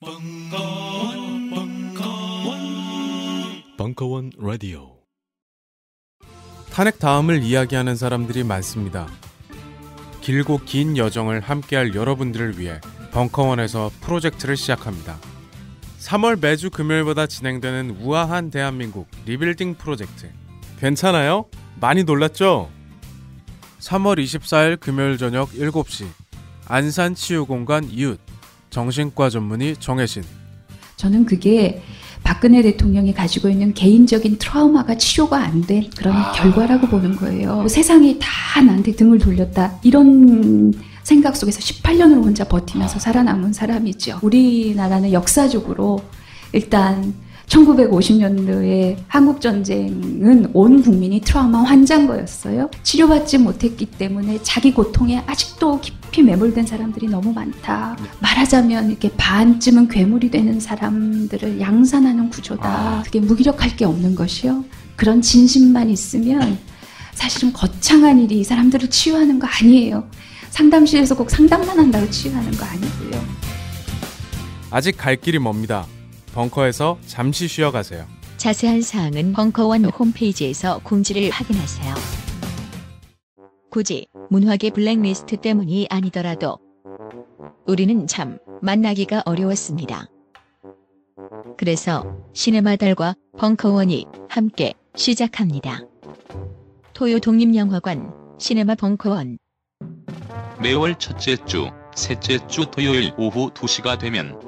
벙커원, 벙커원, 벙커원 라디오. 탄핵 다음을 이야기하는 사람들이 많습니다. 길고 긴 여정을 함께할 여러분들을 위해 벙커원에서 프로젝트를 시작합니다. 3월 매주 금요일보다 진행되는 우아한 대한민국 리빌딩 프로젝트. 괜찮아요? 많이 놀랐죠? 3월 24일 금요일 저녁 7시 안산 치유공간 이웃 정신과 전문의 정혜신 저는 그게 박근혜 대통령이 가지고 있는 개인적인 트라우마가 치료가 안 된 그런 결과라고 보는 거예요. 세상이 다 나한테 등을 돌렸다. 이런 생각 속에서 18년을 혼자 버티면서 살아남은 사람이죠. 우리나라는 역사적으로 일단 1950년도에 한국 전쟁은 온 국민이 트라우마 환장거였어요. 치료받지 못했기 때문에 자기 고통에 아직도 깊이 매몰된 사람들이 너무 많다. 말하자면 이렇게 반쯤은 괴물이 되는 사람들을 양산하는 구조다. 그게 무기력할 게 없는 것이요. 그런 진심만 있으면 사실은 거창한 일이 이 사람들을 치유하는 거 아니에요. 상담실에서 꼭 상담만 한다고 치유하는 거 아니고요. 아직 갈 길이 멉니다. 벙커에서 잠시 쉬어가세요. 자세한 사항은 벙커원 홈페이지에서 공지를 확인하세요. 굳이 문화계 블랙리스트 때문이 아니더라도 우리는 참 만나기가 어려웠습니다. 그래서 시네마 달과 벙커원이 함께 시작합니다. 토요 독립영화관 시네마 벙커원 매월 첫째 주, 셋째 주 토요일 오후 2시가 되면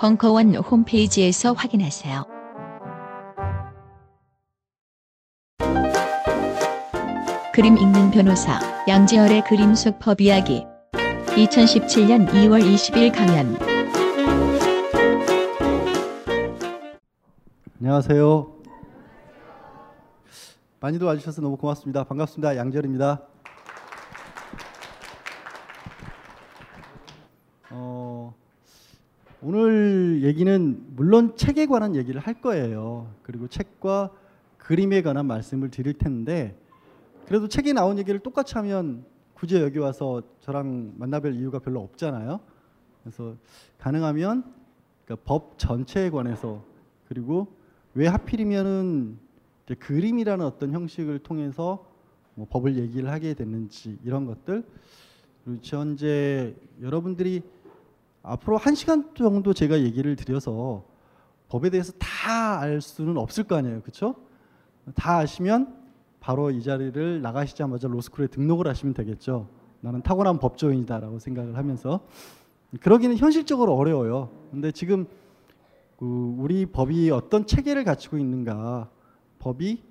벙커원 홈페이지에서 확인하세요. 그림 읽는 변호사 양재열의 그림 속 법 이야기 2017년 2월 20일 강연 안녕하세요. 많이도 와주셔서 너무 고맙습니다. 반갑습니다. 양재열입니다. 어, 오늘 얘기는 물론 책에 관한 얘기를 할 거예요. 그리고 책과 그림에 관한 말씀을 드릴 텐데 그래도 책에 나온 얘기를 똑같이 하면 굳이 여기 와서 저랑 만나뵐 이유가 별로 없잖아요. 그래서 가능하면 그러니까 법 전체에 관해서 그리고 왜 하필이면은 그림이라는 어떤 형식을 통해서 뭐 법을 얘기를 하게 됐는지 이런 것들 그리고 현재 여러분들이 앞으로 한 시간 정도 제가 얘기를 드려서 법에 대해서 다 알 수는 없을 거 아니에요, 그렇죠? 다 아시면 바로 이 자리를 나가시자마자 로스쿨에 등록을 하시면 되겠죠. 나는 타고난 법조인이다라고 생각을 하면서 그러기는 현실적으로 어려워요. 근데 지금 그 우리 법이 어떤 체계를 갖추고 있는가, 법이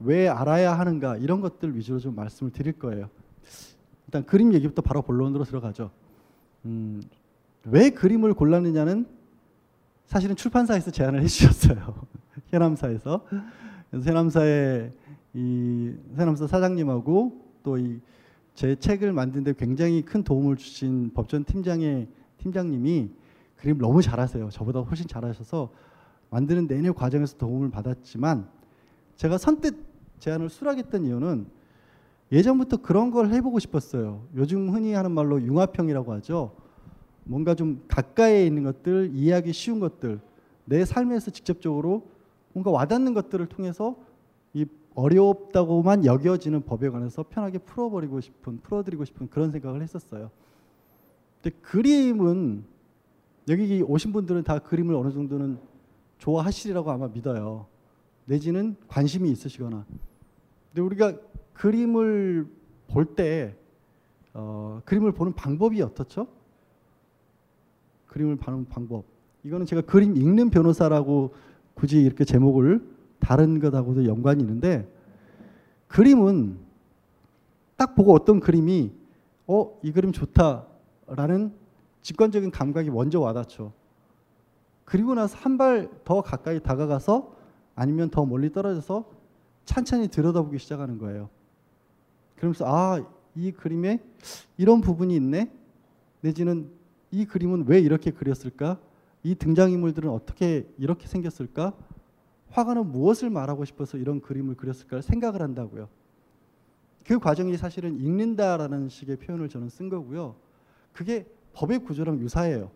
왜 알아야 하는가 이런 것들 위주로 좀 말씀을 드릴 거예요. 일단 그림 얘기부터 바로 본론으로 들어가죠. 음, 왜 그림을 골랐느냐는 사실은 출판사에서 제안을 해주셨어요. 해남사에서. 그래서 해남사의 이 해남사 사장님하고 또 이 제 책을 만드는데 굉장히 큰 도움을 주신 법전 팀장의 팀장님이 그림 너무 잘하세요. 저보다 훨씬 잘하셔서 만드는 내내 과정에서 도움을 받았지만 제가 선뜻 제안을 수락했던 이유는 예전부터 그런 걸 해보고 싶었어요. 요즘 흔히 하는 말로 융합형이라고 하죠. 뭔가 좀 가까이에 있는 것들, 이해하기 쉬운 것들, 내 삶에서 직접적으로 뭔가 와닿는 것들을 통해서 이 어렵다고만 여겨지는 법에 관해서 편하게 풀어버리고 싶은, 풀어드리고 싶은 그런 생각을 했었어요. 근데 그림은 여기 오신 분들은 다 그림을 어느 정도는 좋아하시리라고 아마 믿어요. 내지는 관심이 있으시거나. 근데 우리가 그림을 볼때 어, 그림을 보는 방법이 어떻죠? 그림을 보는 방법. 이거는 제가 그림 읽는 변호사라고 굳이 이렇게 제목을 다른 것하고도 연관이 있는데 그림은 딱 보고 어떤 그림이 어, 이 그림 좋다라는 직관적인 감각이 먼저 와닿죠. 그리고 나서 한 발 더 가까이 다가가서 아니면 더 멀리 떨어져서 찬찬히 들여다보기 시작하는 거예요. 그러면서 아, 이 그림에 이런 부분이 있네. 내지는 이 그림은 왜 이렇게 그렸을까? 이 등장인물들은 어떻게 이렇게 생겼을까? 화가는 무엇을 말하고 싶어서 이런 그림을 그렸을까 생각을 한다고요. 그 과정이 사실은 읽는다라는 식의 표현을 저는 쓴 거고요. 그게 법의 구조랑 유사해요.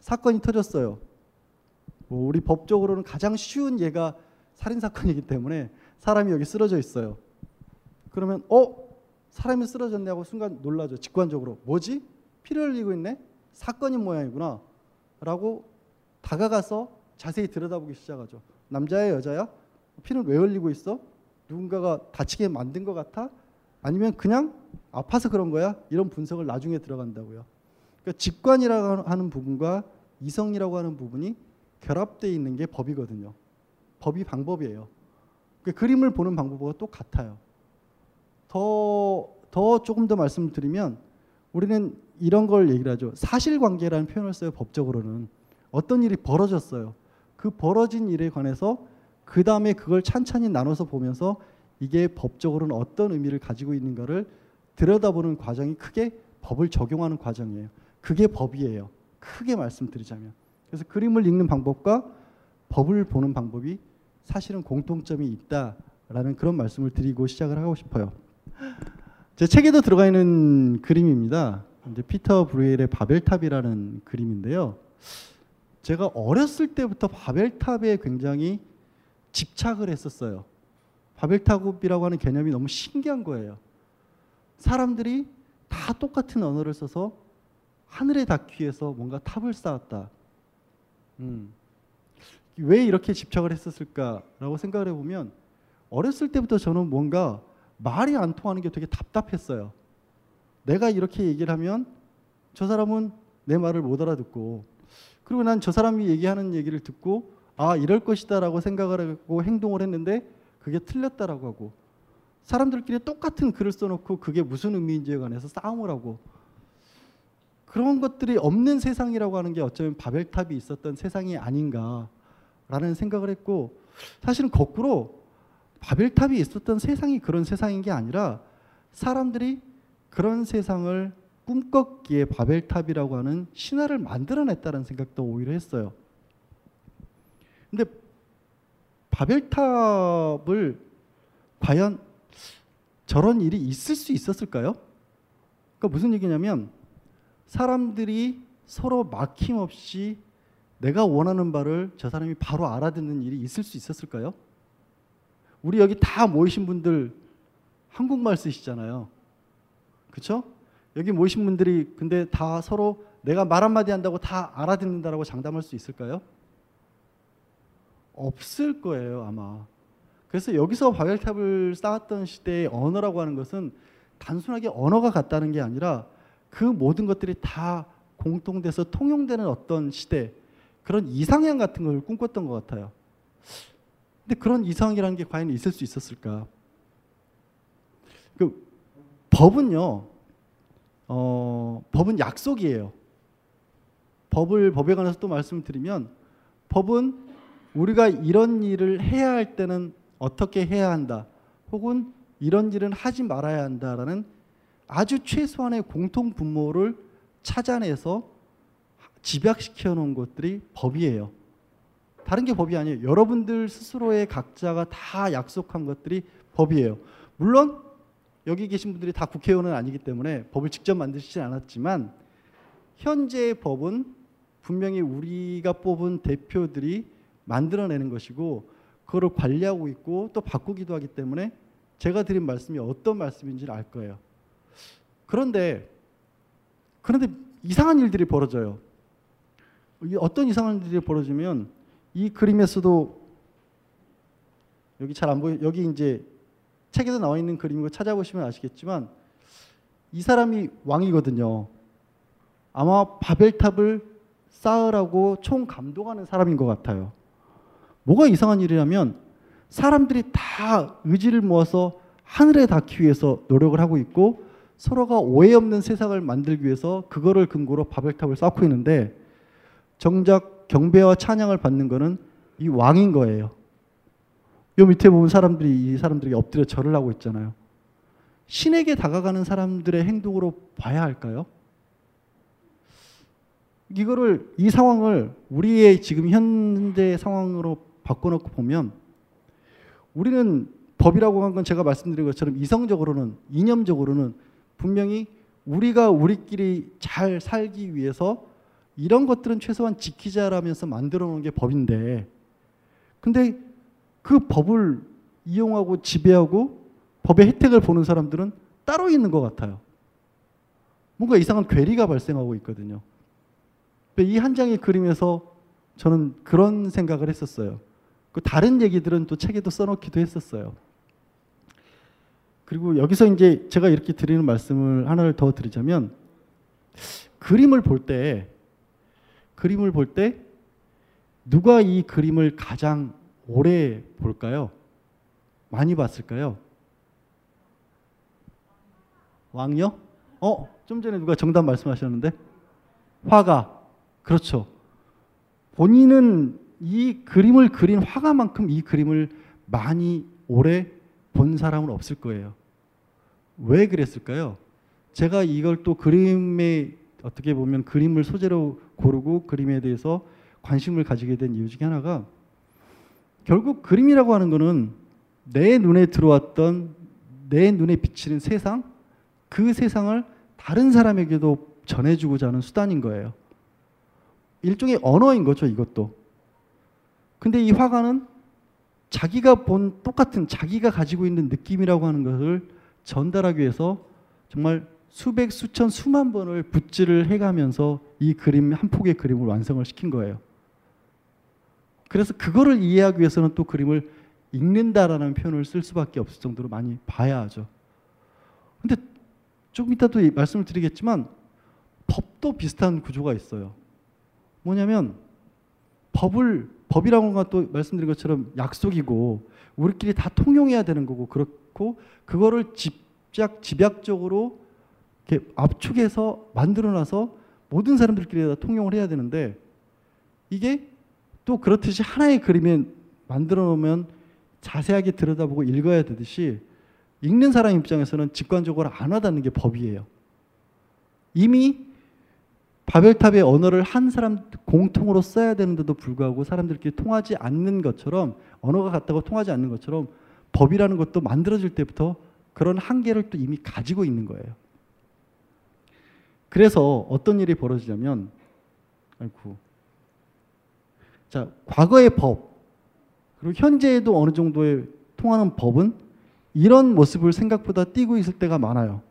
사건이 터졌어요. 뭐 우리 법적으로는 가장 쉬운 예가 살인 사건이기 때문에 사람이 여기 쓰러져 있어요. 그러면 어 사람이 쓰러졌네 고 순간 놀라죠. 직관적으로 뭐지? 피를 흘리고 있네. 사건인 모양이구나. 라고 다가가서 자세히 들여다보기 시작하죠. 남자야 여자야? 피는 왜 흘리고 있어? 누군가가 다치게 만든 것 같아? 아니면 그냥 아파서 그런 거야? 이런 분석을 나중에 들어간다고요. 그러니까 직관이라고 하는 부분과 이성이라고 하는 부분이 결합되어 있는 게 법이거든요. 법이 방법이에요. 그 그림을 보는 방법과 똑같아요. 더, 더 조금 더 말씀드리면 우리는 이런 걸 얘기를 하죠. 사실관계라는 표현을 써요. 법적으로는 어떤 일이 벌어졌어요. 그 벌어진 일에 관해서 그 다음에 그걸 찬찬히 나눠서 보면서 이게 법적으로는 어떤 의미를 가지고 있는가를 들여다보는 과정이 크게 법을 적용하는 과정이에요. 그게 법이에요. 크게 말씀드리자면. 그래서 그림을 읽는 방법과 법을 보는 방법이 사실은 공통점이 있다라는 그런 말씀을 드리고 시작을 하고 싶어요. 제 책에도 들어가 있는 그림입니다. 이제 피터 브루엘의 바벨탑이라는 그림인데요. 제가 어렸을 때부터 바벨탑에 굉장히 집착을 했었어요. 바벨탑이라고 하는 개념이 너무 신기한 거예요. 사람들이 다 똑같은 언어를 써서 하늘에 닿기 위해서 뭔가 탑을 쌓았다. 음. 왜 이렇게 집착을 했었을까라고 생각을 해보면 어렸을 때부터 저는 뭔가 말이 안 통하는 게 되게 답답했어요. 내가 이렇게 얘기를 하면 저 사람은 내 말을 못 알아듣고 그리고 난 저 사람이 얘기하는 얘기를 듣고 아 이럴 것이다라고 생각을 하고 행동을 했는데 그게 틀렸다라고 하고 사람들끼리 똑같은 글을 써놓고 그게 무슨 의미인지에 관해서 싸움을 하고 그런 것들이 없는 세상이라고 하는 게 어쩌면 바벨탑이 있었던 세상이 아닌가라는 생각을 했고 사실은 거꾸로 바벨탑이 있었던 세상이 그런 세상인 게 아니라 사람들이 그런 세상을 꿈꿨기에 바벨탑이라고 하는 신화를 만들어냈다는 생각도 오히려 했어요. 근데 바벨탑을 과연 저런 일이 있을 수 있었을까요? 그러니까 무슨 얘기냐면 사람들이 서로 막힘없이 내가 원하는 바를 저 사람이 바로 알아듣는 일이 있을 수 있었을까요? 우리 여기 다 모이신 분들 한국말 쓰시잖아요. 그렇죠? 여기 모이신 분들이 근데 다 서로 내가 말 한마디 한다고 다 알아듣는다라고 장담할 수 있을까요? 없을 거예요, 아마. 그래서 여기서 바벨탑을 쌓았던 시대의 언어라고 하는 것은 단순하게 언어가 같다는 게 아니라 그 모든 것들이 다 공통돼서 통용되는 어떤 시대, 그런 이상향 같은 걸 꿈꿨던 것 같아요. 근데 그런 이상이라는 게 과연 있을 수 있었을까? 그 법은요, 어, 법은 약속이에요. 법을 법에 관해서 또 말씀드리면 법은 우리가 이런 일을 해야 할 때는 어떻게 해야 한다. 혹은 이런 일은 하지 말아야 한다라는 아주 최소한의 공통 분모를 찾아내서 집약시켜 놓은 것들이 법이에요. 다른 게 법이 아니에요. 여러분들 스스로의 각자가 다 약속한 것들이 법이에요. 물론 여기 계신 분들이 다 국회의원은 아니기 때문에 법을 직접 만드시진 않았지만 현재의 법은 분명히 우리가 뽑은 대표들이 만들어내는 것이고 그거를 관리하고 있고 또 바꾸기도 하기 때문에 제가 드린 말씀이 어떤 말씀인지를 알 거예요. 그런데 그런데 이상한 일들이 벌어져요. 어떤 이상한 일들이 벌어지면 이 그림에서도 여기 잘 안 보여 여기 이제 책에도 나와 있는 그림을 찾아보시면 아시겠지만 이 사람이 왕이거든요. 아마 바벨탑을 쌓으라고 총 감독하는 사람인 것 같아요. 뭐가 이상한 일이라면 사람들이 다 의지를 모아서 하늘에 닿기 위해서 노력을 하고 있고 서로가 오해 없는 세상을 만들기 위해서 그거를 근거로 바벨탑을 쌓고 있는데 정작 경배와 찬양을 받는 거는 이 왕인 거예요. 요 밑에 보면 사람들이 이 사람들이 엎드려 절을 하고 있잖아요. 신에게 다가가는 사람들의 행동으로 봐야 할까요? 이거를 이 상황을 우리의 지금 현재 상황으로 바꿔놓고 보면 우리는 법이라고 한 건 제가 말씀드린 것처럼 이성적으로는 이념적으로는 분명히 우리가 우리끼리 잘 살기 위해서 이런 것들은 최소한 지키자라면서 만들어 놓은 게 법인데 근데 그 법을 이용하고 지배하고 법의 혜택을 보는 사람들은 따로 있는 것 같아요. 뭔가 이상한 괴리가 발생하고 있거든요. 이 한 장의 그림에서 저는 그런 생각을 했었어요. 그 다른 얘기들은 또 책에도 써놓기도 했었어요. 그리고 여기서 이제 제가 이렇게 드리는 말씀을 하나를 더 드리자면 그림을 볼 때 그림을 볼 때 누가 이 그림을 가장 오래 볼까요? 많이 봤을까요? 왕요? 어, 좀 전에 누가 정답 말씀하셨는데 화가 그렇죠. 본인은 이 그림을 그린 화가만큼 이 그림을 많이 오래 본 사람은 없을 거예요. 왜 그랬을까요? 제가 이걸 또 그림에 어떻게 보면 그림을 소재로 고르고 그림에 대해서 관심을 가지게 된 이유 중에 하나가 결국 그림이라고 하는 거는 내 눈에 들어왔던 내 눈에 비치는 세상 그 세상을 다른 사람에게도 전해주고자 하는 수단인 거예요. 일종의 언어인 거죠, 이것도. 근데 이 화가는 자기가 본 똑같은 자기가 가지고 있는 느낌이라고 하는 것을 전달하기 위해서 정말 수백, 수천, 수만 번을 붓질을 해가면서 이 그림, 한 폭의 그림을 완성을 시킨 거예요. 그래서 그거를 이해하기 위해서는 또 그림을 읽는다라는 표현을 쓸 수밖에 없을 정도로 많이 봐야 하죠. 근데 조금 이따 또 말씀을 드리겠지만 법도 비슷한 구조가 있어요. 뭐냐면 법을 법이라는 건 또 말씀드린 것처럼 약속이고 우리끼리 다 통용해야 되는 거고 그렇고 그거를 집약 집약적으로 이렇게 압축해서 만들어놔서 모든 사람들끼리 다 통용을 해야 되는데 이게 또 그렇듯이 하나의 그림에 만들어 놓으면 자세하게 들여다보고 읽어야 되듯이 읽는 사람 입장에서는 직관적으로 안 와닿는 게 법이에요. 이미 바벨탑의 언어를 한 사람 공통으로 써야 되는데도 불구하고 사람들끼리 통하지 않는 것처럼 언어가 같다고 통하지 않는 것처럼 법이라는 것도 만들어질 때부터 그런 한계를 또 이미 가지고 있는 거예요. 그래서 어떤 일이 벌어지냐면 아이고 자 과거의 법 그리고 현재에도 어느 정도의 통하는 법은 이런 모습을 생각보다 띄고 있을 때가 많아요.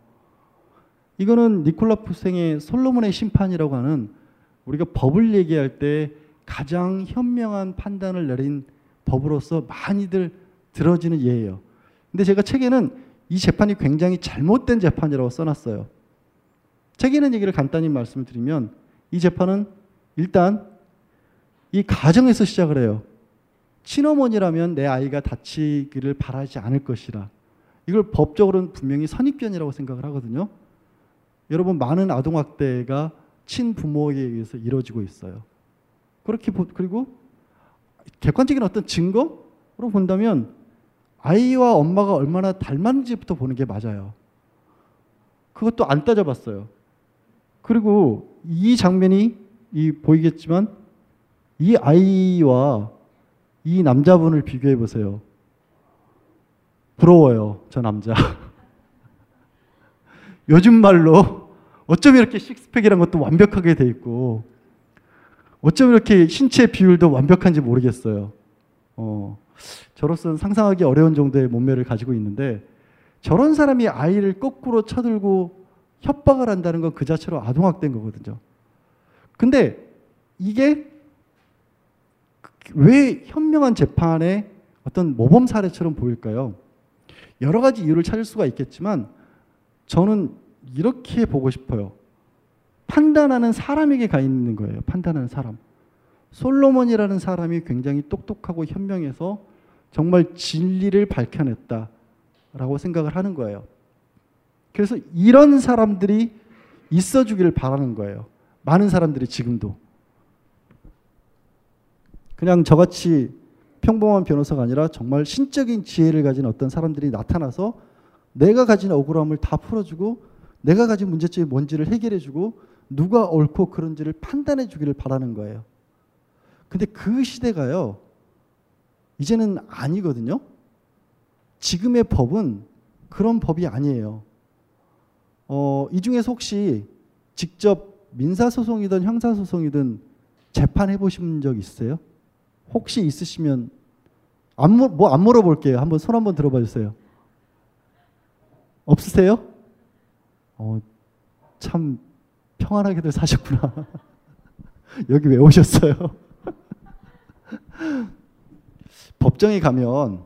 이거는 니콜라 푸생의 솔로몬의 심판이라고 하는 우리가 법을 얘기할 때 가장 현명한 판단을 내린 법으로서 많이들 들어지는 예예요. 근데 제가 책에는 이 재판이 굉장히 잘못된 재판이라고 써놨어요. 책에 있는 얘기를 간단히 말씀을 드리면 이 재판은 일단 이 가정에서 시작을 해요. 친어머니라면 내 아이가 다치기를 바라지 않을 것이라. 이걸 법적으로는 분명히 선입견이라고 생각을 하거든요. 여러분 많은 아동 학대가 친부모에 의해서 이루어지고 있어요. 그렇게 보, 그리고 객관적인 어떤 증거로 본다면 아이와 엄마가 얼마나 닮았는지부터 보는 게 맞아요. 그것도 안 따져봤어요. 그리고 이 장면이 이 보이겠지만 이 아이와 이 남자분을 비교해 보세요. 부러워요, 저 남자. 요즘 말로 어쩜 이렇게 식스팩이란 것도 완벽하게 돼 있고 어쩜 이렇게 신체 비율도 완벽한지 모르겠어요. 어, 저로서는 상상하기 어려운 정도의 몸매를 가지고 있는데 저런 사람이 아이를 거꾸로 쳐들고 협박을 한다는 건 그 자체로 아동학대인 거거든요. 근데 이게 왜 현명한 재판의 어떤 모범 사례처럼 보일까요? 여러 가지 이유를 찾을 수가 있겠지만 저는 이렇게 보고 싶어요. 판단하는 사람에게 가 있는 거예요. 판단하는 사람. 솔로몬이라는 사람이 굉장히 똑똑하고 현명해서 정말 진리를 밝혀냈다라고 생각을 하는 거예요. 그래서 이런 사람들이 있어 주기를 바라는 거예요. 많은 사람들이 지금도. 그냥 저같이 평범한 변호사가 아니라 정말 신적인 지혜를 가진 어떤 사람들이 나타나서 내가 가진 억울함을 다 풀어주고 내가 가진 문제점이 뭔지를 해결해주고 누가 옳고 그른지를 판단해 주기를 바라는 거예요. 근데 그 시대가요, 이제는 아니거든요. 지금의 법은 그런 법이 아니에요. 어, 이 중에서 혹시 직접 민사소송이든 형사소송이든 재판해 보신 적 있어요? 혹시 있으시면 뭐안 물어볼게요. 한번 손 한번 들어봐 주세요. 없으세요? 어, 참 평안하게들 사셨구나. 여기 왜 오셨어요? 법정에 가면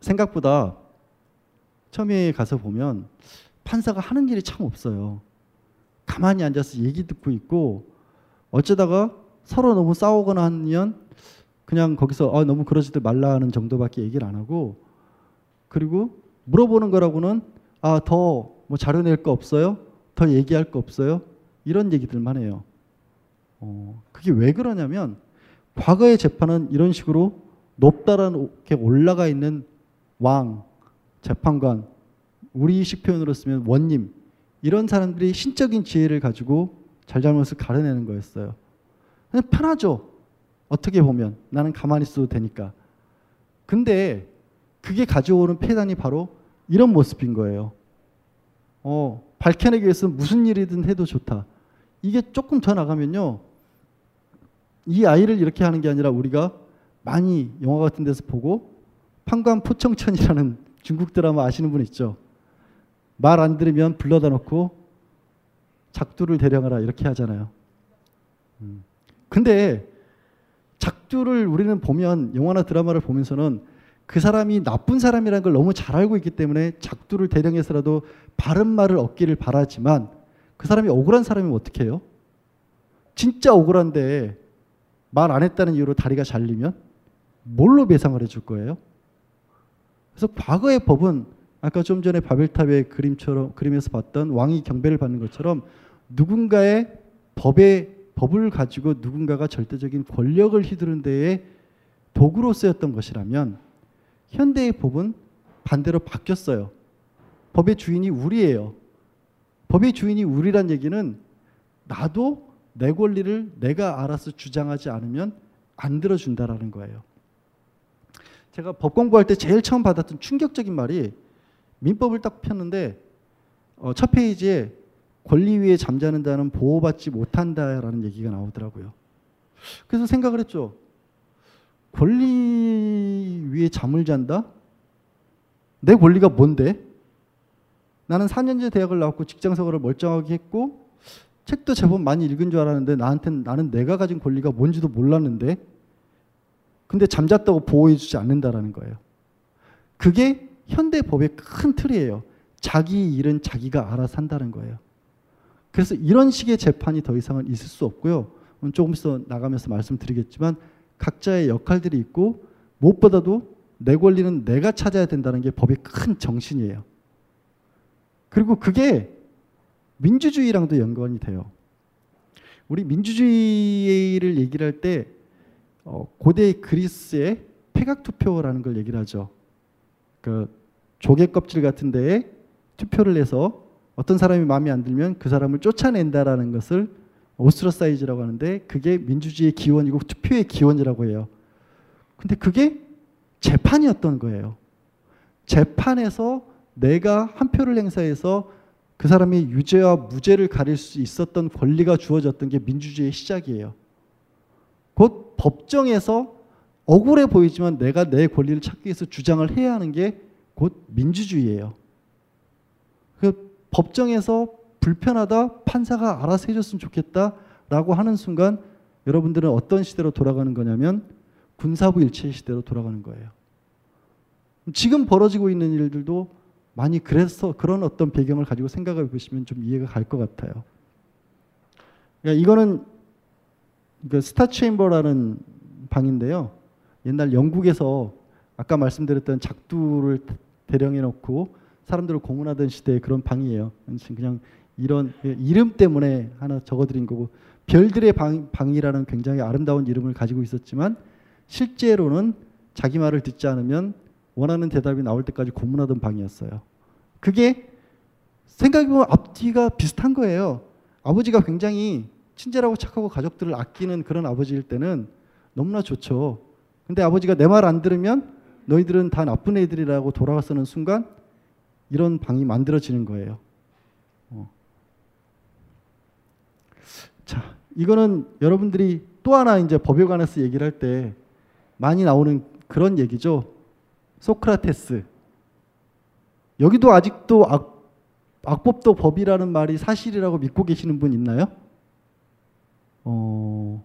생각보다 처음에 가서 보면 판사가 하는 일이 참 없어요. 가만히 앉아서 얘기 듣고 있고 어쩌다가 서로 너무 싸우거나 하면 그냥 거기서 아, 너무 그러지들 말라 하는 정도밖에 얘기를 안 하고 그리고 물어보는 거라고는 아, 더 뭐 자료 낼 거 없어요? 더 얘기할 거 없어요? 이런 얘기들만 해요. 어, 그게 왜 그러냐면 과거의 재판은 이런 식으로 높다라는 게 올라가 있는 왕, 재판관, 우리식 표현으로 쓰면 원님 이런 사람들이 신적인 지혜를 가지고 잘잘못을 가려내는 거였어요. 편하죠. 어떻게 보면 나는 가만히 있어도 되니까. 근데 그게 가져오는 폐단이 바로 이런 모습인 거예요. 어, 밝혀내기 위해서 무슨 일이든 해도 좋다. 이게 조금 더 나가면요. 이 아이를 이렇게 하는 게 아니라 우리가 많이 영화 같은 데서 보고 판관 포청천이라는 중국 드라마 아시는 분 있죠? 말 안 들으면 불러다 놓고 작두를 대령하라 이렇게 하잖아요. 음. 근데 작두를 우리는 보면 영화나 드라마를 보면서는 그 사람이 나쁜 사람이라는 걸 너무 잘 알고 있기 때문에 작두를 대령해서라도 바른 말을 얻기를 바라지만 그 사람이 억울한 사람이면 어떻게 해요? 진짜 억울한데 말 안 했다는 이유로 다리가 잘리면 뭘로 배상을 해줄 거예요? 그래서 과거의 법은 아까 좀 전에 바벨탑의 그림처럼 그림에서 봤던 왕이 경배를 받는 것처럼 누군가의 법의 법을 가지고 누군가가 절대적인 권력을 휘두른 데에 도구로 쓰였던 것이라면 현대의 법은 반대로 바뀌었어요. 법의 주인이 우리예요. 법의 주인이 우리란 얘기는 나도 내 권리를 내가 알아서 주장하지 않으면 안 들어준다라는 거예요. 제가 법 공부할 때 제일 처음 받았던 충격적인 말이 민법을 딱 폈는데 어, 첫 페이지에 권리 위에 잠자는 자는 보호받지 못한다라는 얘기가 나오더라고요. 그래서 생각을 했죠. 권리 위에 잠을 잔다? 내 권리가 뭔데? 나는 4년제 대학을 나왔고 직장 생활을 멀쩡하게 했고 책도 제법 많이 읽은 줄 알았는데 나한테는 나는 내가 가진 권리가 뭔지도 몰랐는데 근데 잠잤다고 보호해주지 않는다라는 거예요. 그게 현대 법의 큰 틀이에요. 자기 일은 자기가 알아서 한다는 거예요. 그래서 이런 식의 재판이 더 이상은 있을 수 없고요. 조금 있어 나가면서 말씀드리겠지만 각자의 역할들이 있고 무엇보다도 내 권리는 내가 찾아야 된다는 게 법의 큰 정신이에요. 그리고 그게 민주주의랑도 연관이 돼요. 우리 민주주의를 얘기를 할때 어, 고대 그리스의 폐각 투표라는 걸 얘기를 하죠. 그 조개 껍질 같은 데에 투표를 해서 어떤 사람이 마음에 안 들면 그 사람을 쫓아낸다라는 것을 오스트로사이즈라고 하는데 그게 민주주의의 기원이고 투표의 기원이라고 해요. 근데 그게 재판이었던 거예요. 재판에서 내가 한 표를 행사해서 그 사람이 유죄와 무죄를 가릴 수 있었던 권리가 주어졌던 게 민주주의의 시작이에요. 곧 법정에서 억울해 보이지만 내가 내 권리를 찾기 위해서 주장을 해야 하는 게 곧 민주주의예요. 그 법정에서 불편하다 판사가 알아서 해줬으면 좋겠다라고 하는 순간 여러분들은 어떤 시대로 돌아가는 거냐면 군사부 일체 시대로 돌아가는 거예요. 지금 벌어지고 있는 일들도 많이 그래서 그런 어떤 배경을 가지고 생각해 보시면 좀 이해가 갈 것 같아요. 그러니까 이거는 그 스타 체인버라는 방인데요. 옛날 영국에서 아까 말씀드렸던 작두를 대령해 놓고 사람들을 고문하던 시대의 그런 방이에요. 그냥 이런 이름 때문에 하나 적어드린 거고 별들의 방, 방이라는 굉장히 아름다운 이름을 가지고 있었지만 실제로는 자기 말을 듣지 않으면 원하는 대답이 나올 때까지 고문하던 방이었어요. 그게 생각해보면 앞뒤가 비슷한 거예요. 아버지가 굉장히 친절하고 착하고 가족들을 아끼는 그런 아버지일 때는 너무나 좋죠. 근데 아버지가 내 말 안 들으면 너희들은 다 나쁜 애들이라고 돌아가서는 순간 이런 방이 만들어지는 거예요. 어. 자, 이거는 여러분들이 또 하나 이제 법에 관해서 얘기를 할 때 많이 나오는 그런 얘기죠. 소크라테스. 여기도 아직도 악, 악법도 법이라는 말이 사실이라고 믿고 계시는 분 있나요? 어,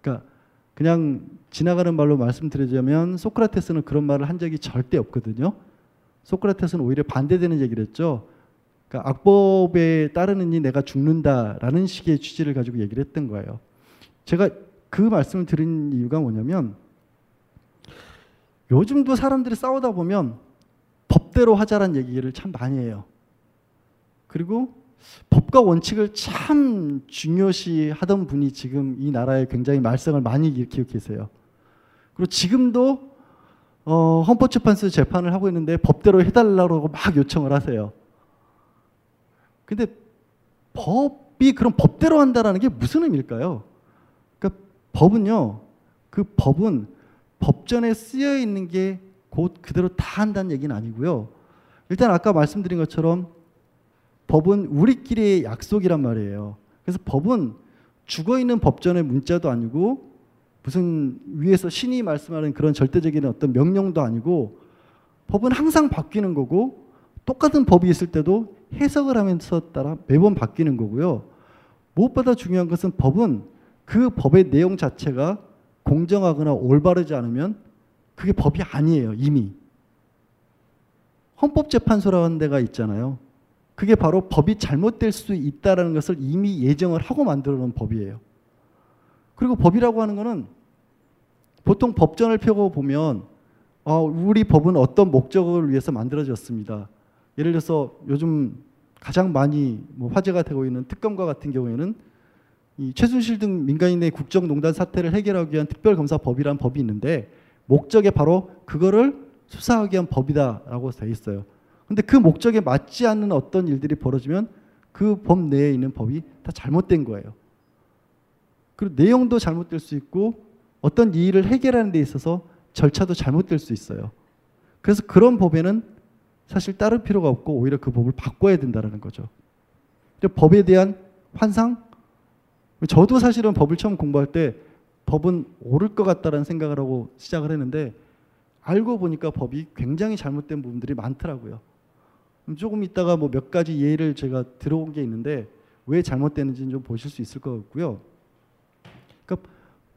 그러니까 그냥 지나가는 말로 말씀드리자면 소크라테스는 그런 말을 한 적이 절대 없거든요. 소크라테스는 오히려 반대되는 얘기를 했죠. 그러니까 악법에 따르느니 내가 죽는다라는 식의 취지를 가지고 얘기를 했던 거예요. 제가 그 말씀을 드린 이유가 뭐냐면 요즘도 사람들이 싸우다 보면 법대로 하자란 얘기를 참 많이 해요. 그리고 법과 원칙을 참 중요시 하던 분이 지금 이 나라에 굉장히 말썽을 많이 일으키고 계세요. 그리고 지금도 어, 헌법재판소 재판을 하고 있는데 법대로 해달라고 막 요청을 하세요. 근데 법이 그럼 법대로 한다라는 게 무슨 의미일까요? 그러니까 법은요, 그 법은 법전에 쓰여 있는 게 곧 그대로 다 한다는 얘기는 아니고요. 일단 아까 말씀드린 것처럼 법은 우리끼리의 약속이란 말이에요. 그래서 법은 죽어 있는 법전의 문자도 아니고 무슨 위에서 신이 말씀하는 그런 절대적인 어떤 명령도 아니고 법은 항상 바뀌는 거고 똑같은 법이 있을 때도 해석을 하면서 따라 매번 바뀌는 거고요. 무엇보다 중요한 것은 법은 그 법의 내용 자체가 공정하거나 올바르지 않으면 그게 법이 아니에요, 이미. 헌법재판소라는 데가 있잖아요. 그게 바로 법이 잘못될 수 있다는 것을 이미 예정을 하고 만들어 놓은 법이에요. 그리고 법이라고 하는 거는 보통 법전을 펴고 보면 어, 우리 법은 어떤 목적을 위해서 만들어졌습니다. 예를 들어서 요즘 가장 많이 뭐 화제가 되고 있는 특검과 같은 경우에는 이 최순실 등 민간인의 국정농단 사태를 해결하기 위한 특별검사법이라는 법이 있는데 목적에 바로 그거를 수사하기 위한 법이다라고 돼 있어요. 근데 그 목적에 맞지 않는 어떤 일들이 벌어지면 그 법 내에 있는 법이 다 잘못된 거예요. 그리고 내용도 잘못될 수 있고 어떤 일을 해결하는 데 있어서 절차도 잘못될 수 있어요. 그래서 그런 법에는 사실 따를 필요가 없고 오히려 그 법을 바꿔야 된다는 거죠. 법에 대한 환상? 저도 사실은 법을 처음 공부할 때 법은 옳을 것 같다라는 생각을 하고 시작을 했는데 알고 보니까 법이 굉장히 잘못된 부분들이 많더라고요. 조금 있다가 뭐 몇 가지 예를 제가 들어온 게 있는데 왜 잘못되는지는 좀 보실 수 있을 것 같고요.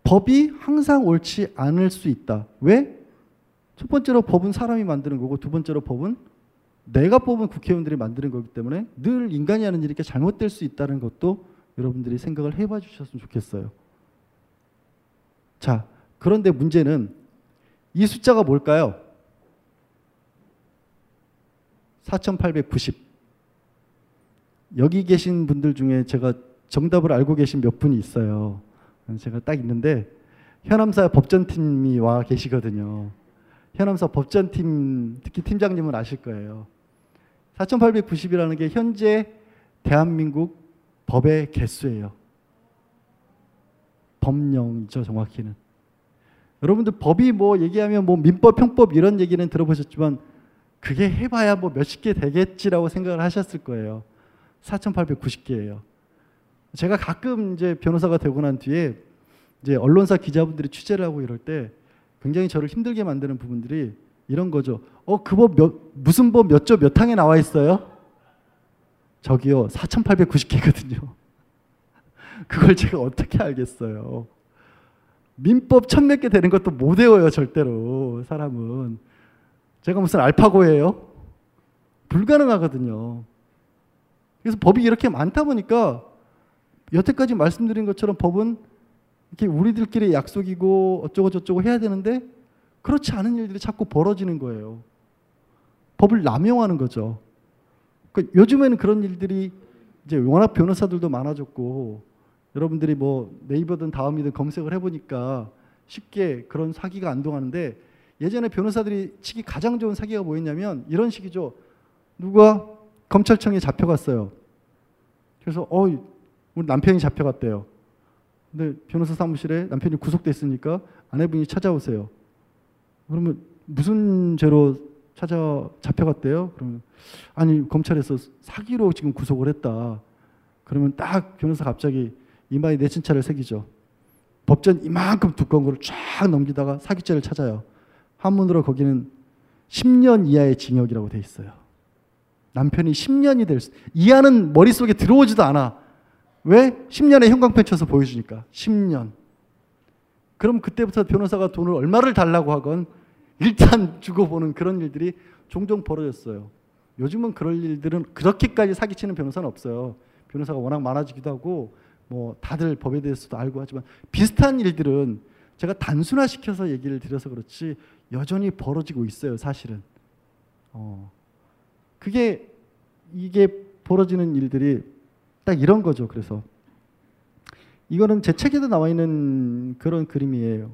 법이 항상 옳지 않을 수 있다. 왜? 첫 번째로 법은 사람이 만드는 거고 두 번째로 법은 내가 뽑은 국회의원들이 만드는 거기 때문에 늘 인간이 하는 일이 잘못될 수 있다는 것도 여러분들이 생각을 해봐 주셨으면 좋겠어요. 자, 그런데 문제는 이 숫자가 뭘까요? 4890. 여기 계신 분들 중에 제가 정답을 알고 계신 몇 분이 있어요. 제가 딱 있는데 현암사 법전팀이 와 계시거든요. 현암사 법전팀 특히 팀장님은 아실 거예요. 4890이라는 게 현재 대한민국 법의 개수예요. 법령이죠, 정확히는. 여러분들 법이 뭐 얘기하면 뭐 민법, 형법 이런 얘기는 들어보셨지만 그게 해봐야 뭐 몇십 개 되겠지라고 생각을 하셨을 거예요. 4,890개예요. 제가 가끔 이제 변호사가 되고 난 뒤에 이제 언론사 기자분들이 취재를 하고 이럴 때 굉장히 저를 힘들게 만드는 부분들이 이런 거죠. 어, 그법 몇, 무슨 법 몇조몇 항에 나와 있어요? 저기요, 4,890개거든요. 그걸 제가 어떻게 알겠어요? 민법 천몇 개 되는 것도 못 외워요, 절대로. 사람은. 제가 무슨 알파고예요? 불가능하거든요. 그래서 법이 이렇게 많다 보니까 여태까지 말씀드린 것처럼 법은 이렇게 우리들끼리 약속이고 어쩌고 저쩌고 해야 되는데 그렇지 않은 일들이 자꾸 벌어지는 거예요. 법을 남용하는 거죠. 그러니까 요즘에는 그런 일들이 이제 워낙 변호사들도 많아졌고 여러분들이 뭐 네이버든 다음이든 검색을 해보니까 쉽게 그런 사기가 안 통하는데 예전에 변호사들이 치기 가장 좋은 사기가 뭐였냐면 이런 식이죠. 누가 검찰청에 잡혀갔어요. 그래서 어 우리 남편이 잡혀갔대요. 근데 변호사 사무실에 남편이 구속됐으니까 아내분이 찾아오세요. 그러면 무슨 죄로 찾아 잡혀갔대요? 그러면 아니 검찰에서 사기로 지금 구속을 했다. 그러면 딱 변호사 갑자기 이마에 내친차를 새기죠. 법전 이만큼 두꺼운 거를 쫙 넘기다가 사기죄를 찾아요. 한문으로 거기는 10년 이하의 징역이라고 돼 있어요. 남편이 10년이 될 수, 이하는 머릿속에 들어오지도 않아. 왜? 10년의 형광펜 쳐서 보여주니까. 10년. 그럼 그때부터 변호사가 돈을 얼마를 달라고 하건 일단 주고 보는 그런 일들이 종종 벌어졌어요. 요즘은 그럴 일들은 그렇게까지 사기치는 변호사는 없어요. 변호사가 워낙 많아지기도 하고 뭐 다들 법에 대해서도 알고 하지만 비슷한 일들은 제가 단순화시켜서 얘기를 드려서 그렇지 여전히 벌어지고 있어요. 사실은. 어. 그게 이게 벌어지는 일들이 딱 이런 거죠. 그래서 이거는 제 책에도 나와 있는 그런 그림이에요.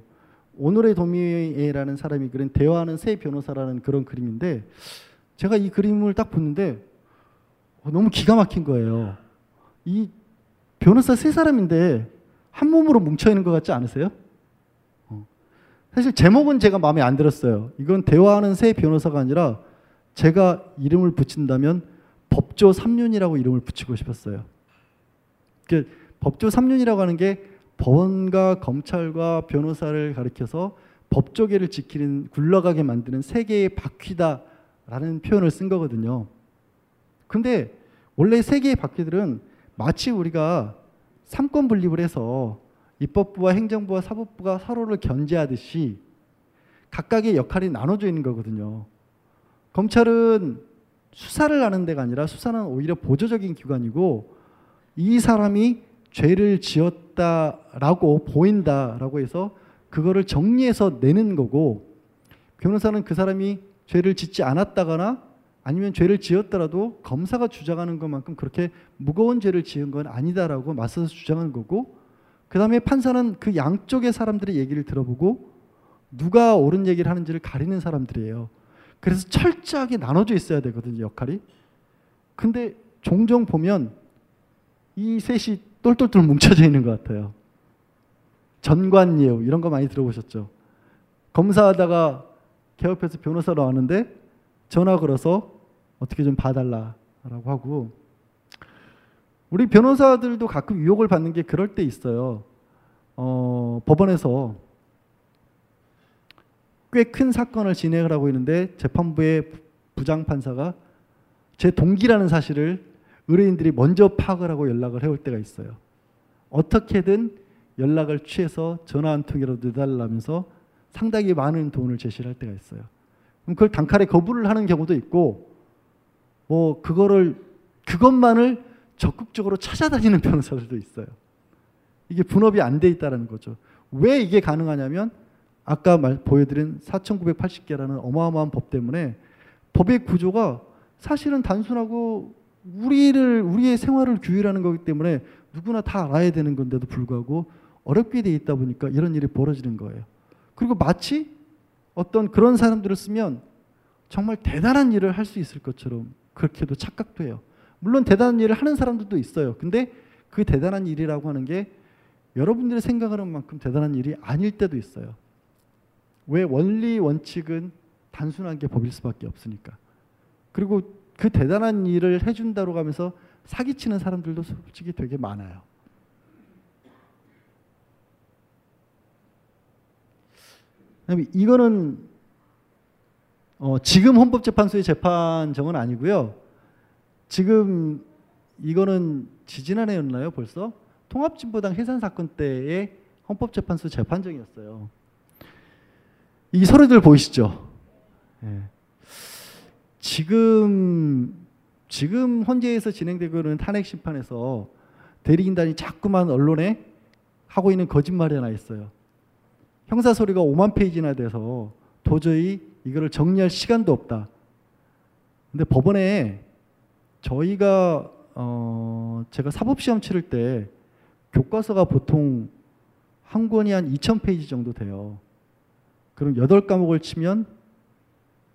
오늘의 도미에라는 사람이 그린 대화하는 새 변호사라는 그런 그림인데 제가 이 그림을 딱 보는데 너무 기가 막힌 거예요. 이 변호사 세 사람인데 한 몸으로 뭉쳐 있는 것 같지 않으세요? 어. 사실 제목은 제가 마음에 안 들었어요. 이건 대화하는 새 변호사가 아니라 제가 이름을 붙인다면 법조 3륜이라고 이름을 붙이고 싶었어요. 그 법조 3륜이라고 하는 게 법원과 검찰과 변호사를 가리켜서 법조계를 지키는 굴러가게 만드는 세 개의 바퀴다라는 표현을 쓴 거거든요. 근데 원래 세 개의 바퀴들은 마치 우리가 삼권 분립을 해서 입법부와 행정부와 사법부가 서로를 견제하듯이 각각의 역할이 나눠져 있는 거거든요. 검찰은 수사를 하는 데가 아니라 수사는 오히려 보조적인 기관이고 이 사람이 죄를 지었다라고 보인다라고 해서 그거를 정리해서 내는 거고 변호사는 그 사람이 죄를 짓지 않았다거나 아니면 죄를 지었더라도 검사가 주장하는 것만큼 그렇게 무거운 죄를 지은 건 아니다라고 맞서서 주장하는 거고 그 다음에 판사는 그 양쪽의 사람들의 얘기를 들어보고 누가 옳은 얘기를 하는지를 가리는 사람들이에요. 그래서 철저하게 나눠져 있어야 되거든요, 역할이. 근데 종종 보면 이 셋이 똘똘똘 뭉쳐져 있는 것 같아요. 전관예우 이런 거 많이 들어보셨죠? 검사하다가 개업해서 변호사로 왔는데 전화 걸어서 어떻게 좀 봐달라라고 하고 우리 변호사들도 가끔 유혹을 받는 게 그럴 때 있어요. 어, 법원에서 꽤 큰 사건을 진행을 하고 있는데 재판부의 부장 판사가 제 동기라는 사실을 의뢰인들이 먼저 파악을 하고 연락을 해올 때가 있어요. 어떻게든 연락을 취해서 전화 한 통이라도 내달라면서 상당히 많은 돈을 제시를 할 때가 있어요. 그럼 그걸 단칼에 거부를 하는 경우도 있고 뭐 그거를 그것만을 적극적으로 찾아다니는 변호사들도 있어요. 이게 분업이 안 돼 있다는 거죠. 왜 이게 가능하냐면 아까 말 보여드린 4,980개라는 어마어마한 법 때문에 법의 구조가 사실은 단순하고 우리를 우리의 생활을 규율하는 거기 때문에 누구나 다 알아야 되는 건데도 불구하고 어렵게 돼 있다 보니까 이런 일이 벌어지는 거예요. 그리고 마치 어떤 그런 사람들을 쓰면 정말 대단한 일을 할 수 있을 것처럼 그렇게도 착각돼요. 물론 대단한 일을 하는 사람들도 있어요. 근데 그 대단한 일이라고 하는 게 여러분들이 생각하는 만큼 대단한 일이 아닐 때도 있어요. 왜 원리 원칙은 단순한 게 법일 수밖에 없으니까. 그리고 그 대단한 일을 해준다고 하면서 사기치는 사람들도 솔직히 되게 많아요. 이거는 어, 지금 헌법재판소의 재판정은 아니고요. 지금 이거는 지지난해였나요? 벌써 통합진보당 해산 사건 때의 헌법재판소 재판정이었어요. 이 서류들 보이시죠? 예. 지금 지금 헌재에서 진행되고 있는 탄핵 심판에서 대리인단이 자꾸만 언론에 하고 있는 거짓말이 하나 있어요. 형사 서류가 5만 페이지나 돼서 도저히 이거를 정리할 시간도 없다. 근데 법원에 저희가 어 제가 사법 시험 치를 때 교과서가 보통 한 권이 한 2,000페이지 정도 돼요. 그럼 8과목을 치면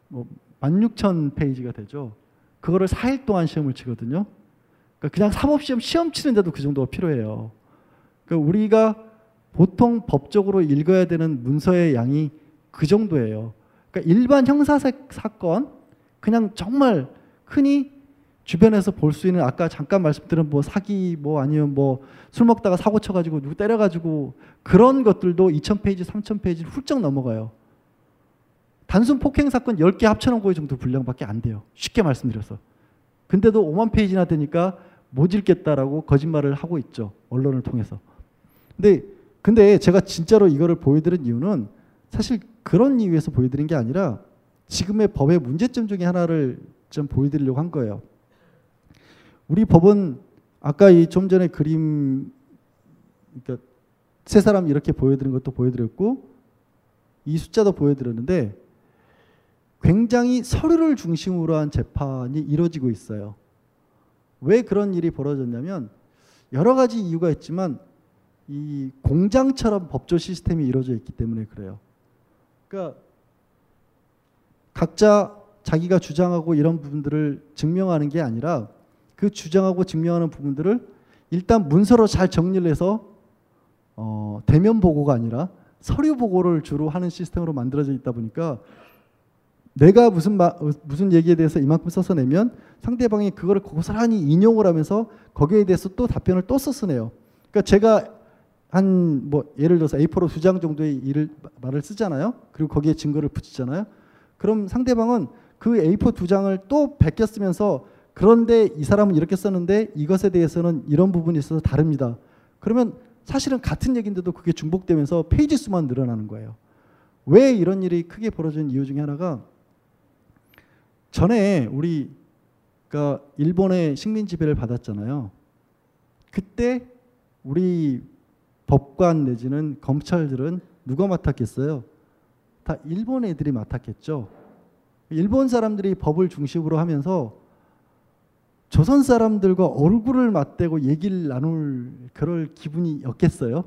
뭐 16,000페이지가 되죠. 그거를 4일 동안 시험을 치거든요. 그러니까 그냥 사법시험 시험 치는데도 그 정도가 필요해요. 그러니까 우리가 보통 법적으로 읽어야 되는 문서의 양이 그 정도예요. 그러니까 일반 형사 사건 그냥 정말 흔히 주변에서 볼 수 있는 아까 잠깐 말씀드린 뭐 사기 뭐 아니면 뭐 술 먹다가 사고 쳐가지고 누구 때려가지고 그런 것들도 2,000페이지, 3,000페이지 훌쩍 넘어가요. 단순 폭행 사건 10개 합쳐놓은 거의 정도 분량밖에 안 돼요. 쉽게 말씀드려서. 근데도 5만 페이지나 되니까 못 읽겠다라고 거짓말을 하고 있죠. 언론을 통해서. 근데 근데 제가 진짜로 이거를 보여드린 이유는 사실 그런 이유에서 보여드린 게 아니라 지금의 법의 문제점 중에 하나를 좀 보여드리려고 한 거예요. 우리 법은 아까 이 좀 전에 그림 그러니까 세 사람 이렇게 보여드린 것도 보여드렸고 이 숫자도 보여드렸는데 굉장히 서류를 중심으로 한 재판이 이루어지고 있어요. 왜 그런 일이 벌어졌냐면 여러 가지 이유가 있지만 이 공장처럼 법조 시스템이 이루어져 있기 때문에 그래요. 그러니까 각자 자기가 주장하고 이런 부분들을 증명하는 게 아니라 그 주장하고 증명하는 부분들을 일단 문서로 잘 정리를 해서 어, 대면 보고가 아니라 서류 보고를 주로 하는 시스템으로 만들어져 있다 보니까 내가 무슨 마, 무슨 얘기에 대해서 이만큼 써서 내면 상대방이 그거를 고스란히 인용을 하면서 거기에 대해서 또 답변을 또 써쓰네요. 그러니까 제가 한 뭐 예를 들어서 A4로 두 장 정도의 일을 말을 쓰잖아요. 그리고 거기에 증거를 붙이잖아요. 그럼 상대방은 그 A4 두 장을 또 베껴 쓰면서 그런데 이 사람은 이렇게 썼는데 이것에 대해서는 이런 부분이 있어서 다릅니다. 그러면 사실은 같은 얘기인데도 그게 중복되면서 페이지 수만 늘어나는 거예요. 왜 이런 일이 크게 벌어진 이유 중에 하나가 전에 우리가 일본의 식민 지배를 받았잖아요. 그때 우리 법관 내지는 검찰들은 누가 맡았겠어요? 다 일본 애들이 맡았겠죠. 일본 사람들이 법을 중심으로 하면서 조선 사람들과 얼굴을 맞대고 얘기를 나눌 그럴 기분이 었겠어요.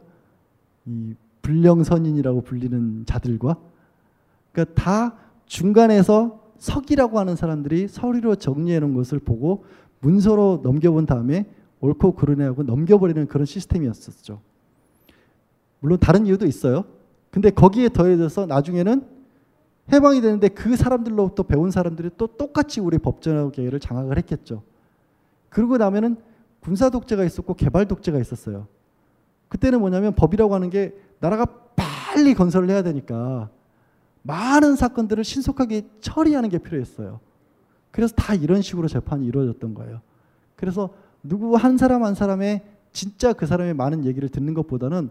이 불령선인이라고 불리는 자들과 그러니까 다 중간에서 석이라고 하는 사람들이 서류로 정리해 놓은 것을 보고 문서로 넘겨본 다음에 옳고 그르네 하고 넘겨버리는 그런 시스템이었었죠. 물론 다른 이유도 있어요. 근데 거기에 더해져서 나중에는 해방이 되는데 그 사람들로부터 배운 사람들이 또 똑같이 우리 법정계를 장악을 했겠죠. 그러고 나면은 군사 독재가 있었고 개발 독재가 있었어요. 그때는 뭐냐면 법이라고 하는 게 나라가 빨리 건설을 해야 되니까 많은 사건들을 신속하게 처리하는 게 필요했어요. 그래서 다 이런 식으로 재판이 이루어졌던 거예요. 그래서 누구 한 사람 한 사람의 진짜 그 사람의 많은 얘기를 듣는 것보다는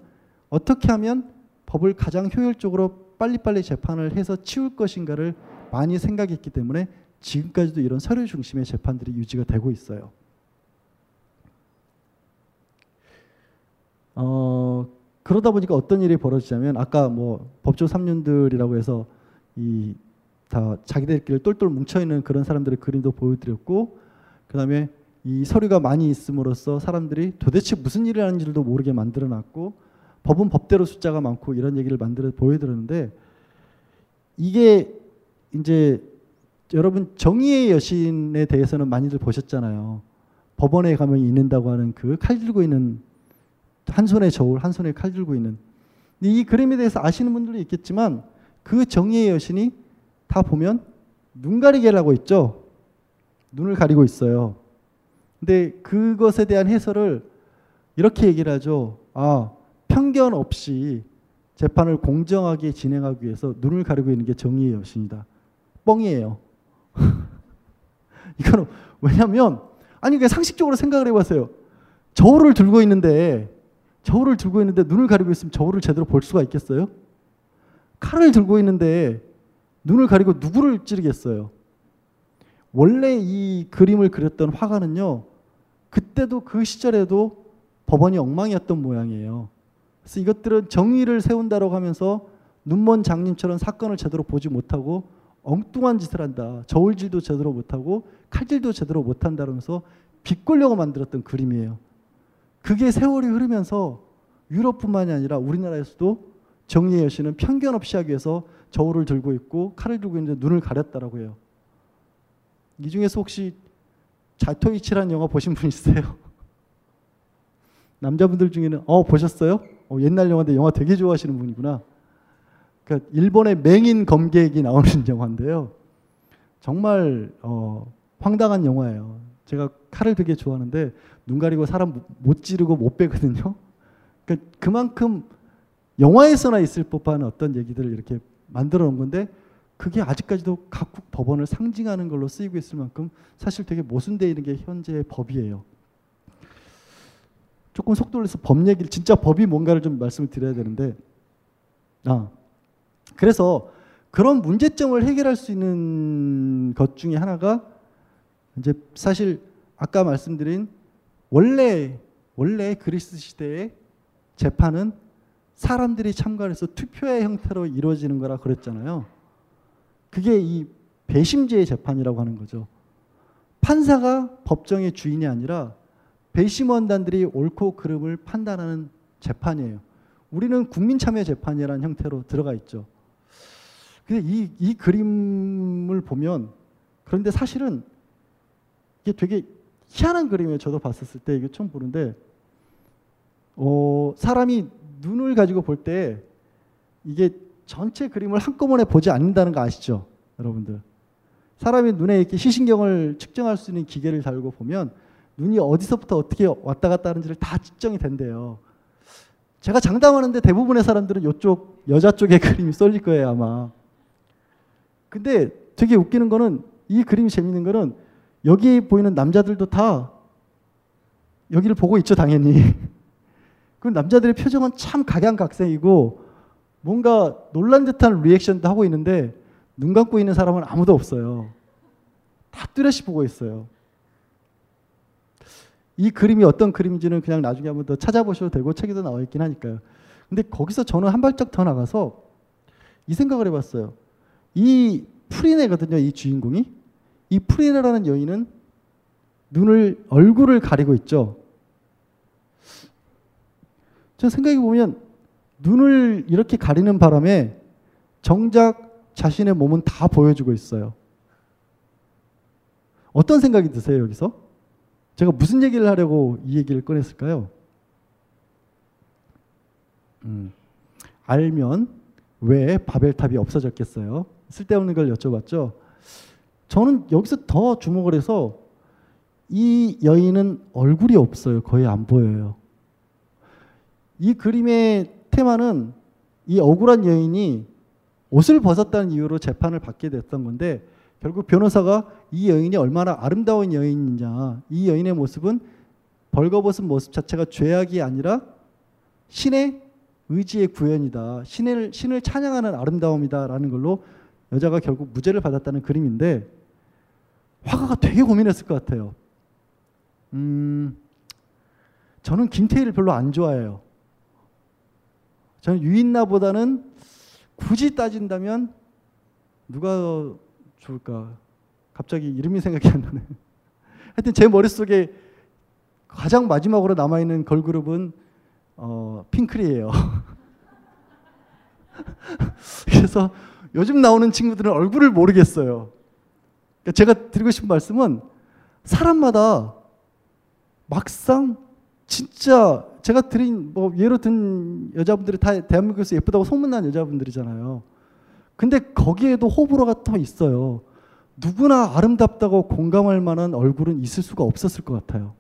어떻게 하면 법을 가장 효율적으로 빨리빨리 재판을 해서 치울 것인가를 많이 생각했기 때문에 지금까지도 이런 서류 중심의 재판들이 유지가 되고 있어요. 어, 그러다 보니까 어떤 일이 벌어지냐면 아까 뭐 법조 3년들이라고 해서 이 다 자기들끼리 똘똘 뭉쳐 있는 그런 사람들의 그림도 보여드렸고 그다음에 이 서류가 많이 있음으로써 사람들이 도대체 무슨 일을 하는지도 모르게 만들어놨고 법은 법대로 숫자가 많고 이런 얘기를 만들어 보여드렸는데 이게 이제 여러분 정의의 여신에 대해서는 많이들 보셨잖아요. 법원에 가면 있는다고 하는 그 칼 들고 있는 한 손에 저울, 한 손에 칼 들고 있는. 이 그림에 대해서 아시는 분들도 있겠지만 그 정의의 여신이 다 보면 눈 가리개를 하고 있죠. 눈을 가리고 있어요. 근데 그것에 대한 해설을 이렇게 얘기를 하죠. 아, 편견 없이 재판을 공정하게 진행하기 위해서 눈을 가리고 있는 게 정의의 여신이다. 뻥이에요. 이거는 왜냐면 아니 그 상식적으로 생각을 해봤어요. 저울을 들고 있는데 저울을 들고 있는데 눈을 가리고 있으면 저울을 제대로 볼 수가 있겠어요? 칼을 들고 있는데 눈을 가리고 누구를 찌르겠어요? 원래 이 그림을 그렸던 화가는요, 그때도 그 시절에도 법원이 엉망이었던 모양이에요. 그래서 이것들은 정의를 세운다라고 하면서 눈먼 장님처럼 사건을 제대로 보지 못하고 엉뚱한 짓을 한다. 저울질도 제대로 못하고 칼질도 제대로 못한다면서 비꼴려고 만들었던 그림이에요. 그게 세월이 흐르면서 유럽뿐만이 아니라 우리나라에서도 정리의 여신은 편견 없이 하기 위해서 저울을 들고 있고 칼을 들고 있는데 눈을 가렸다라고 해요. 이 중에서 혹시 자토이치라는 영화 보신 분 있어요? 남자분들 중에는 어 보셨어요? 어, 옛날 영화인데 영화 되게 좋아하시는 분이구나. 그러니까 일본의 맹인 검객이 나오는 영화인데요. 정말 어, 황당한 영화예요. 제가 칼을 되게 좋아하는데 눈 가리고 사람 못 찌르고 못 빼거든요. 그러니까 그만큼 영화에서나 있을 법한 어떤 얘기들을 이렇게 만들어 놓은 건데 그게 아직까지도 각국 법원을 상징하는 걸로 쓰이고 있을 만큼 사실 되게 모순되어 있는 게 현재의 법이에요. 조금 속도를 내서 법 얘기를 진짜 법이 뭔가를 좀 말씀을 드려야 되는데 아 그래서 그런 문제점을 해결할 수 있는 것 중에 하나가 이제 사실 아까 말씀드린 원래 원래 그리스 시대의 재판은 사람들이 참가해서 투표의 형태로 이루어지는 거라 그랬잖아요. 그게 이 배심제의 재판이라고 하는 거죠. 판사가 법정의 주인이 아니라 배심원단들이 옳고 그름을 판단하는 재판이에요. 우리는 국민참여 재판이라는 형태로 들어가 있죠. 근데 이, 이 그림을 보면 그런데 사실은 이게 되게 희한한 그림이에요. 저도 봤었을 때 이게 처음 보는데 어, 사람이 눈을 가지고 볼 때 이게 전체 그림을 한꺼번에 보지 않는다는 거 아시죠? 여러분들. 사람이 눈에 이렇게 시신경을 측정할 수 있는 기계를 달고 보면 눈이 어디서부터 어떻게 왔다 갔다 하는지를 다 측정이 된대요. 제가 장담하는데 대부분의 사람들은 이쪽 여자 쪽의 그림이 쏠릴 거예요 아마. 근데 되게 웃기는 거는 이 그림이 재밌는 거는 여기 보이는 남자들도 다 여기를 보고 있죠 당연히. 그 남자들의 표정은 참 각양각색이고 뭔가 놀란 듯한 리액션도 하고 있는데 눈 감고 있는 사람은 아무도 없어요. 다 뚜렷이 보고 있어요. 이 그림이 어떤 그림인지는 그냥 나중에 한번 더 찾아보셔도 되고 책에도 나와 있긴 하니까요. 근데 거기서 저는 한 발짝 더 나가서 이 생각을 해봤어요. 이 프리네거든요. 이 주인공이. 이 프리네라는 여인은 눈을 얼굴을 가리고 있죠. 저 생각해 보면 눈을 이렇게 가리는 바람에 정작 자신의 몸은 다 보여주고 있어요. 어떤 생각이 드세요, 여기서? 제가 무슨 얘기를 하려고 이 얘기를 꺼냈을까요? 음, 알면 왜 바벨탑이 없어졌겠어요? 쓸데없는 걸 여쭤봤죠. 저는 여기서 더 주목을 해서 이 여인은 얼굴이 없어요. 거의 안 보여요. 이 그림의 테마는 이 억울한 여인이 옷을 벗었다는 이유로 재판을 받게 됐던 건데 결국 변호사가 이 여인이 얼마나 아름다운 여인이냐 이 여인의 모습은 벌거벗은 모습 자체가 죄악이 아니라 신의 의지의 구현이다 신을 신을 찬양하는 아름다움이다라는 걸로 여자가 결국 무죄를 받았다는 그림인데 화가가 되게 고민했을 것 같아요. 음, 저는 김태희를 별로 안 좋아해요. 저는 유인나보다는 굳이 따진다면 누가 좋을까? 갑자기 이름이 생각이 안 나네. 하여튼 제 머릿속에 가장 마지막으로 남아있는 걸그룹은 어, 핑클이에요. 그래서 요즘 나오는 친구들은 얼굴을 모르겠어요. 그러니까 제가 드리고 싶은 말씀은 사람마다 막상 진짜 제가 드린 뭐 예로 든 여자분들이 다 대한민국에서 예쁘다고 소문난 여자분들이잖아요. 근데 거기에도 호불호가 또 있어요. 누구나 아름답다고 공감할 만한 얼굴은 있을 수가 없었을 것 같아요.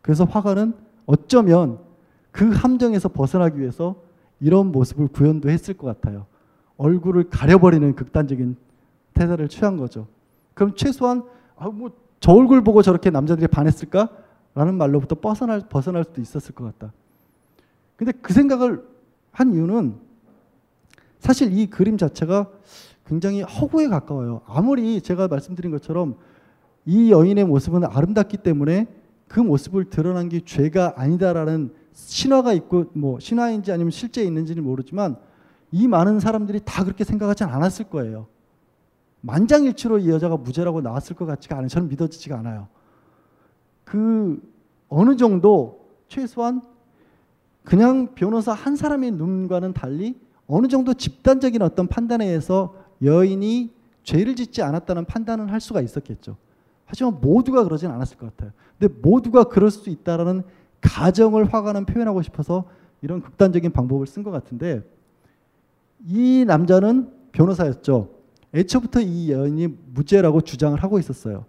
그래서 화가는 어쩌면 그 함정에서 벗어나기 위해서 이런 모습을 구현도 했을 것 같아요. 얼굴을 가려버리는 극단적인 태세를 취한 거죠. 그럼 최소한 아, 뭐 저 얼굴 보고 저렇게 남자들이 반했을까? 라는 말로부터 벗어날, 벗어날 수도 있었을 것 같다. 근데 그 생각을 한 이유는 사실 이 그림 자체가 굉장히 허구에 가까워요. 아무리 제가 말씀드린 것처럼 이 여인의 모습은 아름답기 때문에 그 모습을 드러난 게 죄가 아니다라는 신화가 있고 뭐 신화인지 아니면 실제 있는지는 모르지만 이 많은 사람들이 다 그렇게 생각하지 않았을 거예요. 만장일치로 이 여자가 무죄라고 나왔을 것 같지가 않아요. 저는 믿어지지가 않아요. 그 어느 정도 최소한 그냥 변호사 한 사람의 눈과는 달리 어느 정도 집단적인 어떤 판단에 의해서 여인이 죄를 짓지 않았다는 판단을 할 수가 있었겠죠. 하지만 모두가 그러진 않았을 것 같아요. 근데 모두가 그럴 수 있다라는 가정을 화가는 표현하고 싶어서 이런 극단적인 방법을 쓴 것 같은데 이 남자는 변호사였죠. 애초부터 이 여인이 무죄라고 주장을 하고 있었어요.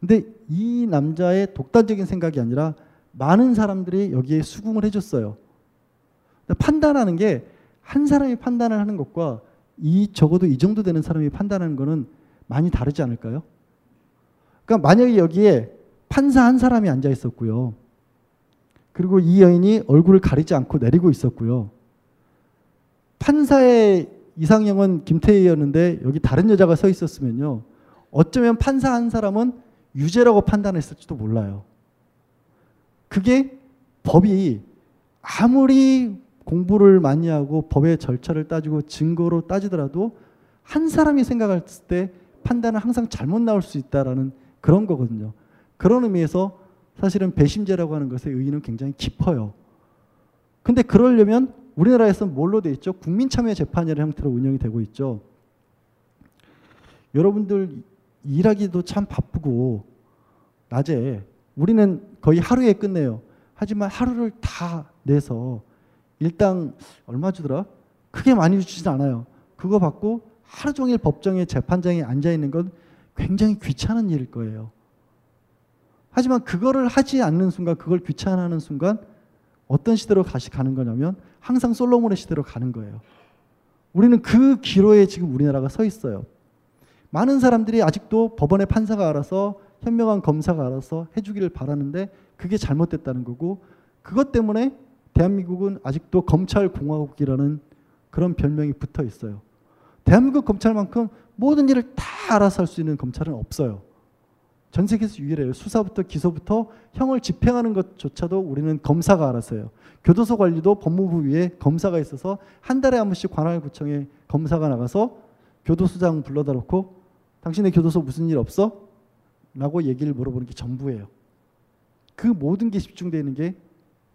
근데 이 남자의 독단적인 생각이 아니라 많은 사람들이 여기에 수긍을 해줬어요. 판단하는 게 한 사람이 판단을 하는 것과 이 적어도 이 정도 되는 사람이 판단하는 거는 많이 다르지 않을까요? 그러니까 만약에 여기에 판사 한 사람이 앉아 있었고요. 그리고 이 여인이 얼굴을 가리지 않고 내리고 있었고요. 판사의 이상형은 김태희였는데 여기 다른 여자가 서 있었으면요. 어쩌면 판사 한 사람은 유죄라고 판단했을지도 몰라요. 그게 법이 아무리 공부를 많이 하고 법의 절차를 따지고 증거로 따지더라도 한 사람이 생각했을 때 판단은 항상 잘못 나올 수 있다라는 그런 거거든요. 그런 의미에서 사실은 배심제라고 하는 것의 의의는 굉장히 깊어요. 근데 그러려면 우리나라에서 뭘로 돼 있죠? 국민참여재판이라는 형태로 운영이 되고 있죠. 여러분들 일하기도 참 바쁘고 낮에 우리는 거의 하루에 끝내요. 하지만 하루를 다 내서 일당 얼마 주더라? 크게 많이 주진 않아요. 그거 받고 하루 종일 법정에 재판장에 앉아 있는 건 굉장히 귀찮은 일일 거예요. 하지만 그거를 하지 않는 순간, 그걸 귀찮아하는 순간 어떤 시대로 다시 가는 거냐면 항상 솔로몬의 시대로 가는 거예요. 우리는 그 기로에 지금 우리나라가 서 있어요. 많은 사람들이 아직도 법원의 판사가 알아서 현명한 검사가 알아서 해주기를 바라는데 그게 잘못됐다는 거고 그것 때문에 대한민국은 아직도 검찰 공화국이라는 그런 별명이 붙어 있어요. 대한민국 검찰만큼 모든 일을 다 알아서 할 수 있는 검찰은 없어요. 전 세계에서 유일해요. 수사부터 기소부터 형을 집행하는 것조차도 우리는 검사가 알아서 해요. 교도소 관리도 법무부 위에 검사가 있어서 한 달에 한 번씩 관할구청에 검사가 나가서 교도소장 불러다 놓고 당신의 교도소 무슨 일 없어? 라고 얘기를 물어보는 게 전부예요. 그 모든 게 집중되어 있는 게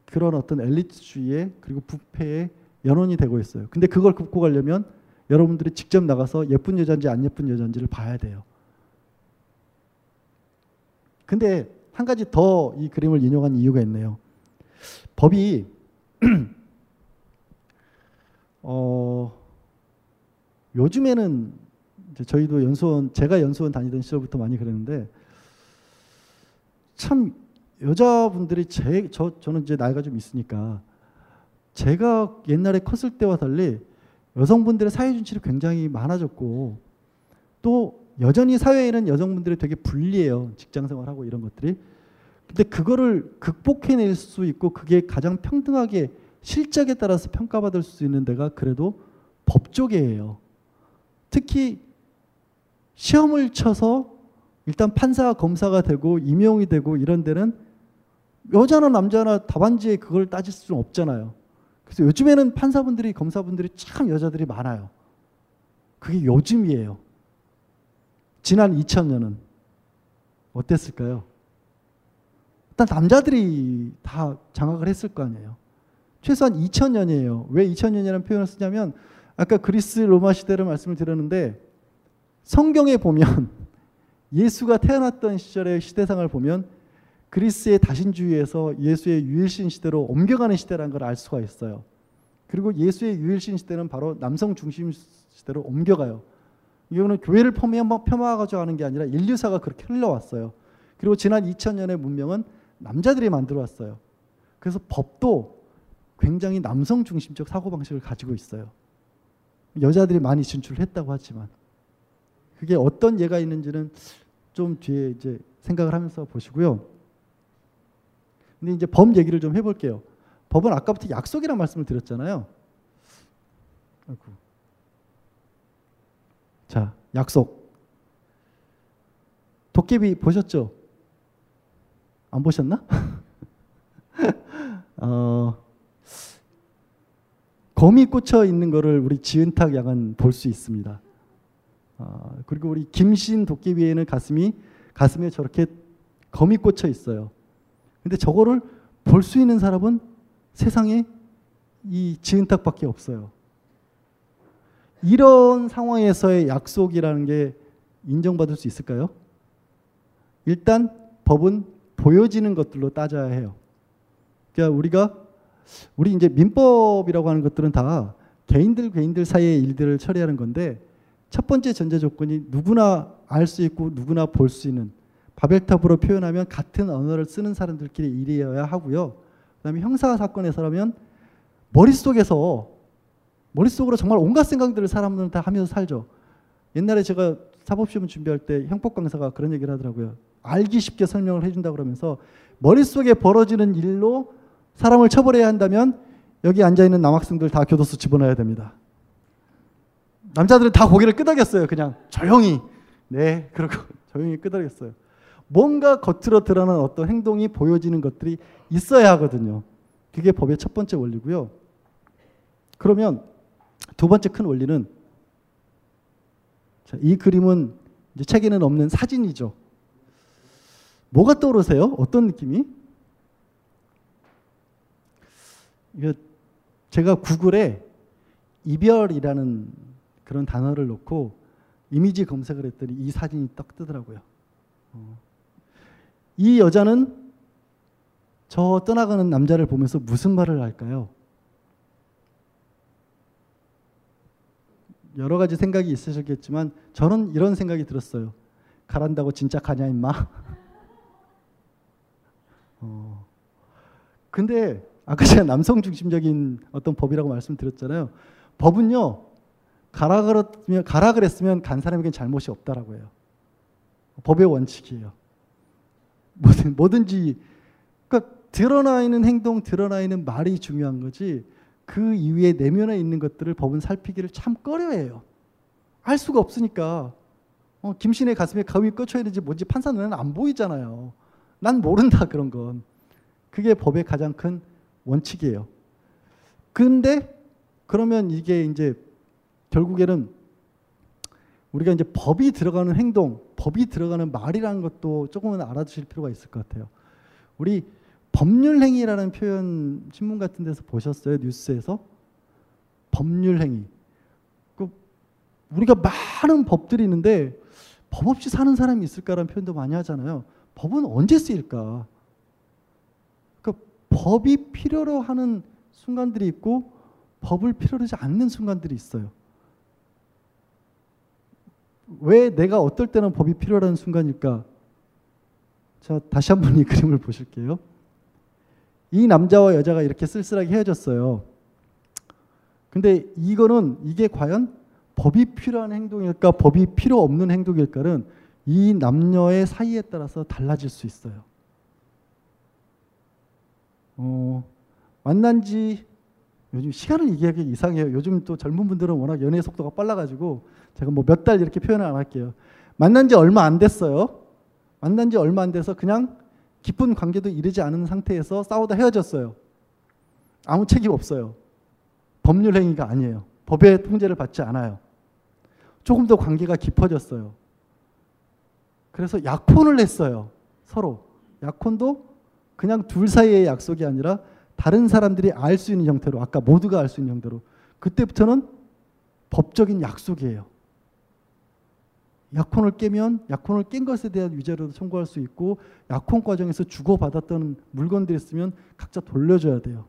그런 어떤 엘리트주의의 그리고 부패의 연원이 되고 있어요. 근데 그걸 극복하려면 여러분들이 직접 나가서 예쁜 여자인지 안 예쁜 여자인지를 봐야 돼요. 근데 한 가지 더 이 그림을 인용한 이유가 있네요. 법이 어 요즘에는 저희도 연수원 제가 연수원 다니던 시절부터 많이 그랬는데 참 여자분들이 제, 저, 저는 이제 나이가 좀 있으니까 제가 옛날에 컸을 때와 달리 여성분들의 사회 준칙이 굉장히 많아졌고 또 여전히 사회에는 여성분들이 되게 불리해요. 직장 생활하고 이런 것들이. 근데 그거를 극복해낼 수 있고 그게 가장 평등하게 실적에 따라서 평가받을 수 있는 데가 그래도 법 쪽이에요. 특히 시험을 쳐서 일단 판사 검사가 되고 임용이 되고 이런 데는 여자나 남자나 답안지에 그걸 따질 수는 없잖아요. 그래서 요즘에는 판사분들이 검사분들이 참 여자들이 많아요. 그게 요즘이에요. 지난 2000년은 어땠을까요? 일단 남자들이 다 장악을 했을 거 아니에요. 최소한 2000년이에요. 왜 2000년이라는 표현을 쓰냐면 아까 그리스 로마 시대를 말씀을 드렸는데 성경에 보면 예수가 태어났던 시절의 시대상을 보면 그리스의 다신주의에서 예수의 유일신 시대로 옮겨가는 시대라는 걸 알 수가 있어요. 그리고 예수의 유일신 시대는 바로 남성 중심 시대로 옮겨가요. 이거는 교회를 폄하가지고 하는 게 아니라 인류사가 그렇게 흘러왔어요. 그리고 지난 2000년의 문명은 남자들이 만들어 왔어요. 그래서 법도 굉장히 남성 중심적 사고방식을 가지고 있어요. 여자들이 많이 진출했다고 하지만 그게 어떤 예가 있는지는 좀 뒤에 이제 생각을 하면서 보시고요. 근데 이제 법 얘기를 좀 해볼게요. 법은 아까부터 약속이라는 말씀을 드렸잖아요. 아이고. 자, 약속. 도깨비 보셨죠? 안 보셨나? 어, 검이 꽂혀 있는 거를 우리 지은탁 양은 볼 수 있습니다. 어, 그리고 우리 김신 도깨비에는 가슴이 가슴에 저렇게 검이 꽂혀 있어요. 근데 저거를 볼 수 있는 사람은 세상에 이 지은탁밖에 없어요. 이런 상황에서의 약속이라는 게 인정받을 수 있을까요? 일단 법은 보여지는 것들로 따져야 해요. 그러니까 우리가 우리 이제 민법이라고 하는 것들은 다 개인들 개인들 사이의 일들을 처리하는 건데 첫 번째 전제 조건이 누구나 알 수 있고 누구나 볼 수 있는 바벨탑으로 표현하면 같은 언어를 쓰는 사람들끼리 일이어야 하고요. 그다음에 형사 사건에서라면 머릿속에서 머릿속으로 정말 온갖 생각들을 사람들은 다 하면서 살죠. 옛날에 제가 사법시험 준비할 때 형법 강사가 그런 얘기를 하더라고요. 알기 쉽게 설명을 해준다 그러면서 머릿속에 벌어지는 일로 사람을 처벌해야 한다면 여기 앉아 있는 남학생들 다 교도소 집어넣어야 됩니다. 남자들은 다 고개를 끄덕였어요. 그냥 조용히 네 그러고 조용히 끄덕였어요. 뭔가 겉으로 드러나는 어떤 행동이 보여지는 것들이 있어야 하거든요. 그게 법의 첫 번째 원리고요. 그러면 두 번째 큰 원리는 자, 이 그림은 이제 책에는 없는 사진이죠. 뭐가 떠오르세요? 어떤 느낌이? 제가 구글에 이별이라는 그런 단어를 넣고 이미지 검색을 했더니 이 사진이 딱 뜨더라고요. 어. 이 여자는 저 떠나가는 남자를 보면서 무슨 말을 할까요? 여러 가지 생각이 있으셨겠지만 저는 이런 생각이 들었어요. 가란다고 진짜 가냐 임마. 어. 근데 아까 제가 남성 중심적인 어떤 법이라고 말씀드렸잖아요. 법은요. 가라 그랬으면 가라 그랬으면 간 사람에겐 잘못이 없다라고 해요. 법의 원칙이에요. 뭐든 뭐든지 그러니까 드러나 있는 행동, 드러나 있는 말이 중요한 거지. 그 이후에 내면에 있는 것들을 법은 살피기를 참 꺼려해요. 알 수가 없으니까. 어, 김신의 가슴에 가위 꽂혀야 되는지 뭔지 판사 눈에는 안 보이잖아요. 난 모른다 그런 건. 그게 법의 가장 큰 원칙이에요. 근데 그러면 이게 이제 결국에는 우리가 이제 법이 들어가는 행동, 법이 들어가는 말이라는 것도 조금은 알아두실 필요가 있을 것 같아요. 우리 법률행위라는 표현 신문 같은 데서 보셨어요? 뉴스에서? 법률행위. 그 우리가 많은 법들이 있는데 법 없이 사는 사람이 있을까라는 표현도 많이 하잖아요. 법은 언제 쓰일까? 그러니까 법이 필요로 하는 순간들이 있고 법을 필요로 하지 않는 순간들이 있어요. 왜 내가 어떨 때는 법이 필요한 순간일까? 자, 다시 한번 이 그림을 보실게요. 이 남자와 여자가 이렇게 쓸쓸하게 헤어졌어요. 근데 이거는 이게 과연 법이 필요한 행동일까, 법이 필요 없는 행동일까는 이 남녀의 사이에 따라서 달라질 수 있어요. 어, 만난 지 요즘 시간을 얘기하기 이상해요. 요즘 또 젊은 분들은 워낙 연애 속도가 빨라가지고 제가 뭐 몇 달 이렇게 표현을 안 할게요. 만난 지 얼마 안 됐어요. 만난 지 얼마 안 돼서 그냥 깊은 관계도 이르지 않은 상태에서 싸우다 헤어졌어요. 아무 책임 없어요. 법률 행위가 아니에요. 법의 통제를 받지 않아요. 조금 더 관계가 깊어졌어요. 그래서 약혼을 했어요. 서로. 약혼도 그냥 둘 사이의 약속이 아니라 다른 사람들이 알 수 있는 형태로 아까 모두가 알 수 있는 형태로 그때부터는 법적인 약속이에요. 약혼을 깨면 약혼을 깬 것에 대한 위자료도 청구할 수 있고 약혼 과정에서 주고받았던 물건들이 있으면 각자 돌려줘야 돼요.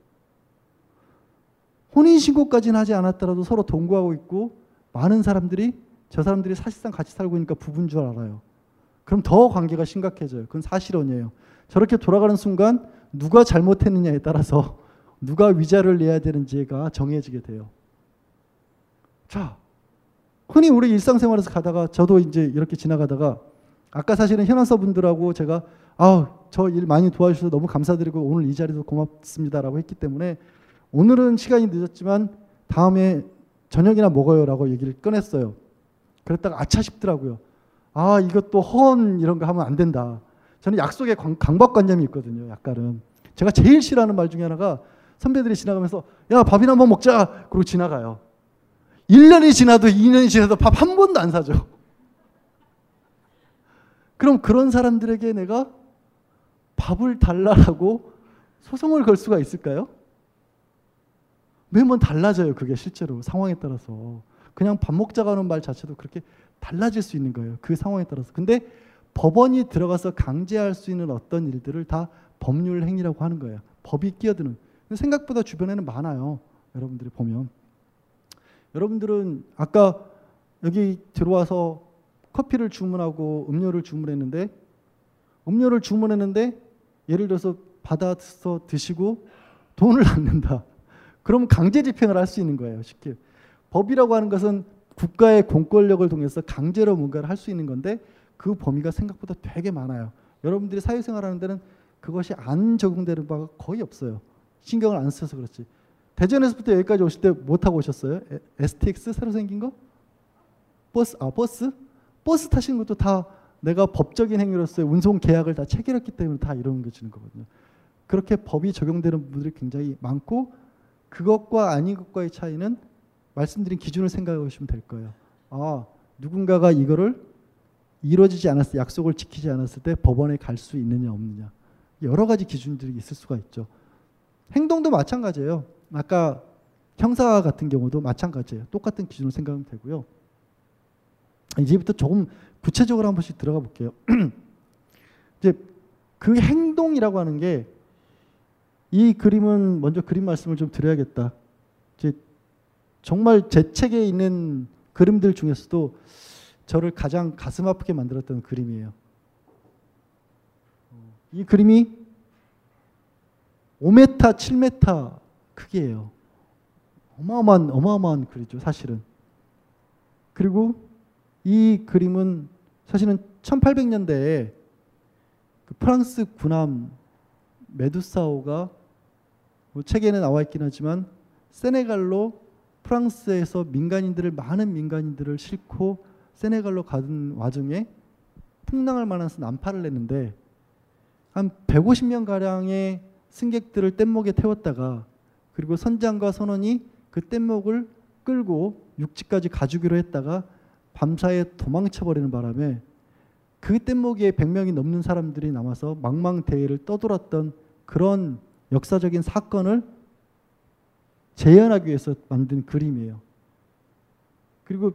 혼인신고까지는 하지 않았더라도 서로 동거하고 있고 많은 사람들이 저 사람들이 사실상 같이 살고 있으니까 부부인 줄 알아요. 그럼 더 관계가 심각해져요. 그건 사실혼이에요. 저렇게 돌아가는 순간 누가 잘못했느냐에 따라서 누가 위자를 내야 되는지가 정해지게 돼요. 자, 흔히 우리 일상생활에서 가다가 저도 이제 이렇게 지나가다가 아까 사실은 현안서 분들하고 제가 아우 저일 많이 도와주셔서 너무 감사드리고 오늘 이 자리도 고맙습니다라고 했기 때문에 오늘은 시간이 늦었지만 다음에 저녁이나 먹어요라고 얘기를 꺼냈어요. 그랬다가 아차 싶더라고요. 아 이것도 헌 이런 거 하면 안 된다. 저는 약속에 강박관념이 있거든요. 약간은 제가 제일 싫어하는 말 중에 하나가 선배들이 지나가면서 야 밥이나 한번 먹자 그러고 지나가요. 1년이 지나도 2년이 지나도 밥 한 번도 안 사죠. 그럼 그런 사람들에게 내가 밥을 달라라고 소송을 걸 수가 있을까요? 매번 달라져요. 그게 실제로 상황에 따라서 그냥 밥 먹자고 하는 말 자체도 그렇게 달라질 수 있는 거예요. 그 상황에 따라서. 근데 법원이 들어가서 강제할 수 있는 어떤 일들을 다 법률 행위라고 하는 거예요. 법이 끼어드는. 생각보다 주변에는 많아요. 여러분들이 보면. 여러분들은 아까 여기 들어와서 커피를 주문하고 음료를 주문했는데 음료를 주문했는데 예를 들어서 받아서 드시고 돈을 안 낸다. 그럼 강제 집행을 할 수 있는 거예요. 쉽게. 법이라고 하는 것은 국가의 공권력을 통해서 강제로 뭔가를 할 수 있는 건데 그 범위가 생각보다 되게 많아요. 여러분들이 사회생활하는 데는 그것이 안 적용되는 바가 거의 없어요. 신경을 안 써서 그렇지. 대전에서부터 여기까지 오실 때 뭐 타고 오셨어요? 에- STX 새로 생긴 거? 버스 아 버스? 버스 타시는 것도 다 내가 법적인 행위로서의 운송 계약을 다 체결했기 때문에 다 이런 게 주는 거거든요. 그렇게 법이 적용되는 분들이 굉장히 많고 그것과 아닌 것과의 차이는 말씀드린 기준을 생각해 보시면 될 거예요. 아 누군가가 이거를 이루어지지 않았을 약속을 지키지 않았을 때 법원에 갈 수 있느냐 없느냐 여러 가지 기준들이 있을 수가 있죠. 행동도 마찬가지예요. 아까 형사 같은 경우도 마찬가지예요. 똑같은 기준을 생각하면 되고요. 이제부터 조금 구체적으로 한 번씩 들어가 볼게요. 이제 그 행동이라고 하는 게 이 그림은 먼저 그림 말씀을 좀 드려야겠다. 이제 정말 제 책에 있는 그림들 중에서도 저를 가장 가슴 아프게 만들었던 그림이에요. 이 그림이 5m, 7m 크기예요. 어마어마한 어마어마한 글이죠, 사실은. 그리고 이 그림은 사실은 1800년대에 그 프랑스 군함 메두사호가 뭐 책에는 나와 있긴 하지만 세네갈로 프랑스에서 민간인들을 많은 민간인들을 싣고 세네갈로 가는 와중에 풍랑을 만나서 난파를 냈는데 한 150명 가량의 승객들을 뗏목에 태웠다가 그리고 선장과 선원이 그 뗏목을 끌고 육지까지 가주기로 했다가 밤사이에 도망쳐 버리는 바람에 그 뗏목에 100명이 넘는 사람들이 남아서 망망대해를 떠돌았던 그런 역사적인 사건을 재현하기 위해서 만든 그림이에요. 그리고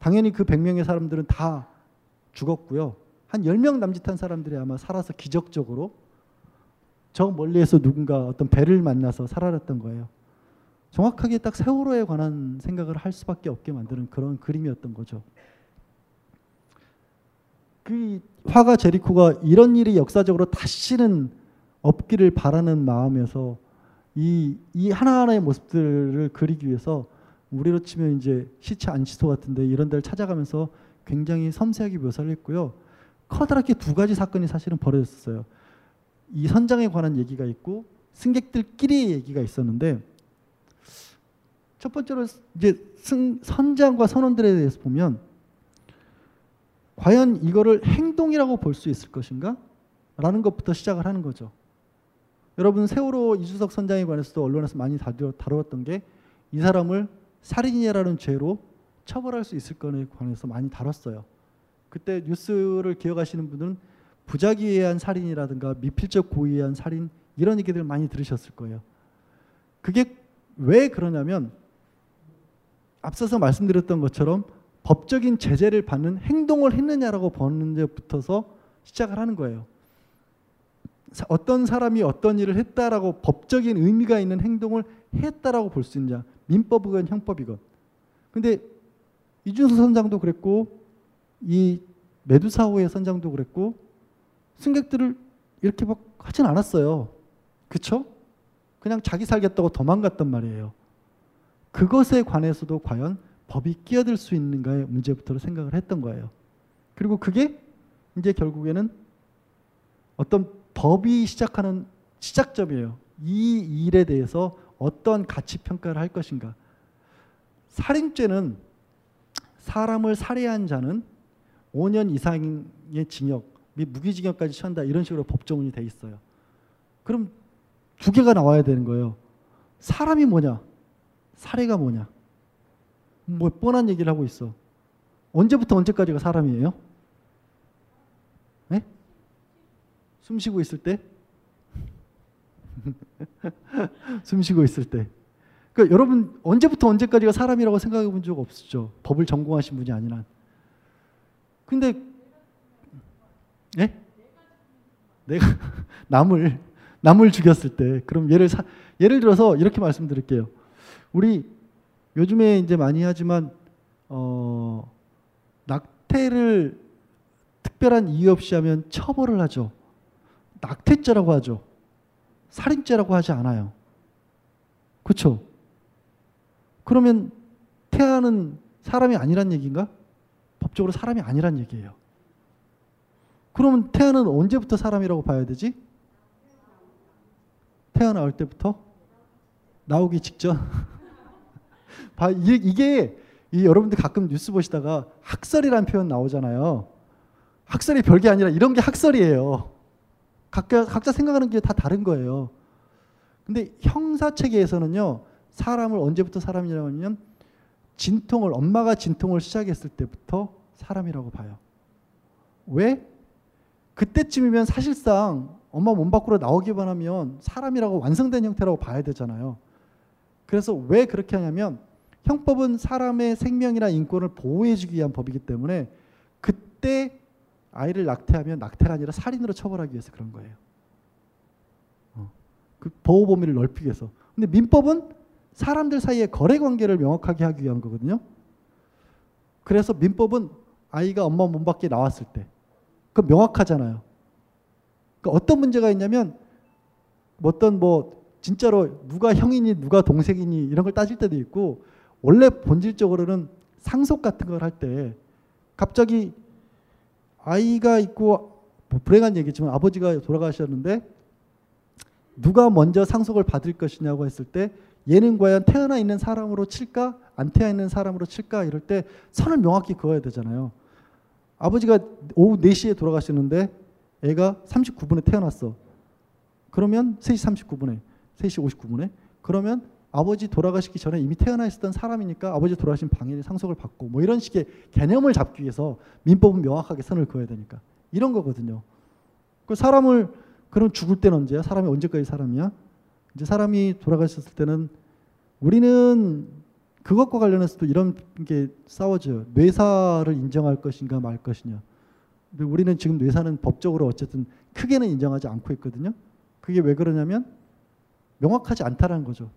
당연히 그 100명의 사람들은 다 죽었고요. 한 10명 남짓한 사람들이 아마 살아서 기적적으로 저 멀리에서 누군가 어떤 배를 만나서 살아났던 거예요. 정확하게 딱 세월호에 관한 생각을 할 수밖에 없게 만드는 그런 그림이었던 거죠. 그 화가 제리코가 이런 일이 역사적으로 다시는 없기를 바라는 마음에서 이, 이 하나하나의 모습들을 그리기 위해서 우리로 치면 이제 시체 안치소 같은데 이런 데를 찾아가면서 굉장히 섬세하게 묘사를 했고요. 커다랗게 두 가지 사건이 사실은 벌어졌어요. 이 선장에 관한 얘기가 있고 승객들끼리 얘기가 있었는데 첫 번째로 이제 승, 선장과 선원들에 대해서 보면 과연 이거를 행동이라고 볼 수 있을 것인가? 라는 것부터 시작을 하는 거죠. 여러분 세월호 이주석 선장에 관해서도 언론에서 많이 다루- 다루었던 게 이 사람을 살인이라는 죄로 처벌할 수 있을 거에 관해서 많이 다뤘어요. 그때 뉴스를 기억하시는 분들은 부작위에 의한 살인이라든가 미필적 고의에 의한 살인 이런 얘기들 많이 들으셨을 거예요. 그게 왜 그러냐면 앞서서 말씀드렸던 것처럼 법적인 제재를 받는 행동을 했느냐라고 보는 데부터서 시작을 하는 거예요. 사- 어떤 사람이 어떤 일을 했다라고 법적인 의미가 있는 행동을 했다라고 볼 수 있느냐 민법이건 형법이건 근데 이준석 선장도 그랬고 이 메두사호의 선장도 그랬고 승객들을 이렇게 막 하진 않았어요 그쵸? 그냥 자기 살겠다고 도망갔단 말이에요 그것에 관해서도 과연 법이 끼어들 수 있는가의 문제부터 생각을 했던 거예요 그리고 그게 이제 결국에는 어떤 법이 시작하는 시작점이에요. 이 일에 대해서 어떤 가치 평가를 할 것인가. 살인죄는 사람을 살해한 자는 5년 이상의 징역 및 무기징역까지 처한다 이런 식으로 법정운이 돼 있어요. 그럼 두 개가 나와야 되는 거예요. 사람이 뭐냐? 살해가 뭐냐? 뭐 뻔한 얘기를 하고 있어. 언제부터 언제까지가 사람이에요? 네? 숨 쉬고 있을 때 숨 쉬고 있을 때. 그러니까 여러분 언제부터 언제까지가 사람이라고 생각해 본 적 없으죠. 법을 전공하신 분이 한. 근데 예? 내가 남을 남을 죽였을 때 그럼 예를 사, 예를 들어서 이렇게 말씀드릴게요. 우리 요즘에 이제 많이 하지만 어 낙태를 특별한 이유 없이 하면 처벌을 하죠. 낙태죄라고 하죠. 살인죄라고 하지 않아요. 그렇죠? 그러면 태아는 사람이 아니란 얘기인가? 법적으로 사람이 아니란 얘기예요. 그러면 태아는 언제부터 사람이라고 봐야 되지? 태아 나올 때부터? 나오기 직전? 봐, 이게, 이 여러분들 가끔 뉴스 보시다가 학설이라는 표현 나오잖아요. 학설이 별게 아니라 이런 게 학설이에요. 각자, 각자 생각하는 게 다 다른 거예요. 근데 형사 체계에서는요, 사람을 언제부터 사람이라고 하냐면, 진통을, 엄마가 진통을 시작했을 때부터 사람이라고 봐요. 왜? 그때쯤이면 사실상 엄마 몸 밖으로 나오기만 하면 사람이라고 완성된 형태라고 봐야 되잖아요. 그래서 왜 그렇게 하냐면, 형법은 사람의 생명이나 인권을 보호해주기 위한 법이기 때문에 그때 아이를 낙태하면 낙태가 아니라 살인으로 처벌하기 위해서 그런 거예요. 어. 그 보호 범위를 넓히기 위해서. 근데 민법은 사람들 사이의 거래 관계를 명확하게 하기 위한 거거든요. 그래서 민법은 아이가 엄마 몸 밖에 나왔을 때, 그 명확하잖아요. 그러니까 어떤 문제가 있냐면 어떤 뭐 진짜로 누가 형이니 누가 동생이니 이런 걸 따질 때도 있고 원래 본질적으로는 상속 같은 걸 할 때 갑자기 아이가 있고 뭐 불행한 얘기지만 아버지가 돌아가셨는데 누가 먼저 상속을 받을 것이냐고 했을 때 얘는 과연 태어나 있는 사람으로 칠까 안 태어나 있는 사람으로 칠까 이럴 때 선을 명확히 그어야 되잖아요. 아버지가 오후 4시에 돌아가시는데 애가 39분에 태어났어. 그러면 3시 39분에 3시 59분에 그러면 아버지 돌아가시기 전에 이미 태어나 있었던 사람이니까 아버지 돌아가신 방해의 상속을 받고 뭐 이런 식의 개념을 잡기 위해서 민법은 명확하게 선을 그어야 되니까 이런 거거든요. 그 사람을 그럼 죽을 때는 언제야? 사람이 언제까지 사람이야? 이제 사람이 돌아가셨을 때는 우리는 그것과 관련해서도 이런 게 싸워져요. 뇌사를 인정할 것인가 말 것이냐. 근데 우리는 지금 뇌사는 법적으로 어쨌든 크게는 인정하지 않고 있거든요. 그게 왜 그러냐면 명확하지 않다라는 거죠.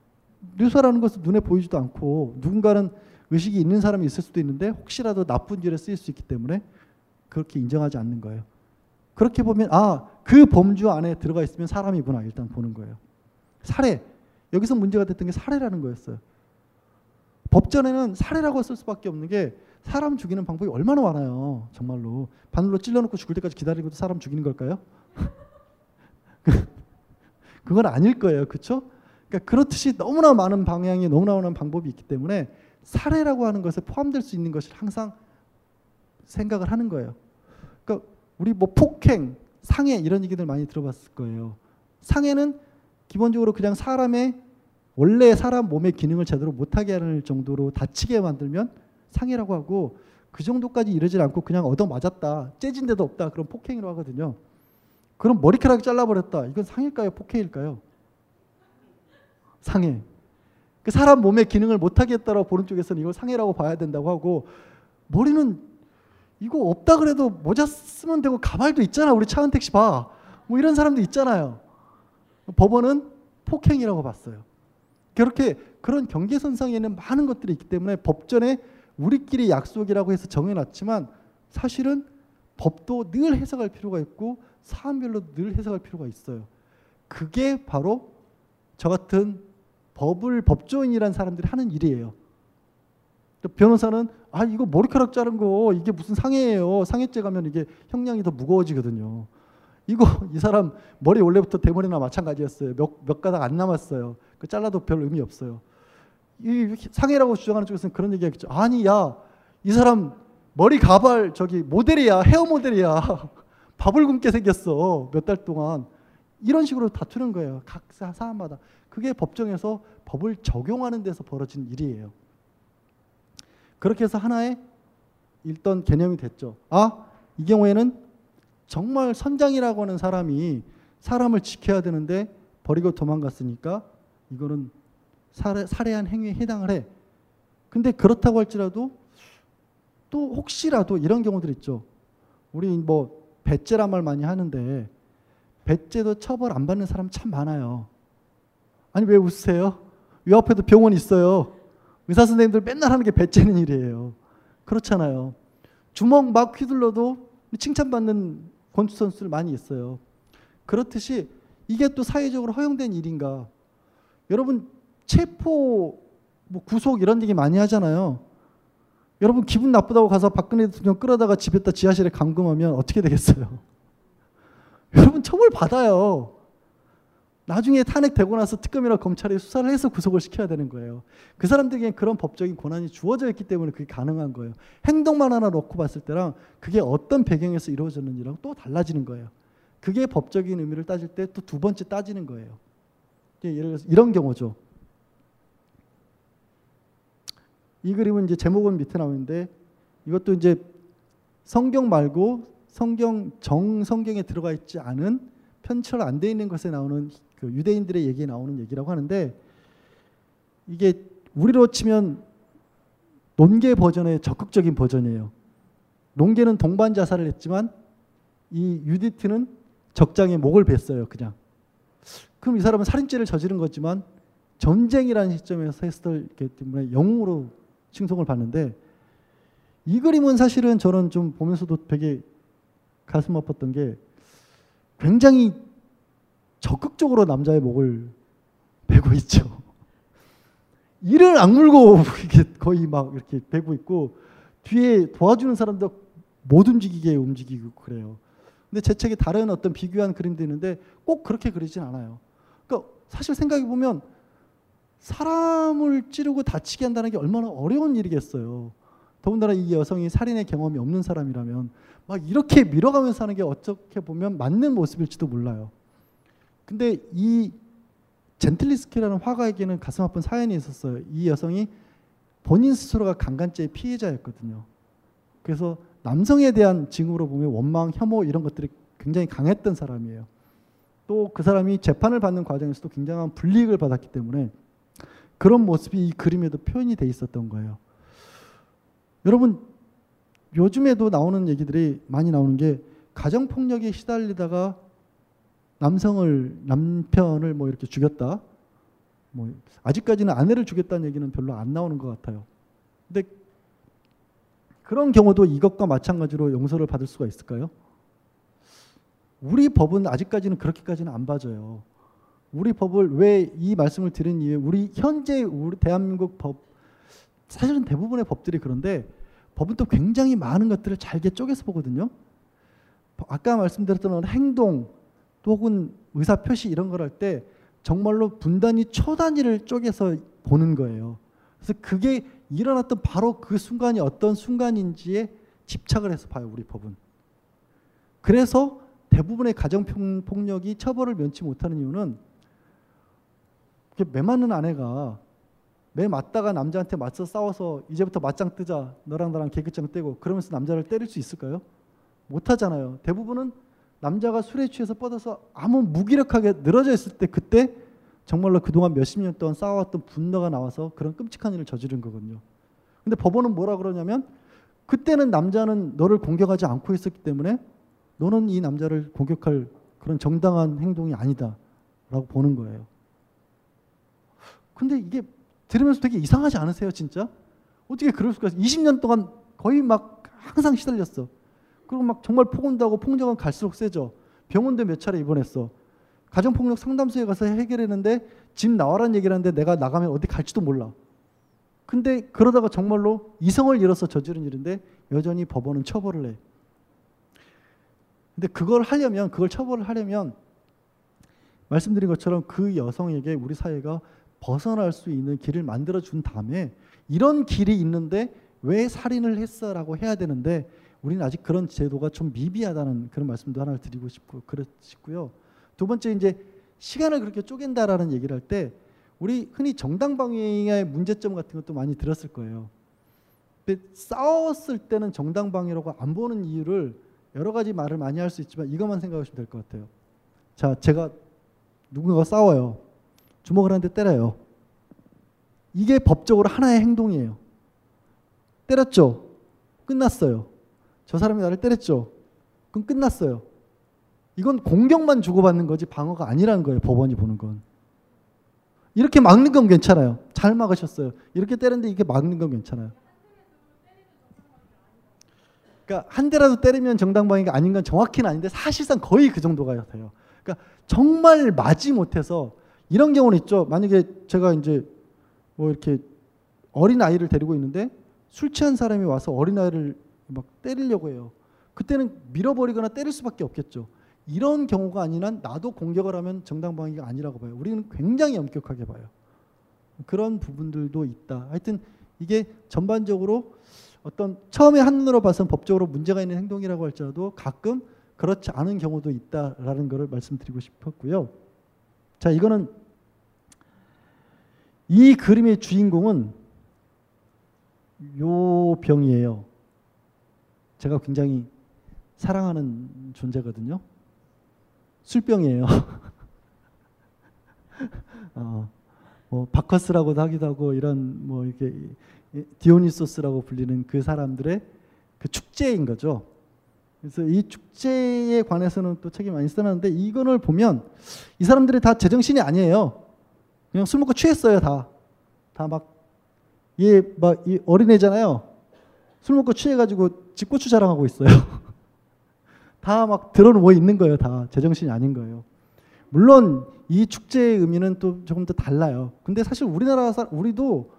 뇌사라는 것은 눈에 보이지도 않고 누군가는 의식이 있는 사람이 있을 수도 있는데 혹시라도 나쁜 일에 쓰일 수 있기 때문에 그렇게 인정하지 않는 거예요. 그렇게 보면 아 그 범주 안에 들어가 있으면 사람이구나 일단 보는 거예요. 살해 여기서 문제가 됐던 게 살해라는 거였어요. 법전에는 살해라고 쓸 수밖에 없는 게 사람 죽이는 방법이 얼마나 많아요. 정말로 바늘로 찔러놓고 죽을 때까지 기다리고도 사람 죽이는 걸까요? 그건 아닐 거예요, 그렇죠? 그러니까 그렇듯이 너무나 많은 방향이 너무나 많은 방법이 있기 때문에 살해라고 하는 것에 포함될 수 있는 것을 항상 생각을 하는 거예요. 그러니까 우리 뭐 폭행, 상해 이런 얘기들 많이 들어봤을 거예요. 상해는 기본적으로 그냥 사람의 원래 사람 몸의 기능을 제대로 못하게 하는 정도로 다치게 만들면 상해라고 하고 그 정도까지 이러질 않고 그냥 얻어 맞았다, 째진 데도 없다, 그럼 폭행이라고 하거든요. 그럼 머리카락 잘라버렸다, 이건 상해일까요, 폭행일까요? 상해. 그 사람 몸의 기능을 못하게 했다라고 보는 쪽에서는 이걸 상해라고 봐야 된다고 하고 머리는 이거 없다 그래도 모자 쓰면 되고 가발도 있잖아. 우리 차은택 씨 봐. 뭐 이런 사람도 있잖아요. 법원은 폭행이라고 봤어요. 그렇게 그런 경계선상에는 많은 것들이 있기 때문에 법전에 우리끼리 약속이라고 해서 정해놨지만 사실은 법도 늘 해석할 필요가 있고 사안별로 늘 해석할 필요가 있어요. 그게 바로 저 같은 법을 법조인이라는 사람들이 하는 일이에요. 변호사는 아 이거 머리카락 자른 거 이게 무슨 상해예요. 상해죄 가면 이게 형량이 더 무거워지거든요. 이거 이 사람 머리 원래부터 대머리나 마찬가지였어요. 몇, 몇 가닥 안 남았어요. 그 잘라도 별 의미 없어요. 이 상해라고 주장하는 쪽에서는 그런 얘기하겠죠. 아니 야 이 사람 머리 가발 저기 모델이야 헤어 모델이야 밥을 굶게 생겼어 몇 달 동안 이런 식으로 다투는 거예요. 각 사안마다 그게 법정에서 법을 적용하는 데서 벌어진 일이에요. 그렇게 해서 하나의 일단 개념이 됐죠. 아, 이 경우에는 정말 선장이라고 하는 사람이 사람을 지켜야 되는데 버리고 도망갔으니까 이거는 살해, 살해한 행위에 해당을 해. 근데 그렇다고 할지라도 또 혹시라도 이런 경우들 있죠. 우리 뭐 배째란 말 많이 하는데 배째도 처벌 안 받는 사람 참 많아요. 아니 왜 웃으세요? 요 앞에도 병원 있어요. 의사 선생님들 맨날 하는 게 배째는 일이에요. 그렇잖아요. 주먹 막 휘둘러도 칭찬받는 권투 선수들 많이 있어요. 그렇듯이 이게 또 사회적으로 허용된 일인가? 여러분 체포 뭐 구속 이런 얘기 많이 하잖아요. 여러분 기분 나쁘다고 가서 박근혜 대통령 끌어다가 집에다 지하실에 감금하면 어떻게 되겠어요? 여러분 처벌 받아요. 나중에 탄핵되고 나서 특검이나 검찰이 수사를 해서 구속을 시켜야 되는 거예요. 그 사람들에게는 그런 법적인 권한이 주어져 있기 때문에 그게 가능한 거예요. 행동만 하나 놓고 봤을 때랑 그게 어떤 배경에서 이루어졌는지랑 또 달라지는 거예요. 그게 법적인 의미를 따질 때 또 두 번째 따지는 거예요. 예를 들어서 이런 경우죠. 이 그림은 이제 제목은 밑에 나오는데 이것도 이제 성경 말고 성경 정 성경에 들어가 있지 않은 편철 안 돼 있는 것에 나오는 그 유대인들의 얘기에 나오는 얘기라고 하는데 이게 우리로 치면 논계 버전의 적극적인 버전이에요. 논계는 동반 자살을 했지만 이 유디트는 적장에 목을 뱄어요, 그냥. 그럼 이 사람은 살인죄를 저지른 거지만 전쟁이라는 시점에서 했었기 때문에 영웅으로 칭송을 받는데 이 그림은 사실은 저는 좀 보면서도 되게 가슴 아팠던 게 굉장히 적극적으로 남자의 목을 베고 있죠. 이를 악물고 거의 막 이렇게 베고 있고 뒤에 도와주는 사람도 못 움직이게 움직이고 그래요. 근데 제 책에 다른 어떤 비교한 그림도 있는데 꼭 그렇게 그리진 않아요. 그러니까 사실 생각해 보면 사람을 찌르고 다치게 한다는 게 얼마나 어려운 일이겠어요. 더군다나 이 여성이 살인의 경험이 없는 사람이라면 막 이렇게 밀어가면서 하는 게 어떻게 보면 맞는 모습일지도 몰라요. 근데 이 젠틀리스키라는 화가에게는 가슴 아픈 사연이 있었어요. 이 여성이 본인 스스로가 강간죄의 피해자였거든요. 그래서 남성에 대한 징후로 보면 원망, 혐오 이런 것들이 굉장히 강했던 사람이에요. 또 그 사람이 재판을 받는 과정에서도 굉장한 불이익을 받았기 때문에 그런 모습이 이 그림에도 표현이 돼 있었던 거예요. 여러분 요즘에도 나오는 얘기들이 많이 나오는 게 가정 폭력에 시달리다가 남성을 남편을 뭐 이렇게 죽였다. 뭐 아직까지는 아내를 죽였다는 얘기는 별로 안 나오는 것 같아요. 근데 그런 경우도 이것과 마찬가지로 용서를 받을 수가 있을까요? 우리 법은 아직까지는 그렇게까지는 안 봐줘요. 우리 법을 왜 이 말씀을 드린 이유 우리 현재 우리 대한민국 법 사실은 대부분의 법들이 그런데 법은 또 굉장히 많은 것들을 잘게 쪼개서 보거든요. 아까 말씀드렸던 행동 혹은 의사 표시 이런 걸 할 때 정말로 분단위 초단위를 쪼개서 보는 거예요. 그래서 그게 일어났던 바로 그 순간이 어떤 순간인지에 집착을 해서 봐요, 우리 법은. 그래서 대부분의 가정 폭력이 처벌을 면치 못하는 이유는 매 맞는 아내가 매 맞다가 남자한테 맞서 싸워서 이제부터 맞짱 뜨자 너랑 나랑 개그장 떼고 그러면서 남자를 때릴 수 있을까요? 못하잖아요. 대부분은 남자가 술에 취해서 뻗어서 아무 무기력하게 늘어져 있을 때 그때 정말로 그동안 몇십 년 동안 쌓아왔던 분노가 나와서 그런 끔찍한 일을 저지른 거거든요. 근데 법원은 뭐라 그러냐면 그때는 남자는 너를 공격하지 않고 있었기 때문에 너는 이 남자를 공격할 그런 정당한 행동이 아니다라고 보는 거예요. 근데 이게 들으면서 되게 이상하지 않으세요, 진짜? 어떻게 그럴 수가 있어? 20년 동안 거의 막 항상 시달렸어. 그리고 막 정말 폭언도 고 폭력은 갈수록 세죠. 병원도 몇 차례 입원했어. 가정폭력 상담소에 가서 해결했는데 집 나와라는 얘기를 하는데 내가 나가면 어디 갈지도 몰라. 근데 그러다가 정말로 이성을 잃어서 저지른 일인데 여전히 법원은 처벌을 해. 근데 그걸 하려면 그걸 처벌을 하려면 말씀드린 것처럼 그 여성에게 우리 사회가 벗어날 수 있는 길을 만들어 준 다음에 이런 길이 있는데 왜 살인을 했어라고 해야 되는데 우리는 아직 그런 제도가 좀 미비하다는 그런 말씀도 하나 드리고 싶고 그렇고요. 두 번째 이제 시간을 그렇게 쪼갠다라는 얘기를 할 때 우리 흔히 정당 방위의 문제점 같은 것도 많이 들었을 거예요. 근데 싸웠을 때는 정당 방위라고 안 보는 이유를 여러 가지 말을 많이 할 수 있지만 이것만 생각하시면 될 것 같아요. 자, 제가 누군가가 싸워요. 주먹을 한 대 때려요. 이게 법적으로 하나의 행동이에요. 때렸죠. 끝났어요. 저 사람이 나를 때렸죠. 그럼 끝났어요. 이건 공격만 주고받는 거지 방어가 아니라는 거예요. 법원이 보는 건. 이렇게 막는 건 괜찮아요. 잘 막으셨어요. 이렇게 때렸는데 이렇게 막는 건 괜찮아요. 그러니까 한 대라도 때리면 정당방위가 아닌 건 정확히는 아닌데 사실상 거의 그 정도가 돼요. 그러니까 정말 마지 못해서 이런 경우는 있죠. 만약에 제가 이제 뭐 이렇게 어린 아이를 데리고 있는데 술 취한 사람이 와서 어린 아이를 막 때리려고 해요. 그때는 밀어버리거나 때릴 수밖에 없겠죠. 이런 경우가 아닌 한 나도 공격을 하면 정당방위가 아니라고 봐요. 우리는 굉장히 엄격하게 봐요. 그런 부분들도 있다. 하여튼 이게 전반적으로 어떤 처음에 한눈으로 봐서 법적으로 문제가 있는 행동이라고 할지라도 가끔 그렇지 않은 경우도 있다라는 것을 말씀드리고 싶었고요. 자, 이거는 이 그림의 주인공은 요 병이에요. 제가 굉장히 사랑하는 존재거든요. 술병이에요. 어, 뭐 바커스라고도 하기도 하고 이런 뭐 이렇게 디오니소스라고 불리는 그 사람들의 그 축제인 거죠. 그래서 이 축제에 관해서는 또 책이 많이 써놨는데 이거를 보면 이 사람들이 다 제정신이 아니에요. 그냥 술 먹고 취했어요 다. 다 막 얘막이 어린애잖아요. 술 먹고 취해가지고 집고추 자랑하고 있어요. 다막 들어누워 있는 거예요. 다 제정신이 아닌 거예요. 물론 이 축제의 의미는 또 조금 더 달라요. 근데 사실 우리나라 사 우리도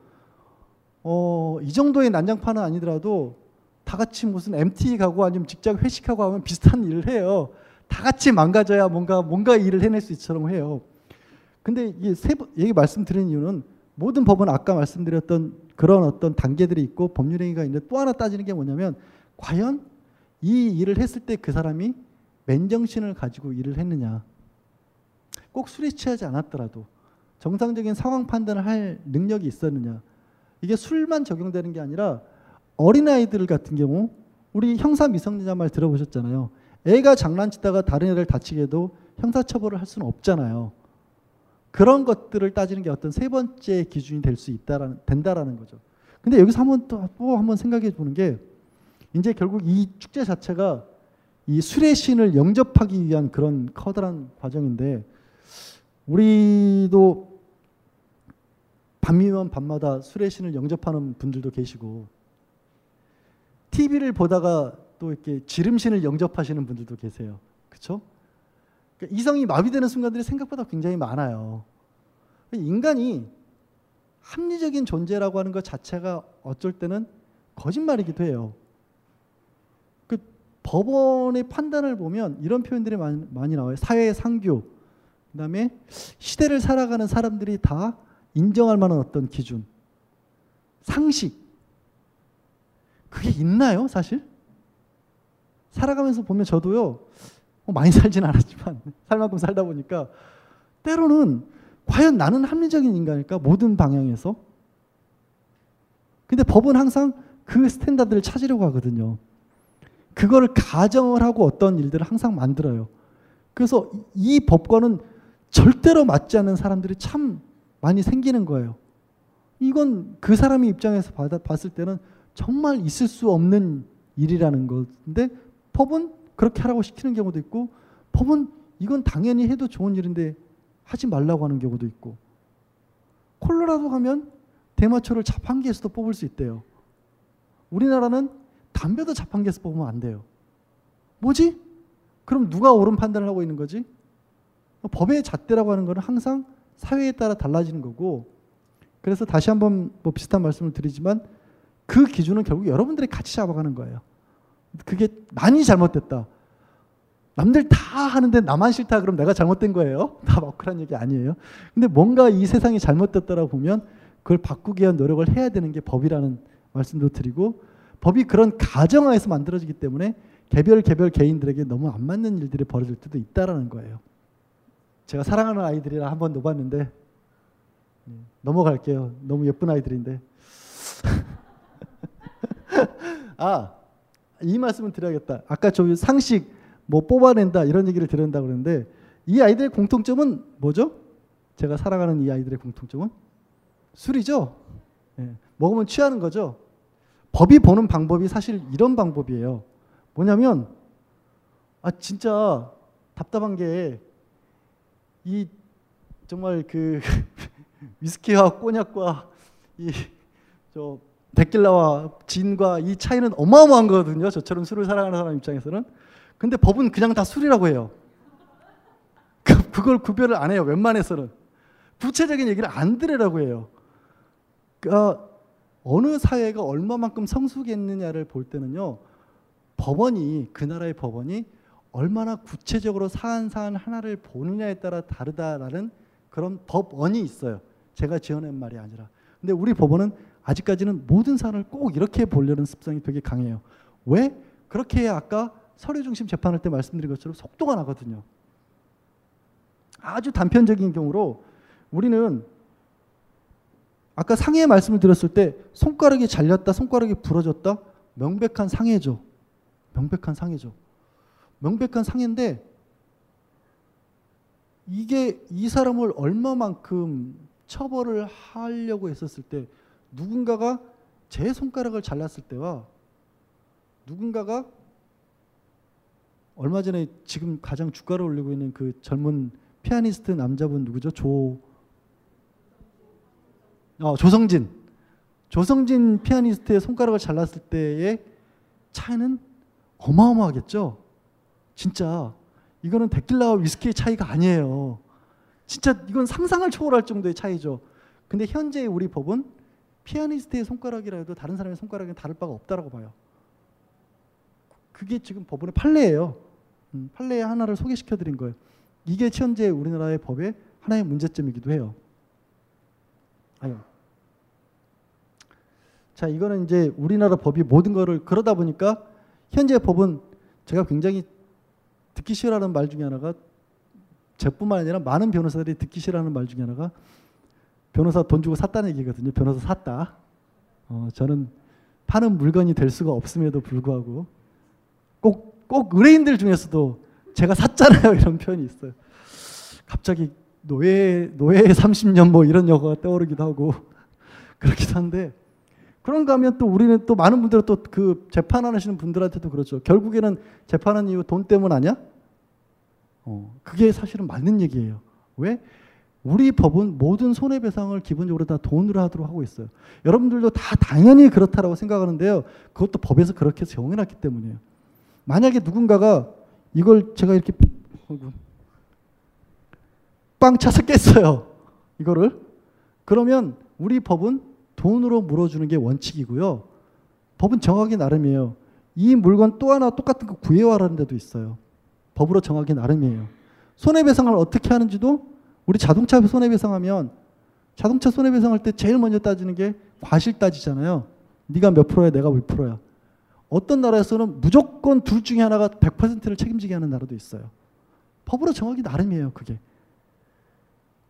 어, 이 정도의 난장판은 아니더라도 다 같이 무슨 MT 가고 아니면 직장 회식하고 하면 비슷한 일을 해요. 다 같이 망가져야 뭔가 뭔가 일을 해낼 수 있처럼 해요. 근데 이세 얘기 말씀드린 이유는 모든 법은 아까 말씀드렸던 그런 어떤 단계들이 있고 법률 행위가 있는데 또 하나 따지는 게 뭐냐면 과연 이 일을 했을 때 그 사람이 맨정신을 가지고 일을 했느냐. 꼭 술에 취하지 않았더라도 정상적인 상황 판단을 할 능력이 있었느냐. 이게 술만 적용되는 게 아니라 어린아이들 같은 경우 우리 형사 미성년자 말 들어보셨잖아요. 애가 장난치다가 다른 애를 다치게 해도 형사처벌을 할 수는 없잖아요. 그런 것들을 따지는 게 어떤 세 번째 기준이 될 수 있다라는 된다라는 거죠. 근데 여기서 한번 또, 또 한번 생각해 보는 게 이제 결국 이 축제 자체가 이 술의 신을 영접하기 위한 그런 커다란 과정인데 우리도 밤이면 밤마다 술의 신을 영접하는 분들도 계시고 TV를 보다가 또 이렇게 지름신을 영접하시는 분들도 계세요. 그렇죠? 그러니까 이성이 마비되는 순간들이 생각보다 굉장히 많아요. 인간이 합리적인 존재라고 하는 것 자체가 어쩔 때는 거짓말이기도 해요. 그 법원의 판단을 보면 이런 표현들이 많이, 많이 나와요. 사회 상규, 그다음에 시대를 살아가는 사람들이 다 인정할 만한 어떤 기준, 상식. 그게 있나요, 사실? 살아가면서 보면 저도요, 뭐 많이 살진 않았지만, 살 만큼 살다 보니까, 때로는 과연 나는 합리적인 인간일까? 모든 방향에서. 근데 법은 항상 그 standard를 찾으려고 하거든요. 그거를 가정을 하고 어떤 일들을 항상 만들어요. 그래서 이 법과는 절대로 맞지 않는 사람들이 참 많이 생기는 거예요. 이건 그 사람의 입장에서 받아, 봤을 때는 정말 있을 수 없는 일이라는 건데 법은 그렇게 하라고 시키는 경우도 있고 법은 이건 당연히 해도 좋은 일인데 하지 말라고 하는 경우도 있고 콜로라도 가면 대마초를 자판기에서도 뽑을 수 있대요. 우리나라는 담배도 자판기에서 뽑으면 안 돼요. 뭐지? 그럼 누가 옳은 판단을 하고 있는 거지? 법의 잣대라고 하는 것은 항상 사회에 따라 달라지는 거고 그래서 다시 한번 뭐 비슷한 말씀을 드리지만 그 기준은 결국 여러분들이 같이 잡아가는 거예요. 그게 많이 잘못됐다. 남들 다 하는데 나만 싫다 그럼 내가 잘못된 거예요? 다 막그런 얘기 아니에요. 근데 뭔가 이 세상이 잘못됐다라고 보면 그걸 바꾸기 위한 노력을 해야 되는 게 법이라는 말씀도 드리고 법이 그런 가정하에서 만들어지기 때문에 개별 개별 개인들에게 너무 안 맞는 일들이 벌어질 때도 있다라는 거예요. 제가 사랑하는 아이들이라 한번 놓봤는데 네, 넘어갈게요. 너무 예쁜 아이들인데. 아, 이 말씀을 드려야겠다. 아까 저 상식 뭐 뽑아낸다 이런 얘기를 드린다 그러는데 이 아이들의 공통점은 뭐죠? 제가 살아가는 이 아이들의 공통점은 술이죠. 예, 먹으면 취하는 거죠. 법이 보는 방법이 사실 이런 방법이에요. 뭐냐면 아 진짜 답답한 게 이 정말 그 위스키와 꼬냑과 이 저 데킬라와 진과 이 차이는 어마어마한 거거든요. 저처럼 술을 사랑하는 사람 입장에서는. 근데 법은 그냥 다 술이라고 해요. 그, 그걸 구별을 안 해요. 웬만해서는. 구체적인 얘기를 안 들으라고 해요. 그러니까 어느 사회가 얼마만큼 성숙했느냐를 볼 때는요. 법원이 그 나라의 법원이 얼마나 구체적으로 사안 사안 하나를 보느냐에 따라 다르다라는 그런 법원이 있어요. 제가 지어낸 말이 아니라. 근데 우리 법원은 아직까지는 모든 사안을 꼭 이렇게 보려는 습성이 되게 강해요. 왜? 그렇게 아까 서류 중심 재판할 때 말씀드린 것처럼 속도가 나거든요. 아주 단편적인 경우로 우리는 아까 상해 말씀을 드렸을 때 손가락이 잘렸다, 손가락이 부러졌다, 명백한 상해죠. 명백한 상해죠. 명백한 상해인데 이게 이 사람을 얼마만큼 처벌을 하려고 했었을 때 누군가가 제 손가락을 잘랐을 때와 누군가가 얼마 전에 지금 가장 주가를 올리고 있는 그 젊은 피아니스트 남자분 누구죠? 조 어, 조성진. 조성진 피아니스트의 손가락을 잘랐을 때의 차이는 어마어마하겠죠. 진짜 이거는 데킬라와 위스키의 차이가 아니에요. 진짜 이건 상상을 초월할 정도의 차이죠. 근데 현재 우리 법은 피아니스트의 손가락이라 해도 다른 사람의 손가락은 다를 바가 없다라고 봐요. 그게 지금 법원의 판례예요. 음, 판례의 하나를 소개시켜 드린 거예요. 이게 현재 우리나라의 법의 하나의 문제점이기도 해요. 아유. 자, 이거는 이제 우리나라 법이 모든 거를 그러다 보니까 현재 법은 제가 굉장히 듣기 싫어하는 말 중에 하나가 저뿐만 아니라 많은 변호사들이 듣기 싫어하는 말 중에 하나가 변호사 돈 주고 샀다는 얘기거든요. 변호사 샀다. 어, 저는 파는 물건이 될 수가 없음에도 불구하고 꼭, 꼭 의뢰인들 중에서도 제가 샀잖아요. 이런 표현이 있어요. 갑자기 노예, 노예 30년 뭐 이런 영화가 떠오르기도 하고 그렇기도 한데 그런가 하면 또 우리는 또 많은 분들은 또 그 재판하시는 분들한테도 그렇죠. 결국에는 재판한 이유 돈 때문 아니야? 어, 그게 사실은 맞는 얘기예요. 왜? 우리 법은 모든 손해배상을 기본적으로 다 돈으로 하도록 하고 있어요. 여러분들도 다 당연히 그렇다라고 생각하는데요. 그것도 법에서 그렇게 정해놨기 때문이에요. 만약에 누군가가 이걸 제가 이렇게 빵 차서 깼어요. 이거를. 그러면 우리 법은 돈으로 물어주는 게 원칙이고요. 법은 정하기 나름이에요. 이 물건 또 하나 똑같은 거 구해와라는 데도 있어요. 법으로 정하기 나름이에요. 손해배상을 어떻게 하는지도 우리 자동차 손해배상하면 자동차 손해배상할 때 제일 먼저 따지는 게 과실 따지잖아요. 네가 몇 프로야, 내가 몇 프로야. 어떤 나라에서는 무조건 둘 중에 하나가 100%를 책임지게 하는 나라도 있어요. 법으로 정하기 나름이에요, 그게.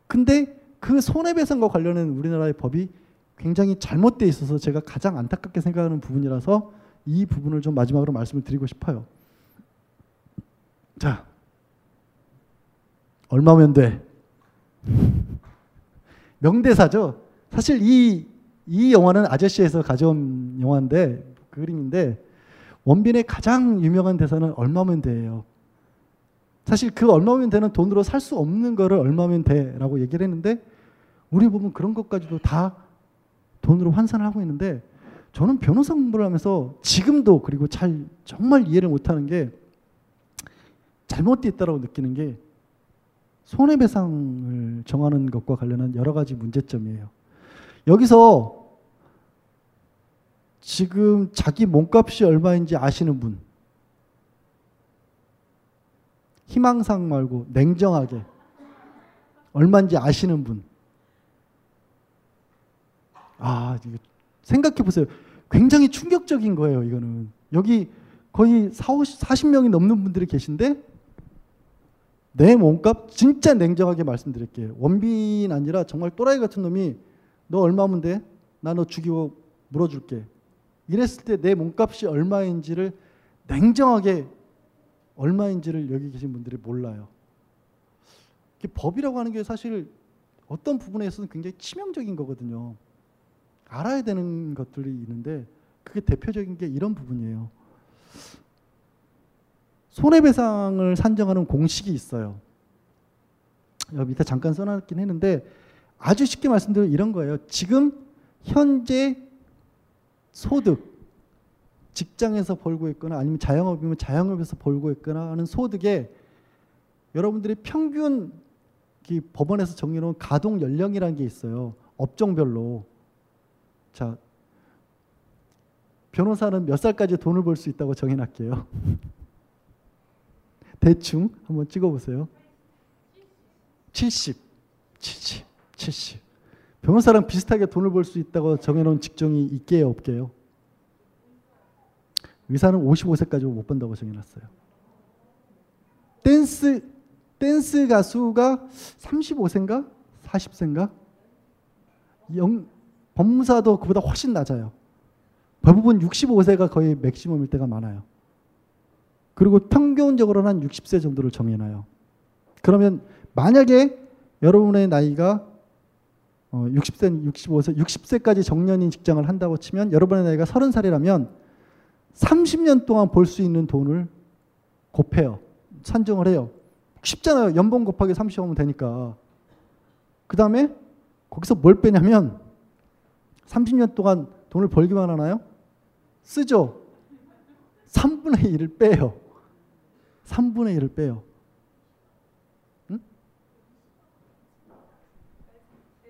근데 그 손해배상과 관련된 우리나라의 법이 굉장히 잘못되어 있어서 제가 가장 안타깝게 생각하는 부분이라서 이 부분을 좀 마지막으로 말씀을 드리고 싶어요. 자, 얼마면 돼? 명대사죠. 사실 이, 이 영화는 아저씨에서 가져온 영화인데, 그 그림인데, 원빈의 가장 유명한 대사는 얼마면 돼예요. 사실 그 얼마면 되는 돈으로 살 수 없는 거를 얼마면 돼라고 얘기를 했는데, 우리 보면 그런 것까지도 다 돈으로 환산을 하고 있는데, 저는 변호사 공부를 하면서 지금도 그리고 잘 정말 이해를 못하는 게 잘못되어 있다고 느끼는 게 손해배상을 정하는 것과 관련한 여러 가지 문제점이에요. 여기서 지금 자기 몸값이 얼마인지 아시는 분. 희망상 말고 냉정하게 얼마인지 아시는 분. 아, 생각해 보세요. 굉장히 충격적인 거예요, 이거는. 여기 거의 40, 명이 넘는 분들이 계신데 내 몸값 진짜 냉정하게 말씀드릴게요. 원빈 아니라 정말 또라이 같은 놈이 너 얼마면 돼? 나 너 죽이고 물어줄게. 이랬을 때 내 몸값이 얼마인지를 냉정하게 얼마인지를 여기 계신 분들이 몰라요. 법이라고 하는 게 사실 어떤 부분에 있어서는 굉장히 치명적인 거거든요. 알아야 되는 것들이 있는데 그게 대표적인 게 이런 부분이에요. 손해배상을 산정하는 공식이 있어요. 여기 밑에 잠깐 써놨긴 했는데 아주 쉽게 말씀드리면 이런 거예요. 지금 현재 소득 직장에서 벌고 있거나 아니면 자영업이면 자영업에서 벌고 있거나 하는 소득에 여러분들이 평균 이 법원에서 정해놓은 가동 연령이라는 게 있어요. 업종별로. 자, 변호사는 몇 살까지 돈을 벌 수 있다고 정해놨게요. 대충 한번 찍어보세요. 70, 70, 70. 변호사랑 비슷하게 돈을 벌 수 있다고 정해놓은 직종이 있게요, 없게요? 의사는 55세까지 못 번다고 정해놨어요. 댄스 댄스 가수가 35세인가 40세인가 영, 법무사도 그보다 훨씬 낮아요. 대부분 65세가 거의 맥시멈일 때가 많아요. 그리고 평균적으로는 한 60세 정도를 정해놔요. 그러면 만약에 여러분의 나이가 60세, 65세, 60세까지 정년인 직장을 한다고 치면 여러분의 나이가 30살이라면 30년 동안 벌 수 있는 돈을 곱해요. 산정을 해요. 쉽잖아요. 연봉 곱하기 30 하면 되니까. 그 다음에 거기서 뭘 빼냐면 30년 동안 돈을 벌기만 하나요? 쓰죠. 3분의 1을 빼요. 3분의 1을 빼요. 응?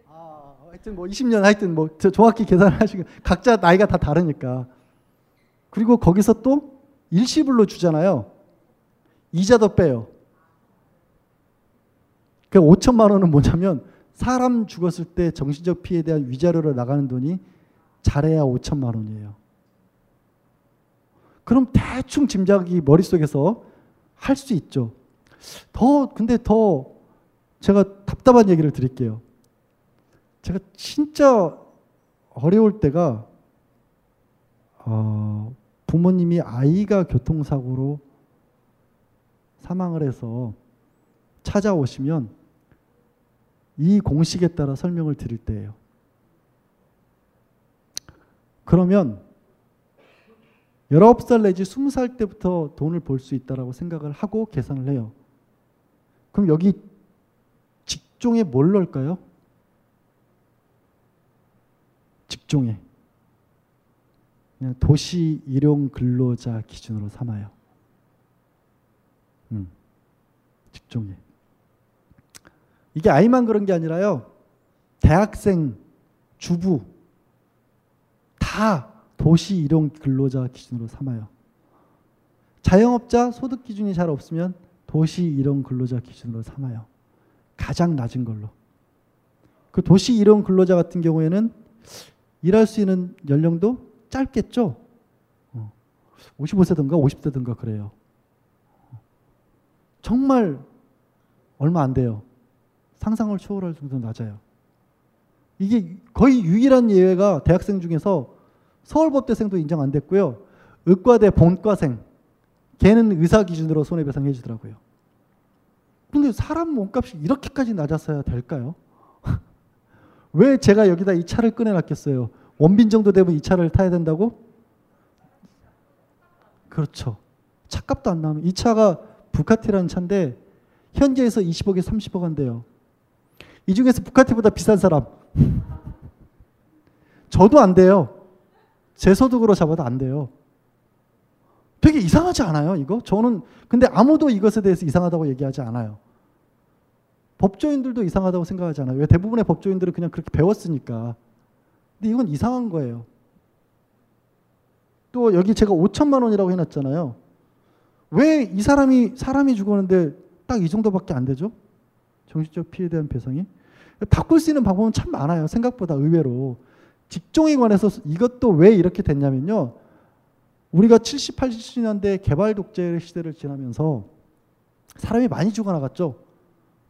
아, 하여튼 뭐 20년 하여튼 뭐 정확히 계산하시고 각자 나이가 다 다르니까. 그리고 거기서 또 일시불로 주잖아요. 이자도 빼요. 그 5천만 원은 뭐냐면 사람 죽었을 때 정신적 피해에 대한 위자료로 나가는 돈이 잘해야 5천만 원이에요. 그럼 대충 짐작이 머릿속에서 할 수 있죠. 더 근데 더 제가 답답한 얘기를 드릴게요. 제가 진짜 어려울 때가 어, 부모님이 아이가 교통사고로 사망을 해서 찾아오시면 이 공식에 따라 설명을 드릴 때예요. 그러면 19살 내지 20살 때부터 돈을 벌 수 있다라고 생각을 하고 계산을 해요. 그럼 여기 직종에 뭘 넣을까요? 직종에. 그냥 도시 일용 근로자 기준으로 삼아요. 음, 직종에. 이게 아이만 그런 게 아니라요. 대학생, 주부 다 도시 일용 근로자 기준으로 삼아요. 자영업자 소득 기준이 잘 없으면 도시 일용 근로자 기준으로 삼아요. 가장 낮은 걸로. 그 도시 일용 근로자 같은 경우에는 일할 수 있는 연령도 짧겠죠. 55세든가 50세든가 그래요. 정말 얼마 안 돼요. 상상을 초월할 정도로 낮아요. 이게 거의 유일한 예외가 대학생 중에서 서울법대생도 인정 안 됐고요. 의과대 본과생 걔는 의사 기준으로 손해배상 해주더라고요. 근데 사람 몸값이 이렇게까지 낮았어야 될까요? 왜 제가 여기다 이 차를 꺼내놨겠어요? 원빈 정도 되면 이 차를 타야 된다고? 그렇죠. 차값도 안 나오면 이 차가 부카티라는 차인데 현재에서 20억에 30억 한대요. 이 중에서 부카티보다 비싼 사람. 저도 안 돼요. 제 소득으로 잡아도 안 돼요. 되게 이상하지 않아요, 이거? 저는, 근데 아무도 이것에 대해서 이상하다고 얘기하지 않아요. 법조인들도 이상하다고 생각하지 않아요. 왜 대부분의 법조인들은 그냥 그렇게 배웠으니까. 근데 이건 이상한 거예요. 또 여기 제가 5천만 원이라고 해놨잖아요. 왜 이 사람이, 사람이 죽었는데 딱 이 정도밖에 안 되죠? 정신적 피해에 대한 배상이. 바꿀 수 있는 방법은 참 많아요. 생각보다 의외로. 직종에 관해서 이것도 왜 이렇게 됐냐면요. 우리가 70, 80년대 개발 독재 시대를 지나면서 사람이 많이 죽어나갔죠.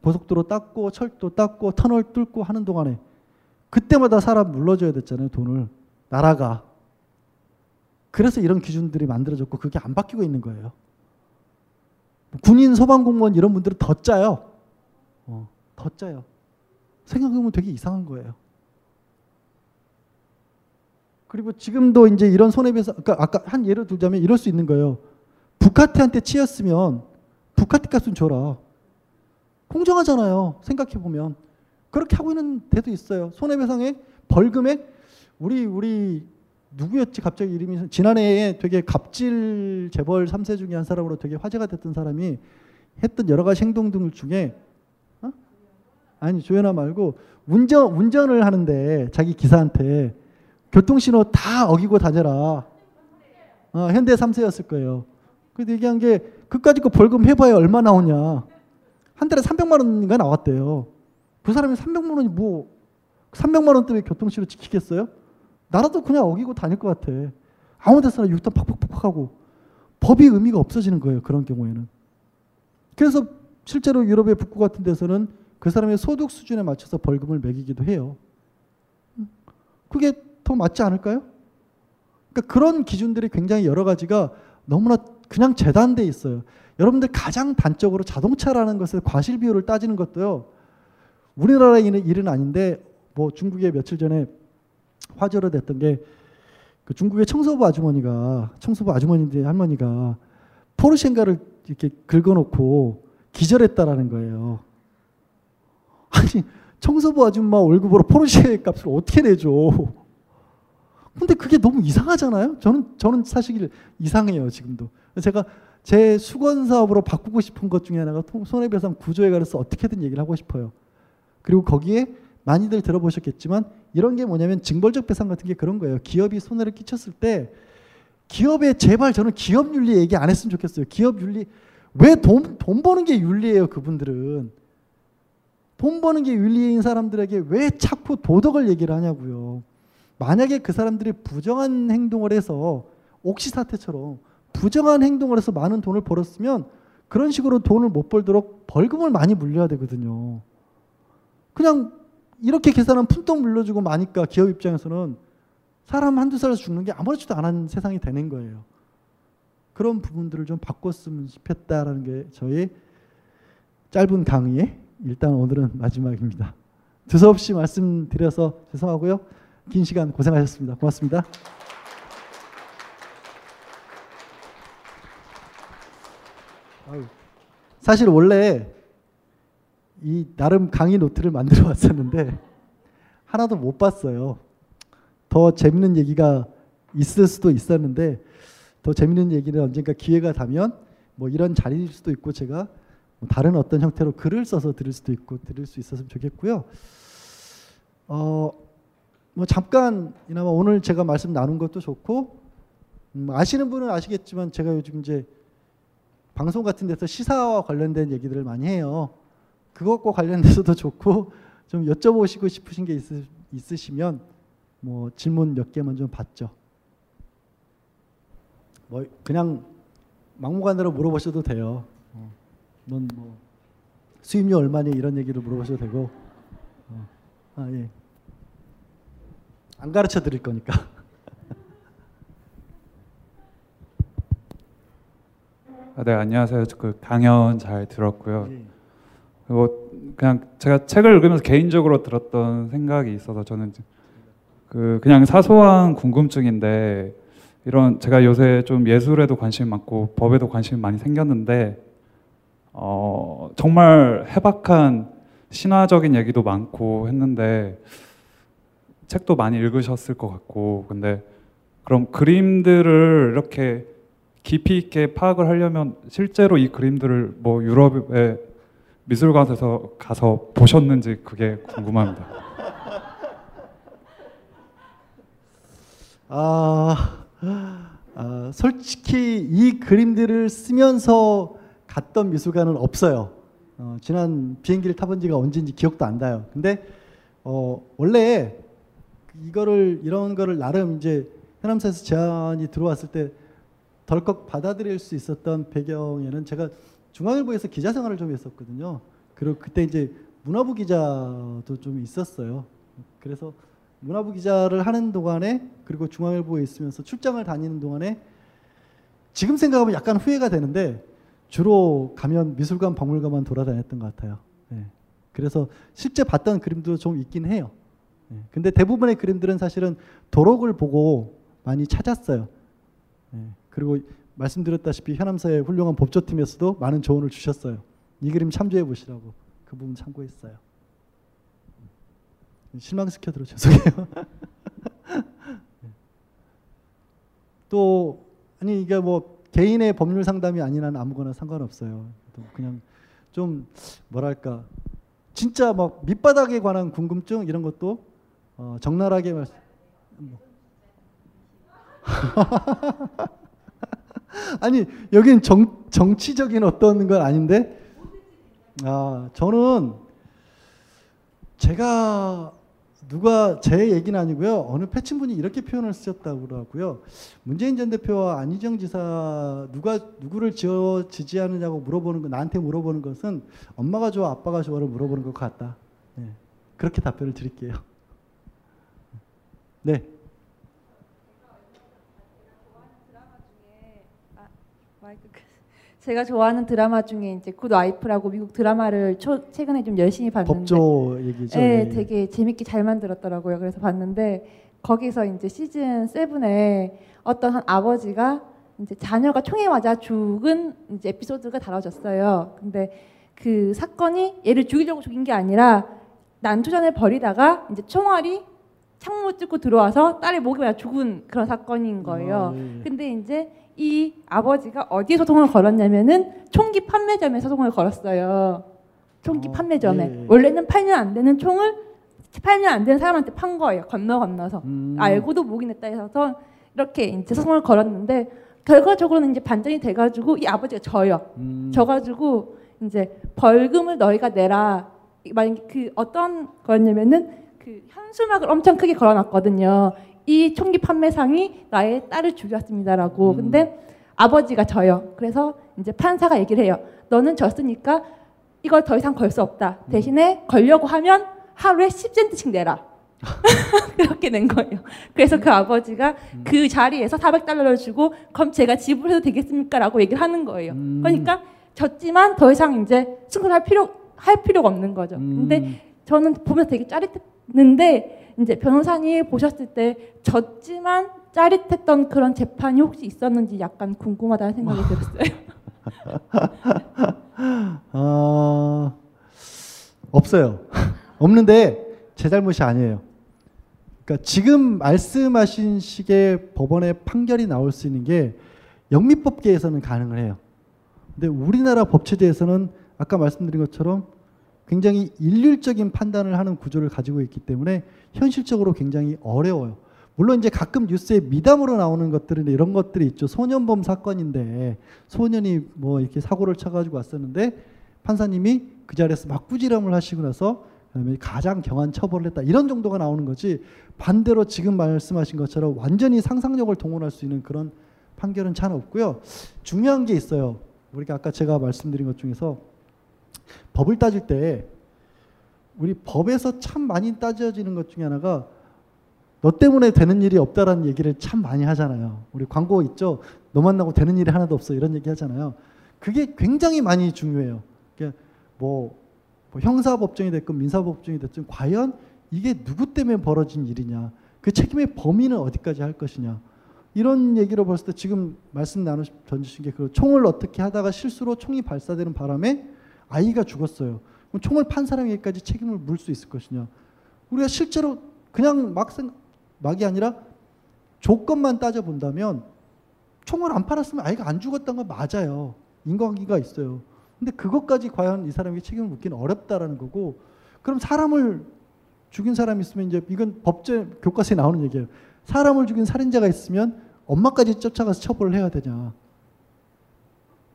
고속도로 닦고 철도 닦고 터널 뚫고 하는 동안에 그때마다 사람 물러줘야 됐잖아요. 돈을. 나라가. 그래서 이런 기준들이 만들어졌고 그게 안 바뀌고 있는 거예요. 군인, 소방공무원 이런 분들은 더 짜요. 어. 더 짜요. 생각해보면 되게 이상한 거예요. 그리고 지금도 이제 이런 손해배상, 그러니까 아까 한 예를 들자면 이럴 수 있는 거예요. 부카티한테 치였으면 부카티 값은 줘라. 공정하잖아요. 생각해보면. 그렇게 하고 있는 데도 있어요. 손해배상에 벌금에 우리 우리 누구였지 갑자기 이름이 지난해에 되게 갑질 재벌 3세 중에 한 사람으로 되게 화제가 됐던 사람이 했던 여러 가지 행동 등 중에 어? 아니 조연아 말고 운전 운전을 하는데 자기 기사한테 교통신호 다 어기고 다녀라. 어, 현대 3세였을 거예요. 그래서 얘기한 게 그까짓 거 벌금 해봐야 얼마 나오냐. 한 달에 300만 원인가 나왔대요. 그 사람이 300만 원이 뭐 300만 원 때문에 교통신호 지키겠어요? 나라도 그냥 어기고 다닐 것 같아. 아무 데서나 육탄 팍팍팍 하고 법이 의미가 없어지는 거예요. 그런 경우에는. 그래서 실제로 유럽의 북부 같은 데서는 그 사람의 소득 수준에 맞춰서 벌금을 매기기도 해요. 그게 더 맞지 않을까요? 그러니까 그런 기준들이 굉장히 여러 가지가 너무나 그냥 재단돼 있어요. 여러분들 가장 단적으로 자동차라는 것을 과실 비율을 따지는 것도요. 우리나라의 일은 아닌데 뭐 중국에 며칠 전에 화제로 됐던 게 그 중국의 청소부 아주머니가 청소부 아주머니인데 할머니가 포르셴가를 이렇게 긁어놓고 기절했다라는 거예요. 아니 청소부 아줌마 월급으로 포르쉐 값을 어떻게 내줘? 근데 그게 너무 이상하잖아요. 저는 저는 사실 이상해요 지금도. 제가 제 수건 사업으로 바꾸고 싶은 것 중에 하나가 손해배상 구조에 관해서 어떻게든 얘기를 하고 싶어요. 그리고 거기에 많이들 들어보셨겠지만 이런 게 뭐냐면 징벌적 배상 같은 게 그런 거예요. 기업이 손해를 끼쳤을 때 기업에 제발 저는 기업 윤리 얘기 안 했으면 좋겠어요. 기업 윤리 왜 돈 돈 버는 게 윤리예요, 그분들은. 돈 버는 게 윤리인 사람들에게 왜 자꾸 도덕을 얘기를 하냐고요. 만약에 그 사람들이 부정한 행동을 해서 옥시 사태처럼 부정한 행동을 해서 많은 돈을 벌었으면 그런 식으로 돈을 못 벌도록 벌금을 많이 물려야 되거든요. 그냥 이렇게 계산하면 푼돈 물려주고 마니까 기업 입장에서는 사람 한두 살에서 죽는 게 아무렇지도 않은 세상이 되는 거예요. 그런 부분들을 좀 바꿨으면 싶었다라는 게 저희 짧은 강의의 일단 오늘은 마지막입니다. 두서없이 말씀드려서 죄송하고요. 긴 시간 고생하셨습니다. 고맙습니다. 사실 원래 이 나름 강의 노트를 만들어 왔었는데 하나도 못 봤어요. 더 재밌는 얘기가 있을 수도 있었는데 더 재밌는 얘기는 언젠가 기회가 되면 뭐 이런 자리일 수도 있고 제가 뭐 다른 어떤 형태로 글을 써서 들을 수도 있고 들을 수 있었으면 좋겠고요. 어, 뭐 잠깐이나마 오늘 제가 말씀 나눈 것도 좋고 음, 아시는 분은 아시겠지만 제가 요즘 이제 방송 같은 데서 시사와 관련된 얘기들을 많이 해요. 그것과 관련돼서도 좋고 좀 여쭤보시고 싶으신 게 있으, 있으시면 뭐 질문 몇 개만 좀 받죠. 뭐 그냥 막무가내로 물어보셔도 돼요. 어, 넌뭐 수입료 얼마니 이런 얘기를 물어보셔도 되고. 어, 아 예. 안 가르쳐 드릴 거니까. 아, 네 안녕하세요. 그 강연 잘 들었고요. 예. 그리고 그냥 제가 책을 읽으면서 개인적으로 들었던 생각이 있어서 저는 그 그냥 사소한 궁금증인데 이런 제가 요새 좀 예술에도 관심이 많고 법에도 관심이 많이 생겼는데 어 정말 해박한 신화적인 얘기도 많고 했는데 책도 많이 읽으셨을 것 같고 근데 그럼 그림들을 이렇게 깊이 있게 파악을 하려면 실제로 이 그림들을 뭐 유럽에 미술관에서 가서 보셨는지 그게 궁금합니다. 아, 아, 솔직히 이 그림들을 쓰면서 갔던 미술관은 없어요. 어, 지난 비행기를 타본 지가 언제인지 기억도 안 나요. 근데 어, 원래 이거를 이런 거를 나름 이제 해남사에서 제안이 들어왔을 때 덜컥 받아들일 수 있었던 배경에는 제가 중앙일보에서 기자 생활을 좀 했었거든요. 그리고 그때 이제 문화부 기자도 좀 있었어요. 그래서 문화부 기자를 하는 동안에 그리고 중앙일보에 있으면서 출장을 다니는 동안에 지금 생각하면 약간 후회가 되는데 주로 가면 미술관 박물관만 돌아다녔던 것 같아요. 네. 그래서 실제 봤던 그림도 좀 있긴 해요. 예. 근데 대부분의 그림들은 사실은 도록을 보고 많이 찾았어요. 예. 그리고 말씀드렸다시피 현암사의 훌륭한 법조팀에서도 많은 조언을 주셨어요. 이 그림 참조해 보시라고 그 부분 참고했어요. 실망시켜드려 죄송해요. 또 아니 이게 뭐 개인의 법률 상담이 아니라는 아무거나 상관없어요. 또 그냥 좀 뭐랄까 진짜 막 밑바닥에 관한 궁금증 이런 것도 어, 적나라하게 말씀. 뭐. 아니 여긴 정, 정치적인 어떤 건 아닌데 아 저는 제가 누가 제 얘기는 아니고요 어느 패친분이 이렇게 표현을 쓰셨다고 그러고요 문재인 전 대표와 안희정 지사 누가 누구를 지어 지지하느냐고 물어보는 거 나한테 물어보는 것은 엄마가 좋아 아빠가 좋아를 물어보는 것 같다 네. 그렇게 답변을 드릴게요 네. 마이크 끄- 제가 좋아하는 드라마 중에 이제 Good Wife라고 미국 드라마를 초, 최근에 좀 열심히 봤는데 법조 얘기죠. 네, 예. 되게 재밌게 잘 만들었더라고요. 그래서 봤는데 거기서 이제 시즌 7에 어떤 한 아버지가 이제 자녀가 총에 맞아 죽은 이제 에피소드가 다뤄졌어요. 근데 그 사건이 얘를 죽이려고 죽인 게 아니라 난투전을 벌이다가 이제 총알이 창문 뚫고 들어와서 딸의 목에 맞아 죽은 그런 사건인 거예요. 아, 예, 예. 근데 이제 이 아버지가 어디에 소송을 걸었냐면은 총기 판매점에 소송을 걸었어요. 총기 어, 판매점에 예, 예. 원래는 팔면 안 되는 총을 팔면 안 되는 사람한테 판 거예요. 건너 건너서 음. 알고도 목이냈다 해서 이렇게 이제 소송을 걸었는데 결과적으로는 이제 반전이 돼가지고 이 아버지가 져요. 음. 져가지고 이제 벌금을 너희가 내라. 만약 그 어떤 거였냐면은 그 현수막을 엄청 크게 걸어놨거든요. 이 총기 판매상이 나의 딸을 죽였습니다라고. 음. 근데 아버지가 져요. 그래서 이제 판사가 얘기를 해요. 너는 졌으니까 이걸 더 이상 걸 수 없다. 음. 대신에 걸려고 하면 하루에 10센트씩 내라. 그렇게 낸 거예요. 그래서 그 아버지가 음. 그 자리에서 400달러를 주고 그럼 제가 지불해도 되겠습니까? 라고 얘기를 하는 거예요. 음. 그러니까 졌지만 더 이상 이제 승소할 필요 할 필요가 없는 거죠. 음. 근데 저는 보면서 되게 짜릿했 는데 이제 변호사님 보셨을 때 졌지만 짜릿했던 그런 재판이 혹시 있었는지 약간 궁금하다는 생각이 들었어요. 아, 없어요. 없는데 제 잘못이 아니에요. 그러니까 지금 말씀하신 식의 법원의 판결이 나올 수 있는 게 영미법계에서는 가능을 해요. 근데 우리나라 법체제에서는 아까 말씀드린 것처럼 굉장히 일률적인 판단을 하는 구조를 가지고 있기 때문에 현실적으로 굉장히 어려워요. 물론 이제 가끔 뉴스에 미담으로 나오는 것들은 이런 것들이 있죠. 소년범 사건인데 소년이 뭐 이렇게 사고를 쳐가지고 왔었는데 판사님이 그 자리에서 막 꾸지람을 하시고 나서 그다음에 가장 경한 처벌을 했다 이런 정도가 나오는 거지 반대로 지금 말씀하신 것처럼 완전히 상상력을 동원할 수 있는 그런 판결은 잘 없고요. 중요한 게 있어요. 우리가 아까 제가 말씀드린 것 중에서 법을 따질 때 우리 법에서 참 많이 따져지는 것 중에 하나가 너 때문에 되는 일이 없다라는 얘기를 참 많이 하잖아요. 우리 광고 있죠. 너 만나고 되는 일이 하나도 없어 이런 얘기 하잖아요. 그게 굉장히 많이 중요해요. 그러니까 뭐, 뭐 형사법정이 됐건 민사법정이 됐든 과연 이게 누구 때문에 벌어진 일이냐, 그 책임의 범위는 어디까지 할 것이냐. 이런 얘기로 봤을 때 지금 말씀 나누 던지신 게 그 총을 어떻게 하다가 실수로 총이 발사되는 바람에 아이가 죽었어요. 그럼 총을 판 사람에게까지 책임을 물 수 있을 것이냐. 우리가 실제로 그냥 막 생, 막이 아니라 조건만 따져 본다면 총을 안 팔았으면 아이가 안 죽었던 건 맞아요. 인과관계가 있어요. 근데 그것까지 과연 이 사람에게 책임을 묻기는 어렵다라는 거고 그럼 사람을 죽인 사람이 있으면 이제 이건 법제 교과서에 나오는 얘기예요. 사람을 죽인 살인자가 있으면 엄마까지 쫓아가서 처벌을 해야 되냐.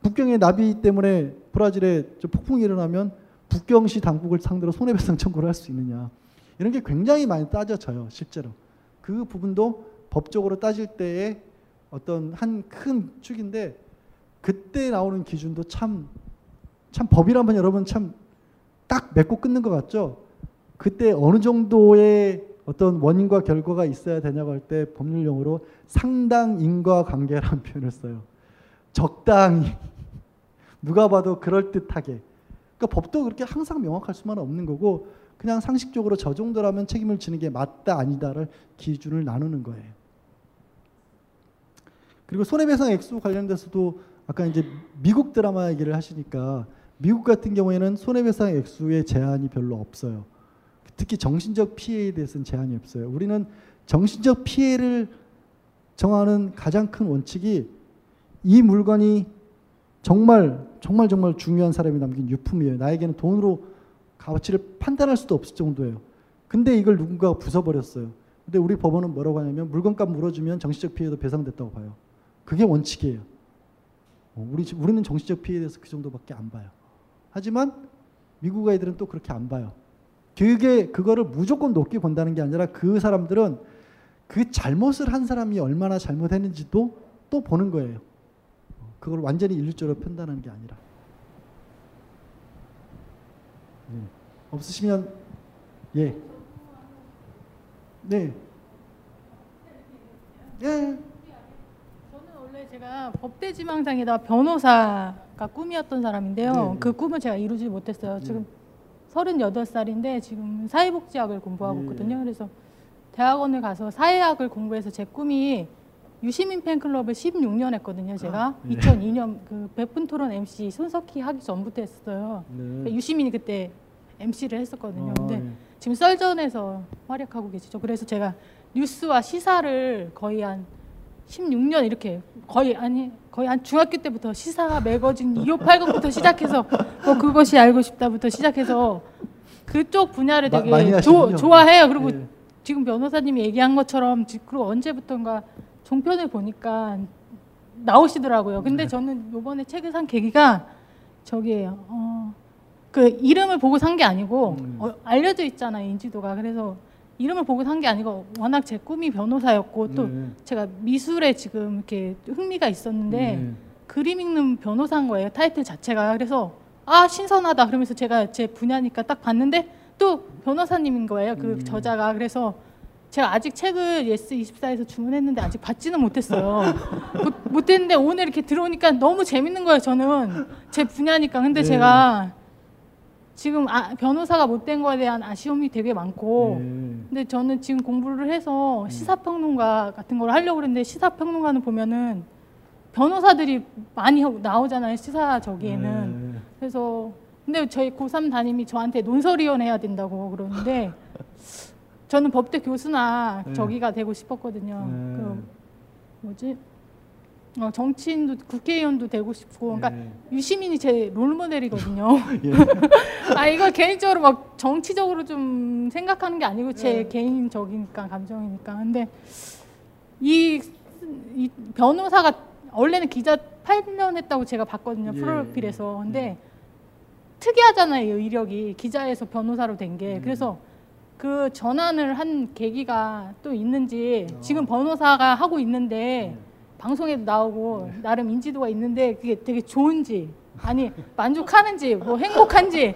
북경의 나비 때문에 브라질에 저 폭풍이 일어나면 북경시 당국을 상대로 손해배상 청구를 할 수 있느냐. 이런 게 굉장히 많이 따져져요, 실제로. 그 부분도 법적으로 따질 때의 어떤 한 큰 축인데 그때 나오는 기준도 참, 참 법이라면 여러분 참 딱 맺고 끊는 것 같죠? 그때 어느 정도의 어떤 원인과 결과가 있어야 되냐고 할 때 법률용어로 상당 인과 관계라는 표현을 써요. 적당히 누가 봐도 그럴듯하게 그러니까 법도 그렇게 항상 명확할 수만은 없는 거고 그냥 상식적으로 저 정도라면 책임을 지는 게 맞다 아니다를 기준을 나누는 거예요. 그리고 손해배상 액수 관련돼서도 아까 이제 미국 드라마 얘기를 하시니까 미국 같은 경우에는 손해배상 액수의 제한이 별로 없어요. 특히 정신적 피해에 대해서는 제한이 없어요. 우리는 정신적 피해를 정하는 가장 큰 원칙이 이 물건이 정말 정말 정말 중요한 사람이 남긴 유품이에요. 나에게는 돈으로 가치를 판단할 수도 없을 정도예요. 근데 이걸 누군가가 부숴버렸어요. 근데 우리 법원은 뭐라고 하냐면 물건값 물어주면 정신적 피해도 배상됐다고 봐요. 그게 원칙이에요. 어, 우리 우리는 정신적 피해에 대해서 그 정도밖에 안 봐요. 하지만 미국 아이들은 또 그렇게 안 봐요. 그게 그거를 무조건 높게 본다는 게 아니라 그 사람들은 그 잘못을 한 사람이 얼마나 잘못했는지도 또 보는 거예요. 그걸 완전히 일률적으로 판단하는 게 아니라. 네. 없으시면 예. 네. 예. 저는 원래 제가 법대 지망상에다 변호사가 꿈이었던 사람인데요. 네, 네. 그 꿈을 제가 이루지 못했어요. 네. 지금 38살인데 지금 사회복지학을 공부하고 네. 있거든요. 그래서 대학원을 가서 사회학을 공부해서 제 꿈이 유시민 팬클럽을 16년 했거든요. 제가 아, 네. 2002년 그 백분 토론 MC 손석희 하기 전부터 했어요. 네. 유시민이 그때 MC를 했었거든요. 아, 근데 예. 지금 썰전에서 활약하고 계시죠. 그래서 제가 뉴스와 시사를 거의 한 16년 이렇게 거의 아니 거의 한 중학교 때부터 시사 매거진 2580부터 시작해서 뭐 그것이 알고 싶다부터 시작해서 그쪽 분야를 마- 되게 많이 조. 좋아해요. 그리고 예. 지금 변호사님이 얘기한 것처럼 지- 그리고 언제부턴가 종편을 보니까 나오시더라고요. 근데 저는 요번에 책을 산 계기가 저기예요. 어, 그 이름을 보고 산 게 아니고 음. 어, 알려져 있잖아요 인지도가. 그래서 이름을 보고 산 게 아니고 워낙 제 꿈이 변호사였고 또 네. 제가 미술에 지금 이렇게 흥미가 있었는데 네. 그림 읽는 변호사인 거예요 타이틀 자체가. 그래서 아 신선하다 그러면서 제가 제 분야니까 딱 봤는데 또 변호사님인 거예요 그 음. 저자가. 그래서 제가 아직 책을 예스 24에서 주문했는데 아직 받지는 못했어요. 못, 못했는데 오늘 이렇게 들어오니까 너무 재밌는 거예요. 저는 제 분야니까. 근데 네. 제가 지금 아, 변호사가 못 된 거에 대한 아쉬움이 되게 많고. 네. 근데 저는 지금 공부를 해서 시사평론가 같은 걸 하려고 그랬는데 시사평론가는 보면은 변호사들이 많이 나오잖아요. 시사 저기에는. 네. 그래서 근데 저희 고3 담임이 저한테 논설위원 해야 된다고 그러는데 저는 법대 교수나 네. 저기가 되고 싶었거든요. 네. 그 뭐지? 어, 정치인도 국회의원도 되고 싶고, 그러니까 네. 유시민이 제 롤모델이거든요. 예. 아 이걸 개인적으로 막 정치적으로 좀 생각하는 게 아니고 제 네. 개인적이니까 감정이니까. 근데 이, 이 변호사가 원래는 기자 8년 했다고 제가 봤거든요. 예. 프로필에서. 근데 예. 특이하잖아요. 이력이 기자에서 변호사로 된 게. 음. 그래서 그 전환을 한 계기가 또 있는지 어. 지금 변호사가 하고 있는데 네. 방송에도 나오고 나름 인지도가 있는데 그게 되게 좋은지 아니 만족하는지 뭐 행복한지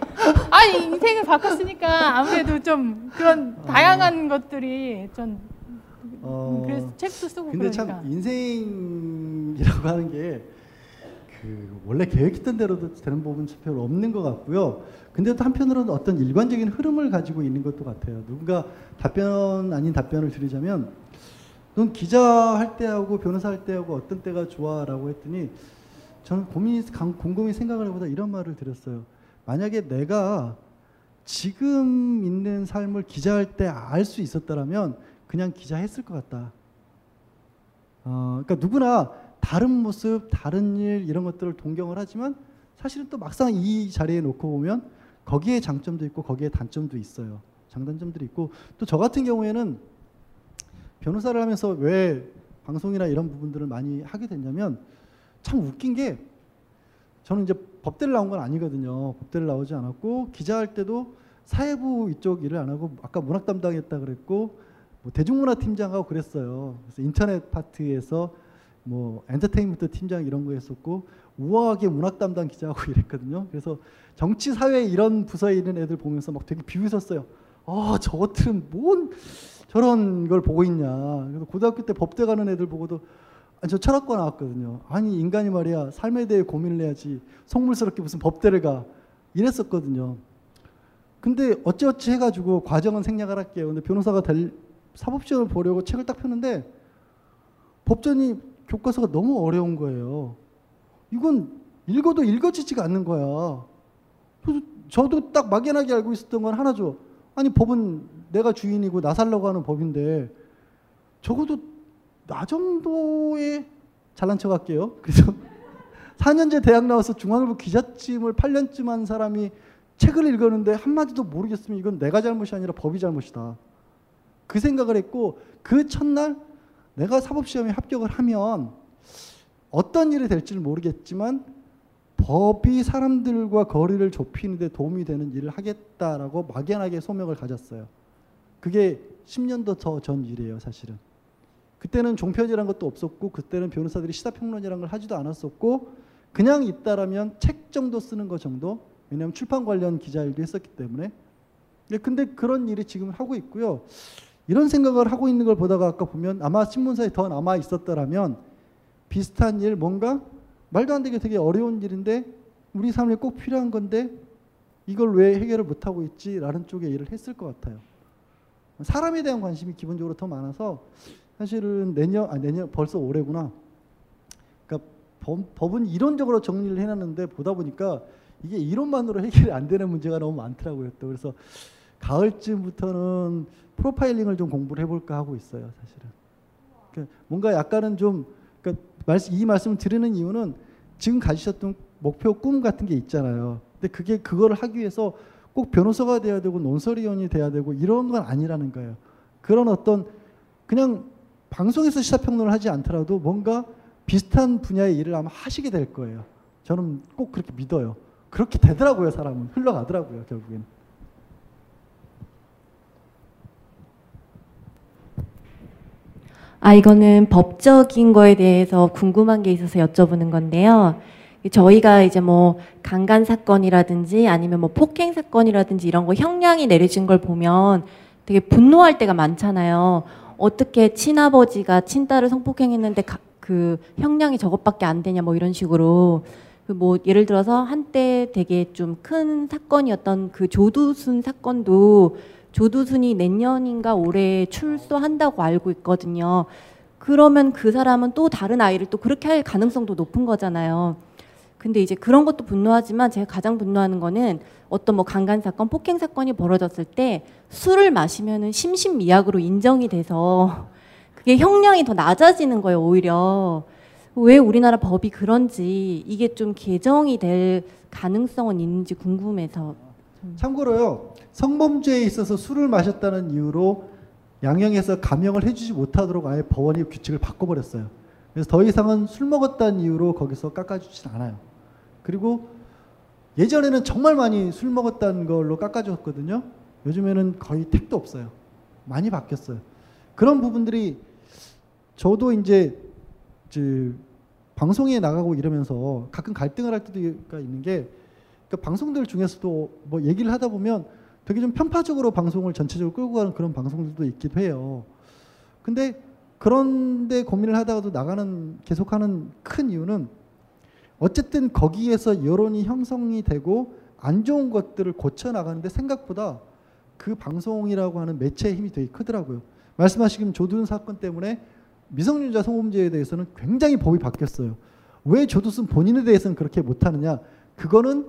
아니 인생을 바꿨으니까 아무래도 좀 그런 다양한 것들이 좀 어, 그래서 책도 쓰고 근데 그러니까 참 인생이라고 하는 게 그 원래 계획했던 대로도 되는 부분은 별로 없는 것 같고요. 근데 또 한편으로는 어떤 일관적인 흐름을 가지고 있는 것도 같아요. 누군가 답변 아닌 답변을 드리자면 넌 기자 할 때하고 변호사 할 때하고 어떤 때가 좋아라고 했더니 저는 고민이 강- 곰곰이 생각을 해보다 이런 말을 드렸어요. 만약에 내가 지금 있는 삶을 기자할 때 알 수 있었다라면 그냥 기자 했을 것 같다. 어, 그러니까 누구나 다른 모습, 다른 일 이런 것들을 동경을 하지만 사실은 또 막상 이 자리에 놓고 보면 거기에 장점도 있고 거기에 단점도 있어요. 장단점들이 있고 또 저 같은 경우에는 변호사를 하면서 왜 방송이나 이런 부분들을 많이 하게 됐냐면 참 웃긴 게 저는 이제 법대를 나온 건 아니거든요. 법대를 나오지 않았고 기자할 때도 사회부 이쪽 일을 안 하고 아까 문학 담당했다 그랬고 뭐 대중문화 팀장하고 그랬어요. 그래서 인터넷 파트에서 뭐 엔터테인먼트 팀장 이런 거 했었고 우아하게 문학 담당 기자하고 이랬거든요. 그래서 정치 사회 이런 부서에 있는 애들 보면서 막 되게 비웃었어요. 아 저것들은 뭔 저런 걸 보고 있냐. 그래서 고등학교 때 법대 가는 애들 보고도 아니, 저 철학과 나왔거든요. 아니 인간이 말이야 삶에 대해 고민을 해야지 속물스럽게 무슨 법대를 가. 이랬었거든요. 근데 어찌어찌 해가지고 과정은 생략을 할게요. 근데 변호사가 될 사법시험을 보려고 책을 딱 폈는데 법전이 교과서가 너무 어려운 거예요. 이건 읽어도 읽어지지가 않는 거야. 저도 딱 막연하게 알고 있었던 건 하나죠. 아니 법은 내가 주인이고 나 살라고 하는 법인데 적어도 나 정도의 잘난 척 할게요. 그래서 4년제 대학 나와서 중앙일보 기자쯤을 8년쯤 한 사람이 책을 읽었는데 한마디도 모르겠으면 이건 내가 잘못이 아니라 법이 잘못이다. 그 생각을 했고 그 첫날 내가 사법시험에 합격을 하면 어떤 일이 될지는 모르겠지만 법이 사람들과 거리를 좁히는 데 도움이 되는 일을 하겠다라고 막연하게 소명을 가졌어요. 그게 10년도 더 전 일이에요, 사실은. 그때는 종편이란 것도 없었고 그때는 변호사들이 시사평론이라는 걸 하지도 않았었고 그냥 있다라면 책 정도 쓰는 거 정도 왜냐하면 출판 관련 기자 일도 했었기 때문에 예, 근데 그런 일이 지금 하고 있고요 이런 생각을 하고 있는 걸 보다가 아까 보면 아마 신문사에 더 남아 있었더라면 비슷한 일 뭔가 말도 안 되게 되게 어려운 일인데 우리 삶에 꼭 필요한 건데 이걸 왜 해결을 못하고 있지라는 쪽의 일을 했을 것 같아요. 사람에 대한 관심이 기본적으로 더 많아서 사실은 내년 아 내년 벌써 올해구나. 그러니까 법, 법은 이론적으로 정리를 해놨는데 보다 보니까 이게 이론만으로 해결이 안 되는 문제가 너무 많더라고요. 또 그래서 가을쯤부터는 프로파일링을 좀 공부를 해볼까 하고 있어요. 사실은. 그러니까 뭔가 약간은 좀 이 말씀을 드리는 이유는 지금 가지셨던 목표 꿈 같은 게 있잖아요. 근데 그게 그거를 하기 위해서 꼭 변호사가 돼야 되고 논설위원이 돼야 되고 이런 건 아니라는 거예요. 그런 어떤 그냥 방송에서 시사평론을 하지 않더라도 뭔가 비슷한 분야의 일을 아마 하시게 될 거예요. 저는 꼭 그렇게 믿어요. 그렇게 되더라고요, 사람은. 흘러가더라고요, 결국엔. 아, 이거는 법적인 거에 대해서 궁금한 게 있어서 여쭤보는 건데요. 저희가 이제 뭐 강간 사건이라든지 아니면 뭐 폭행 사건이라든지 이런 거 형량이 내려진 걸 보면 되게 분노할 때가 많잖아요. 어떻게 친아버지가 친딸을 성폭행했는데 가, 그 형량이 저것밖에 안 되냐 뭐 이런 식으로 그뭐 예를 들어서 한때 되게 좀 큰 사건이었던 그 조두순 사건도 조두순이 내년인가 올해 출소한다고 알고 있거든요. 그러면 그 사람은 또 다른 아이를 또 그렇게 할 가능성도 높은 거잖아요. 근데 이제 그런 것도 분노하지만 제가 가장 분노하는 거는 어떤 뭐 강간 사건, 폭행 사건이 벌어졌을 때 술을 마시면은 심신미약으로 인정이 돼서 그게 형량이 더 낮아지는 거예요, 오히려. 왜 우리나라 법이 그런지 이게 좀 개정이 될 가능성은 있는지 궁금해서. 참고로요, 성범죄에 있어서 술을 마셨다는 이유로 양형에서 감형을 해주지 못하도록 아예 법원이 규칙을 바꿔버렸어요. 그래서 더 이상은 술 먹었다는 이유로 거기서 깎아주진 않아요. 그리고 예전에는 정말 많이 술 먹었다는 걸로 깎아줬거든요. 요즘에는 거의 택도 없어요. 많이 바뀌었어요. 그런 부분들이 저도 이제 방송에 나가고 이러면서 가끔 갈등을 할 때가 있는 게 그러니까 방송들 중에서도 뭐 얘기를 하다 보면 되게 좀 편파적으로 방송을 전체적으로 끌고 가는 그런 방송들도 있기도 해요. 근데 그런데 고민을 하다가도 나가는 계속하는 큰 이유는 어쨌든 거기에서 여론이 형성이 되고 안 좋은 것들을 고쳐 나가는데 생각보다 그 방송이라고 하는 매체의 힘이 되게 크더라고요. 말씀하신 조두순 사건 때문에 미성년자 성범죄에 대해서는 굉장히 법이 바뀌었어요. 왜 조두순 본인에 대해서는 그렇게 못하느냐? 그거는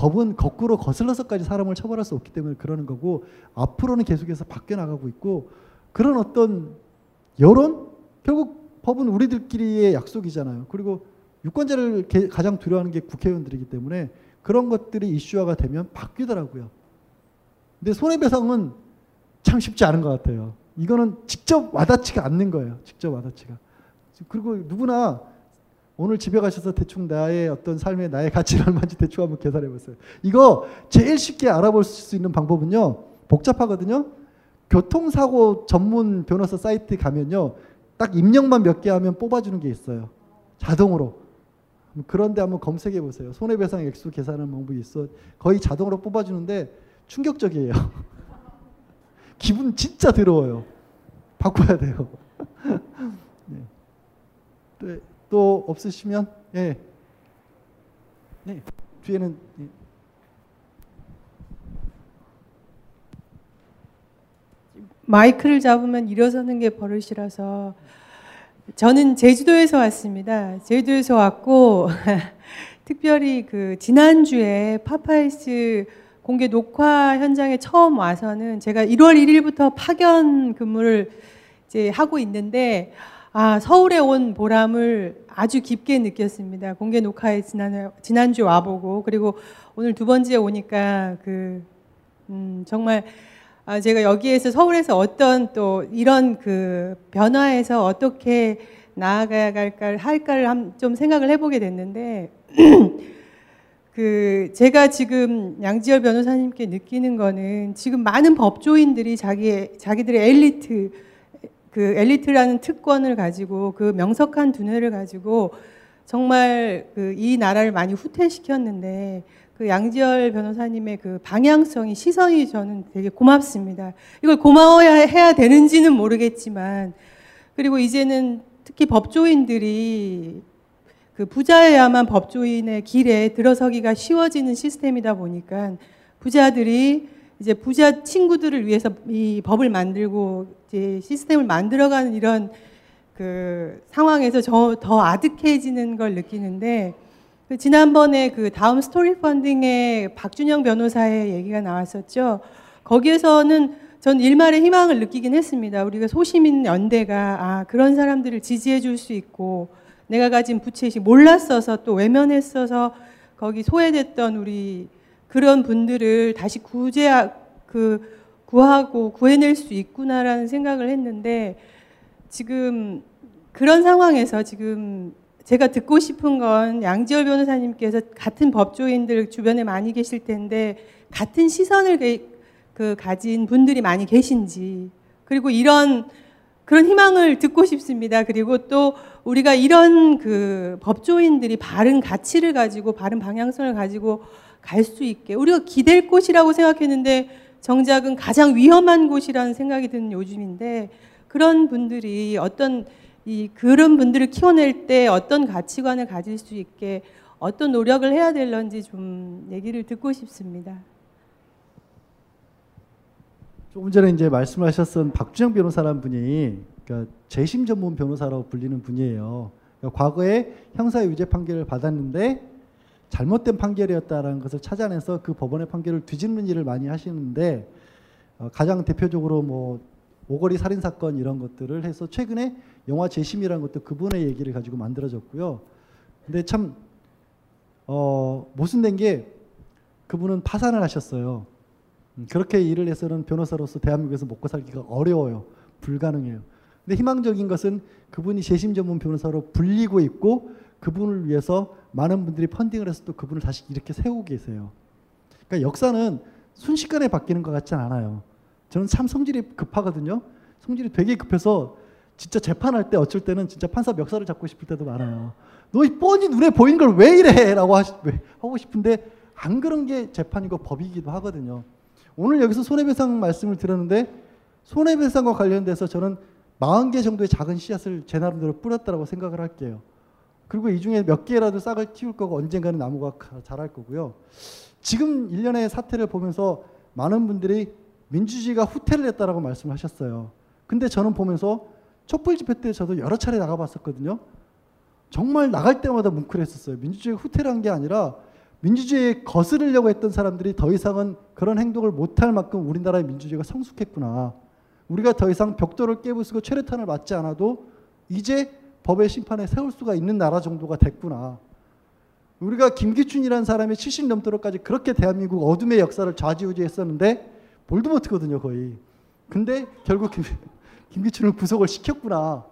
법은 거꾸로 거슬러서까지 사람을 처벌할 수 없기 때문에 그러는 거고 앞으로는 계속해서 바뀌어 나가고 있고 그런 어떤 여론 결국 법은 우리들끼리의 약속이잖아요. 그리고 유권자를 가장 두려워하는 게 국회의원들이기 때문에 그런 것들이 이슈화가 되면 바뀌더라고요. 근데 손해배상은 참 쉽지 않은 것 같아요. 이거는 직접 와닿지가 않는 거예요. 직접 와닿지가. 그리고 누구나 오늘 집에 가셔서 대충 나의 어떤 삶의 나의 가치를 얼마인지 대충 한번 계산해 보세요. 이거 제일 쉽게 알아볼 수 있는 방법은요. 복잡하거든요. 교통사고 전문 변호사 사이트 가면요. 딱 입력만 몇 개 하면 뽑아주는 게 있어요. 자동으로. 그런데 한번 검색해 보세요. 손해배상 액수 계산하는 방법이 있어. 거의 자동으로 뽑아주는데 충격적이에요. 기분 진짜 더러워요. 바꿔야 돼요. 네. 또 없으시면 예. 네. 뒤에는 예. 마이크를 잡으면 일어서는 게 버릇이라서 저는 제주도에서 왔습니다. 제주도에서 왔고 특별히 그 지난주에 파파이스 공개 녹화 현장에 처음 와서는 제가 1월 1일부터 파견 근무를 이제 하고 있는데 아, 서울에 온 보람을 아주 깊게 느꼈습니다. 공개 녹화에 지난 지난주 와보고 그리고 오늘 두 번째 오니까 그 음, 정말 아, 제가 여기에서 서울에서 어떤 또 이런 그 변화에서 어떻게 나아가야 할까 할까를 좀 생각을 해보게 됐는데 그 제가 지금 양지열 변호사님께 느끼는 거는 지금 많은 법조인들이 자기 자기들의 엘리트 그 엘리트라는 특권을 가지고 그 명석한 두뇌를 가지고 정말 그 이 나라를 많이 후퇴시켰는데 그 양지열 변호사님의 그 방향성이 시선이 저는 되게 고맙습니다. 이걸 고마워야 해야 되는지는 모르겠지만 그리고 이제는 특히 법조인들이 그 부자여야만 법조인의 길에 들어서기가 쉬워지는 시스템이다 보니까 부자들이 이제 부자 친구들을 위해서 이 법을 만들고 이제 시스템을 만들어가는 이런 그 상황에서 저 더 아득해지는 걸 느끼는데 그 지난번에 그 다음 스토리 펀딩의 박준영 변호사의 얘기가 나왔었죠. 거기에서는 전 일말의 희망을 느끼긴 했습니다. 우리가 소시민 연대가 아 그런 사람들을 지지해 줄 수 있고 내가 가진 부채식 몰랐어서 또 외면했어서 거기 소외됐던 우리 그런 분들을 다시 구제 그 구하고 구해낼 수 있구나라는 생각을 했는데 지금 그런 상황에서 지금 제가 듣고 싶은 건 양지열 변호사님께서 같은 법조인들 주변에 많이 계실 텐데 같은 시선을 그 가진 분들이 많이 계신지 그리고 이런 그런 희망을 듣고 싶습니다. 그리고 또 우리가 이런 그 법조인들이 바른 가치를 가지고 바른 방향성을 가지고 갈 수 있게 우리가 기댈 곳이라고 생각했는데 정작은 가장 위험한 곳이라는 생각이 드는 요즘인데 그런 분들이 어떤 이 그런 분들을 키워낼 때 어떤 가치관을 가질 수 있게 어떤 노력을 해야 될런지 좀 얘기를 듣고 싶습니다. 조금 전에 이제 말씀하셨던 박준영 변호사란 분이 그러니까 재심 전문 변호사라고 불리는 분이에요. 그러니까 과거에 형사 유죄 판결을 받았는데 잘못된 판결이었다라는 것을 찾아내서 그 법원의 판결을 뒤집는 일을 많이 하시는데 어, 가장 대표적으로 뭐 오거리 살인 사건 이런 것들을 해서 최근에 영화 재심이라는 것도 그분의 얘기를 가지고 만들어졌고요. 근데 참 어, 모순된 게 그분은 파산을 하셨어요. 음, 그렇게 일을 해서는 변호사로서 대한민국에서 먹고 살기가 어려워요. 불가능해요. 근데 희망적인 것은 그분이 재심 전문 변호사로 불리고 있고 그분을 위해서 많은 분들이 펀딩을 해서 또 그분을 다시 이렇게 세우고 계세요. 그러니까 역사는 순식간에 바뀌는 것 같지 않아요. 저는 참 성질이 급하거든요. 성질이 되게 급해서 진짜 재판할 때 어쩔 때는 진짜 판사 멱살을 잡고 싶을 때도 많아요. 너 뻔히 눈에 보이는 걸 왜 이래? 라고 하고 싶은데 안 그런 게 재판이고 법이기도 하거든요. 오늘 여기서 손해배상 말씀을 드렸는데 손해배상과 관련돼서 저는 40개 정도의 작은 씨앗을 제 나름대로 뿌렸다고 생각을 할게요. 그리고 이 중에 몇 개라도 싹을 틔울 거고 언젠가는 나무가 자랄 거고요. 지금 일련의 사태를 보면서 많은 분들이 민주주의가 후퇴를 했다라고 말씀하셨어요. 근데 저는 보면서 촛불 집회 때 저도 여러 차례 나가봤었거든요. 정말 나갈 때마다 뭉클했었어요. 민주주의가 후퇴란 게 아니라 민주주의에 거스르려고 했던 사람들이 더 이상은 그런 행동을 못할 만큼 우리나라의 민주주의가 성숙했구나. 우리가 더 이상 벽돌을 깨부수고 최루탄을 맞지 않아도 이제 법의 심판에 세울 수가 있는 나라 정도가 됐구나. 우리가 김기춘이라는 사람이 70 넘도록까지 그렇게 대한민국 어둠의 역사를 좌지우지했었는데 볼드모트거든요, 거의. 근데 결국 김, 김기춘을 구속을 시켰구나.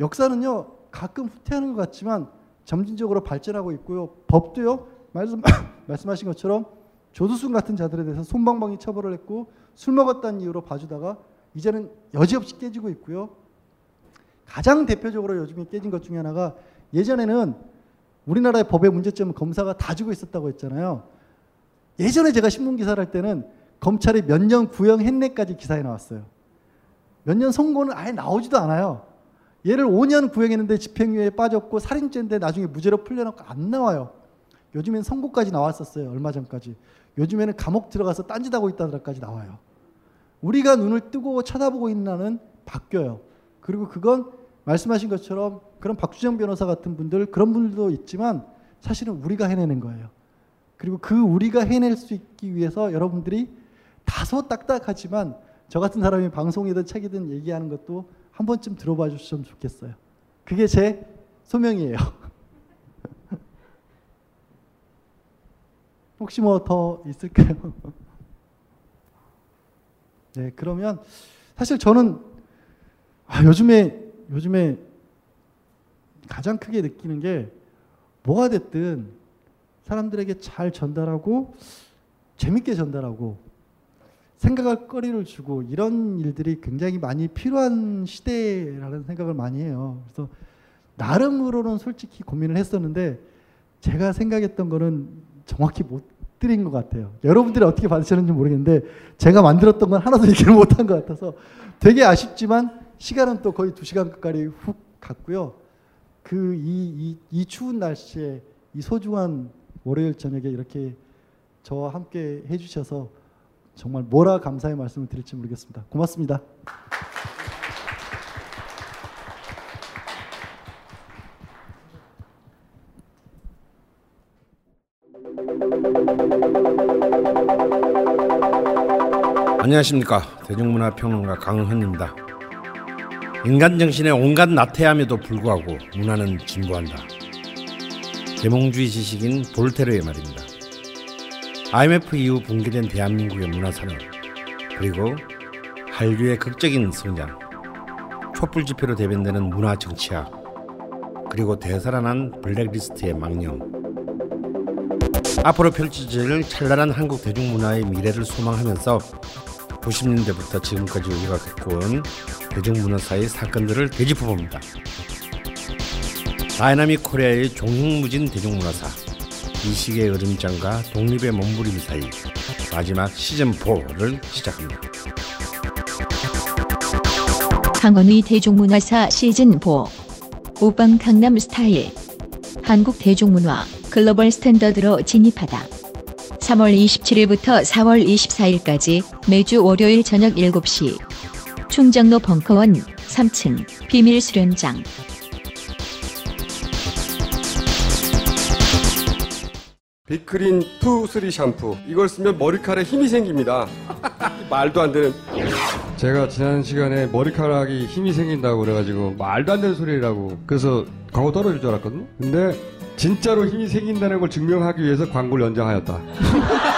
역사는요, 가끔 후퇴하는 것 같지만 점진적으로 발전하고 있고요. 법도요, 말씀, 말씀하신 것처럼 조두순 같은 자들에 대해서 손방방이 처벌을 했고 술 먹었다는 이유로 봐주다가 이제는 여지없이 깨지고 있고요. 가장 대표적으로 요즘에 깨진 것 중에 하나가 예전에는 우리나라의 법의 문제점은 검사가 다 주고 있었다고 했잖아요. 예전에 제가 신문 기사를 할 때는 검찰이 몇 년 구형했네까지 기사에 나왔어요. 몇 년 선고는 아예 나오지도 않아요. 얘를 5년 구형했는데 집행유예에 빠졌고 살인죄인데 나중에 무죄로 풀려놓고 안 나와요. 요즘엔 선고까지 나왔었어요. 얼마 전까지. 요즘에는 감옥 들어가서 딴짓하고 있다더라까지 나와요. 우리가 눈을 뜨고 쳐다보고 있는 한은 바뀌어요. 그리고 그건 말씀하신 것처럼 그런 박주정 변호사 같은 분들 그런 분들도 있지만 사실은 우리가 해내는 거예요. 그리고 그 우리가 해낼 수 있기 위해서 여러분들이 다소 딱딱하지만 저 같은 사람이 방송이든 책이든 얘기하는 것도 한 번쯤 들어봐 주셨으면 좋겠어요. 그게 제 소명이에요. 혹시 뭐 더 있을까요? 네, 그러면 사실 저는 아, 요즘에 요즘에 가장 크게 느끼는 게 뭐가 됐든 사람들에게 잘 전달하고 재밌게 전달하고 생각할 거리를 주고 이런 일들이 굉장히 많이 필요한 시대라는 생각을 많이 해요. 그래서 나름으로는 솔직히 고민을 했었는데 제가 생각했던 거는 정확히 못 드린 것 같아요. 여러분들이 어떻게 받으셨는지 모르겠는데 제가 만들었던 건 하나도 얘기를 못한 것 같아서 되게 아쉽지만 시간은 또 거의 두 시간 가까이 훅 갔고요. 그이 이 이 추운 날씨에 이 소중한 월요일 저녁에 이렇게 저와 함께 해주셔서 정말 뭐라 감사의 말씀을 드릴지 모르겠습니다. 고맙습니다. 안녕하십니까 대중문화평론가 강헌입니다. 인간 정신의 온갖 나태함에도 불구하고 문화는 진보한다. 계몽주의 지식인 볼테르의 말입니다. IMF 이후 붕괴된 대한민국의 문화산업 그리고 한류의 극적인 성장 촛불 집회로 대변되는 문화 정치학 그리고 되살아난 블랙리스트의 망령 앞으로 펼쳐질 찬란한 한국 대중문화의 미래를 소망하면서 90년대부터 지금까지 우리가 겪어온 대중문화사의 사건들을 되짚어 봅니다. Dynamic Korea의 종횡무진 대중문화사 이 시기의 으름장과 독립의 몸부림 사이 마지막 시즌4를 시작합니다. 강원의 대중문화사 시즌 4 오빵 강남 스타일 한국 대중문화 글로벌 스탠더드로 진입하다. 3월 27일부터 4월 24일까지 매주 월요일 저녁 7시 충정로 벙커원 3층 비밀 수련장. 2, 3 샴푸. 이걸 쓰면 머리카락에 힘이 생깁니다. 말도 안 되는. 제가 지난 시간에 머리카락이 힘이 생긴다고 그래가지고 말도 안 되는 소리라고. 그래서 광고 떨어질 줄 알았거든요. 근데 진짜로 힘이 생긴다는 걸 증명하기 위해서 광고를 연장하였다